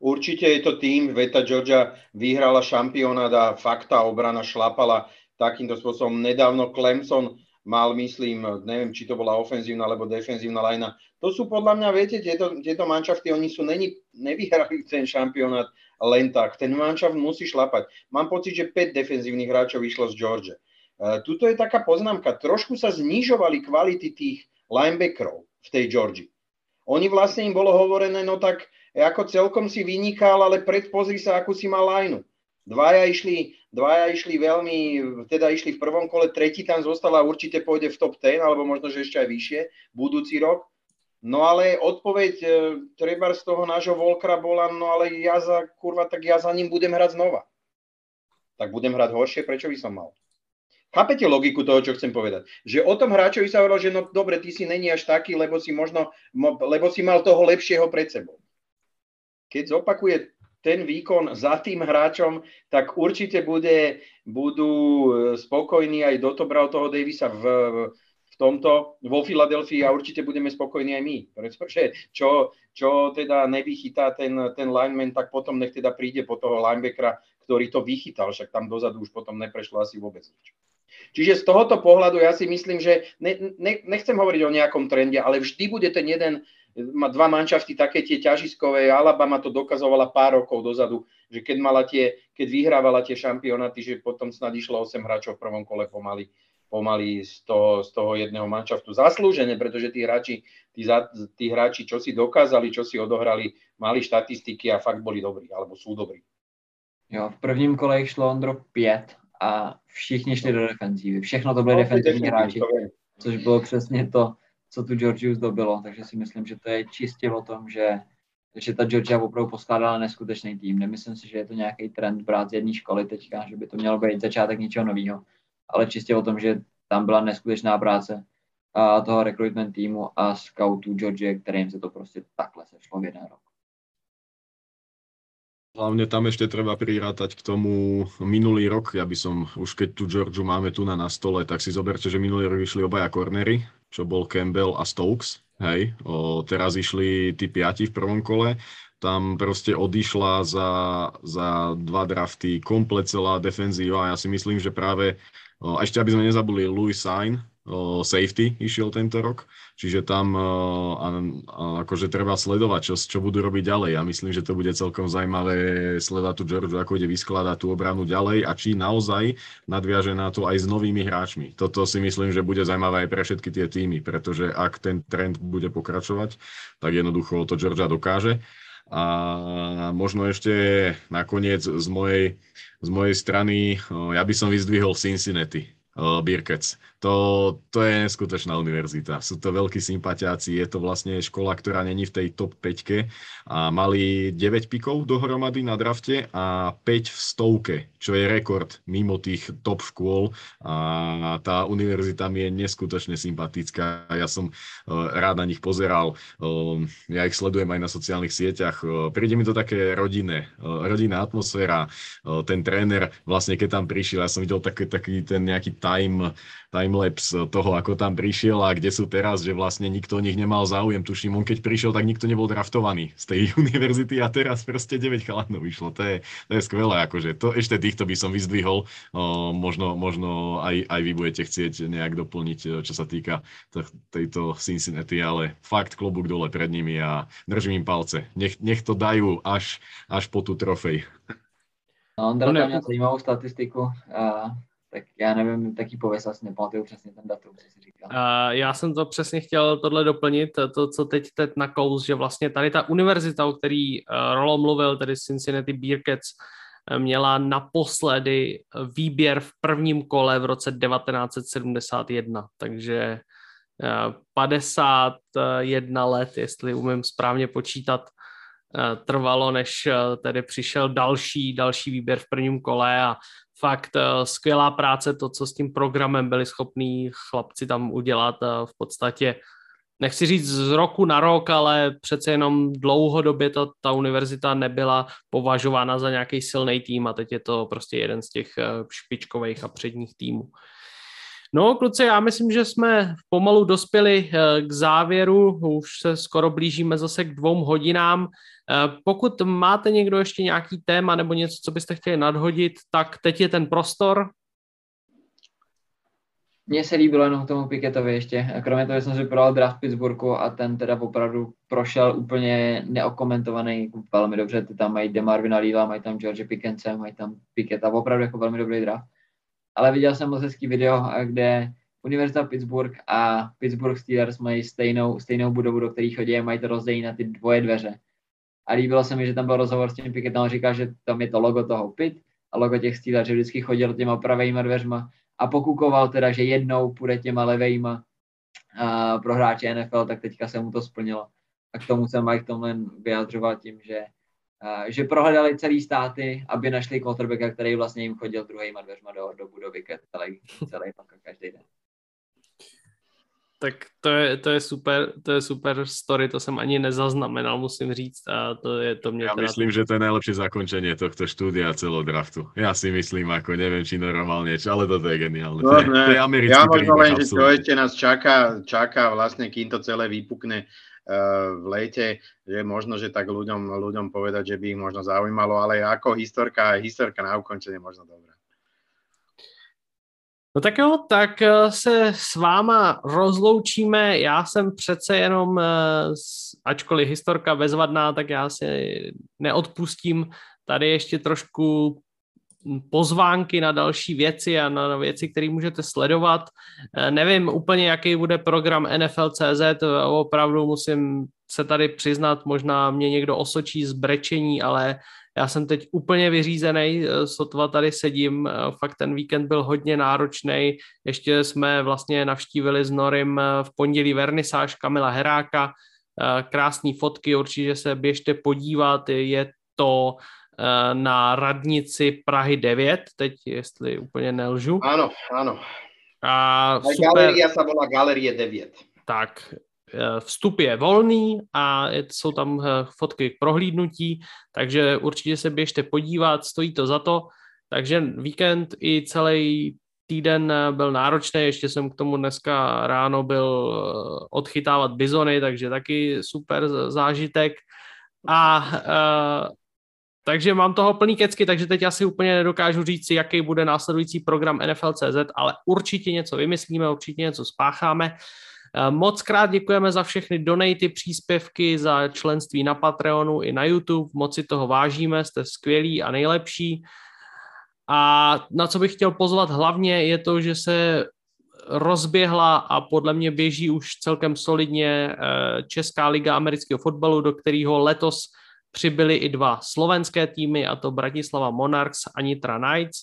Určite je to tým, Veta Georgia vyhrala šampionát a fakta obrana šlapala takýmto spôsobom. Nedávno Clemson mal, myslím, neviem, či to bola ofenzívna alebo defenzívna lajna. To sú podľa mňa, viete, tieto, tieto manšafty, oni sú, není, nevyhrali ten šampionát len tak. Ten manšaft musí šlapať. Mám pocit, že 5 defenzívnych hráčov vyšlo z George. Tuto je taká poznámka. Trošku sa znižovali kvality tých linebackerov v tej Georgii. Oni vlastne im bolo hovorené, no tak ako celkom si vynikal, ale predpozri sa, akú si mal lineu. Dvaja išli, dvaja išli veľmi, teda išli v prvom kole, tretí tam zostala určite pôjde v top 10, alebo možno, že ešte aj vyššie, budúci rok. No ale odpoveď e, treba z toho nášho Volkra bola, no ale ja za, kurva, tak ja za ním budem hrať znova. Tak budem hrať horšie, prečo by som mal? Chápete logiku toho, čo chcem povedať? Že o tom hráčovi sa hovorilo, že no dobre, ty si není až taký, lebo si možno, lebo si mal toho lepšieho pred sebou. Keď zopakuje ten výkon za tým hráčom, tak určite bude, budú e, spokojní aj dotobral toho Davisa v, v tomto, vo Filadelfii a určite budeme spokojní aj my. Pretože čo, čo teda nevychytá ten, ten lineman, tak potom nech teda príde po toho linebackera, ktorý to vychytal, však tam dozadu už potom neprešlo asi vôbec nič. Čiže z tohoto pohľadu ja si myslím, že ne, ne, nechcem hovoriť o nejakom trende, ale vždy bude ten jeden má dva manšafty také tie ťažiskové. Alabama to dokazovala pár rokov dozadu, že keď, mala tie, keď vyhrávala tie šampionáty, že potom snad išlo 8 hráčov v prvom kole pomaly, pomaly z toho, z toho jedného manšaftu. Zaslúžené, pretože tí hráči, tí, tí hráči, čo si dokázali, čo si odohrali, mali štatistiky a fakt boli dobrí, alebo sú dobrí. Jo, v prvním kole jich šlo Ondro 5 a všichni šli do defenzívy. Všechno to byly no, defenzivní hráči, což bylo přesně to, co tu Georgiu zdobilo, takže si myslím, že to je čistě o tom, že, že ta Georgia opravdu poskládala neskutečný tým. Nemyslím si, že je to nějaký trend brát z jedné školy teďka, že by to mělo být začátek něčeho nového, ale čistě o tom, že tam byla neskutečná práce a toho recruitment týmu a scoutů Georgie, kterým se to prostě takhle sešlo v jeden rok. Hlavne tam ešte treba prirátať k tomu minulý rok. Ja by som, už keď tu Georgiu máme tu na, na stole, tak si zoberte, že minulý rok vyšli obaja kornery, čo bol Campbell a Stokes. Hej, o, teraz išli tí piati v prvom kole. Tam proste odišla za, za dva drafty komplet celá defenzíva. Ja si myslím, že práve, o, ešte aby sme nezabuli Louis Sain, safety išiel tento rok, čiže tam a, akože treba sledovať, čo, čo budú robiť ďalej. Ja myslím, že to bude celkom zaujímavé sledovať tu George, ako ide vyskladať tú obranu ďalej a či naozaj nadviaže na to aj s novými hráčmi. Toto si myslím, že bude zaujímavé aj pre všetky tie týmy, pretože ak ten trend bude pokračovať, tak jednoducho to Georgia dokáže. A možno ešte nakoniec z mojej, z mojej strany, ja by som vyzdvihol Cincinnati Birkec. To, to je neskutočná univerzita. Sú to veľkí sympatiáci, je to vlastne škola, ktorá není v tej top 5 a mali 9 pikov dohromady na drafte a 5 v stovke, čo je rekord mimo tých top škôl a tá univerzita mi je neskutočne sympatická. Ja som rád na nich pozeral, ja ich sledujem aj na sociálnych sieťach. Príde mi to také rodinné, rodinná atmosféra. Ten tréner, vlastne keď tam prišiel, ja som videl taký, taký ten nejaký time, timelapse toho, ako tam prišiel a kde sú teraz, že vlastne nikto o nich nemal záujem. Tuším, on keď prišiel, tak nikto nebol draftovaný z tej univerzity a teraz proste 9 chalanov vyšlo. To je, to je skvelé, akože to ešte týchto by som vyzdvihol. O, možno možno aj, aj vy budete chcieť nejak doplniť, čo sa týka tejto Cincinnati, ale fakt klobúk dole pred nimi a držím im palce. Nech, nech to dajú až, až po tú trofej. No, Ondra tam měl zajímavou statistiku. A tak já nevím, taký pověs asi nepamatuju přesně ten datum, co jsi říkal. Uh, já jsem to přesně chtěl tohle doplnit, to, co teď teď na kous, že vlastně tady ta univerzita, o který uh, Rolo mluvil, tedy Cincinnati Bearcats, uh, měla naposledy výběr v prvním kole v roce 1971, takže uh, 51 let, jestli umím správně počítat, trvalo, než tedy přišel další, další výběr v prvním kole a fakt uh, skvělá práce, to, co s tím programem byli schopní chlapci tam udělat uh, v podstatě, nechci říct z roku na rok, ale přece jenom dlouhodobě to, ta univerzita nebyla považována za nějaký silný tým a teď je to prostě jeden z těch uh, špičkových a předních týmů. No, kluci, já myslím, že jsme pomalu dospěli k závěru, už se skoro blížíme zase k dvou hodinám. Eh, pokud máte někdo ještě nějaký téma nebo něco, co byste chtěli nadhodit, tak teď je ten prostor. Mně se líbilo jenom k tomu Piketovi ještě. Kromě toho, že jsem si prodal draft Pittsburghu a ten teda opravdu prošel úplně neokomentovaný velmi dobře. Ty tam mají Demarvina Lila, mají tam George Pickence, mají tam Piketa, opravdu jako velmi dobrý draft. Ale viděl jsem moc video, kde Univerzita Pittsburgh a Pittsburgh Steelers mají stejnou, stejnou budovu, do které chodí a mají to rozdělení na ty dvoje dveře a líbilo se mi, že tam byl rozhovor s tím Piketem, říká, že tam je to logo toho Pit a logo těch Steelers, že vždycky chodil těma pravejma dveřma a pokukoval teda, že jednou půjde těma levejma a pro hráče NFL, tak teďka se mu to splnilo. A k tomu se Mike Tomlin vyjadřoval tím, že, že prohledali celý státy, aby našli quarterbacka, který vlastně jim chodil druhýma dveřma do, do budovy celý, celý každý den tak to je, to je super, to je super story, to jsem ani nezaznamenal, musím říct a to je to mě Ja teda... myslím, že to je najlepšie zakončenie tohto štúdia celého draftu. Ja si myslím, ako neviem, či normálne, či, ale toto je geniálne. No, to, je, to je americký Ja možno len, že čo ešte nás čaká, čaká vlastne, kým to celé vypukne v lete, že možno, že tak ľuďom, ľuďom povedať, že by ich možno zaujímalo, ale ako historka, historka na ukončenie možno dobrá. No tak jo, tak eh, se s váma rozloučíme. Já jsem přece jenom, eh, ačkoliv historka bezvadná, tak já si neodpustím tady ještě trošku pozvánky na další věci a na věci, které můžete sledovat. Eh, nevím úplně, jaký bude program NFL.cz, opravdu musím se tady přiznat, možná mě někdo osočí z brečení, ale já jsem teď úplně vyřízený, eh, sotva tady sedím, eh, fakt ten víkend byl hodně náročný, ještě jsme vlastně navštívili s Norim v pondělí vernisáž Kamila Heráka, krásné fotky, určitě se běžte podívat, je to na radnici Prahy 9, teď jestli úplně nelžu. Ano, ano. A super. Galeria sa volá Galerie 9. Tak, Eh, vstup je volný a jsou tam eh, fotky k prohlídnutí, takže určitě se běžte podívat, stojí to za to. Takže víkend i celý týden eh, byl náročný, ještě jsem k tomu dneska ráno byl odchytávat bizony, takže taky super zážitek. A takže mám toho plný kecky, takže teď asi úplně nedokážu říct jaký bude následující program NFL.cz, ale určitě něco vymyslíme, určitě něco spácháme. Eh, moc krát děkujeme za všechny donaty, příspěvky, za členství na Patreonu i na YouTube. Moc si toho vážíme, jste skvělí a nejlepší. A na co bych chtěl pozvat hlavně je to, že se rozběhla a podle mě běží už celkem solidně eh, Česká liga amerického fotbalu, do kterého letos přibyly i dva slovenské týmy, a to Bratislava Monarchs a Nitra Knights.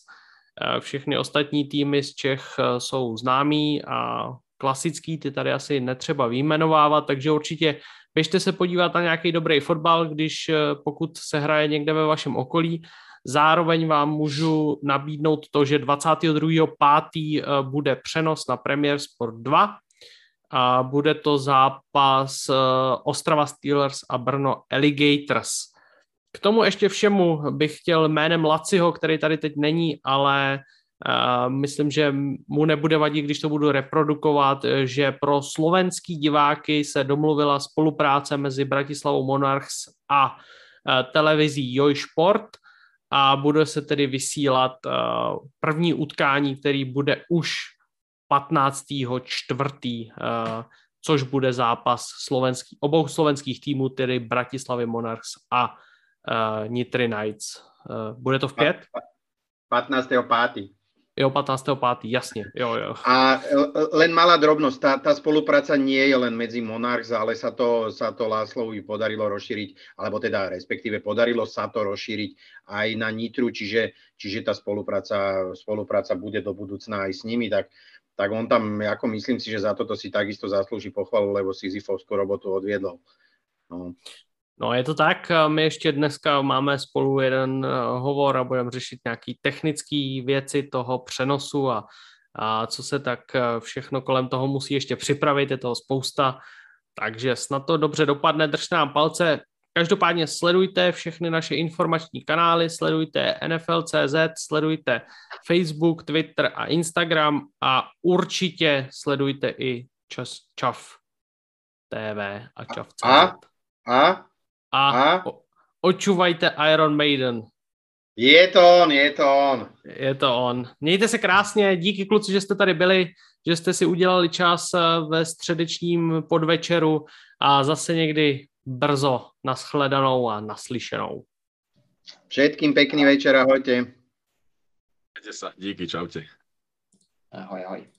Všechny ostatní týmy z Čech jsou známí a klasický, ty tady asi netřeba vyjmenovávat, takže určitě běžte se podívat na nějaký dobrý fotbal, když pokud se hraje někde ve vašem okolí. Zároveň vám můžu nabídnout to, že 22.5. bude přenos na Premier Sport 2 a bude to zápas Ostrava Steelers a Brno Alligators. K tomu ještě všemu bych chtěl jménem Laciho, který tady teď není, ale uh, myslím, že mu nebude vadit, když to budu reprodukovat, že pro slovenský diváky se domluvila spolupráce mezi Bratislavou Monarchs a televizí Joj Sport a bude se tedy vysílat první utkání, který bude už 15. čtvrtý, uh, což bude zápas slovenský, obou slovenských týmů, tedy Bratislavy Monarchs a uh, Nitry Knights. Uh, bude to v pět? 15. pátý. Jo, 15. pátý, jasne. Jo, jo. A len malá drobnosť, tá, tá spolupráca nie je len medzi Monarchs, ale sa to, sa to Láslovi podarilo rozšíriť, alebo teda respektíve podarilo sa to rozšíriť aj na Nitru, čiže, čiže tá spolupráca, spolupráca bude do budúcna aj s nimi, tak, tak on tam, ako myslím si, že za toto si takisto zaslúži pochvalu, lebo Sisyfovskú robotu odviedol. No. No je to tak, my ještě dneska máme spolu jeden eh, hovor a budeme řešit nějaký technické věci toho přenosu a, a co se tak eh, všechno kolem toho musí ještě připravit, je toho spousta, takže snad to dobře dopadne, držte nám palce. Každopádně sledujte všechny naše informační kanály, sledujte NFL.cz, sledujte Facebook, Twitter a Instagram a určitě sledujte i čas, ČAV TV a ČAV.cz. A, a a, a? očuvajte Iron Maiden. Je to on, je to on. Je to on. Mějte se krásně, díky kluci, že jste tady byli, že jste si udělali čas eh, ve středečním podvečeru a zase někdy brzo naschledanou a naslyšenou. Všetkým pekný večer, ahojte. Díky, čaute. Ahoj, ahoj.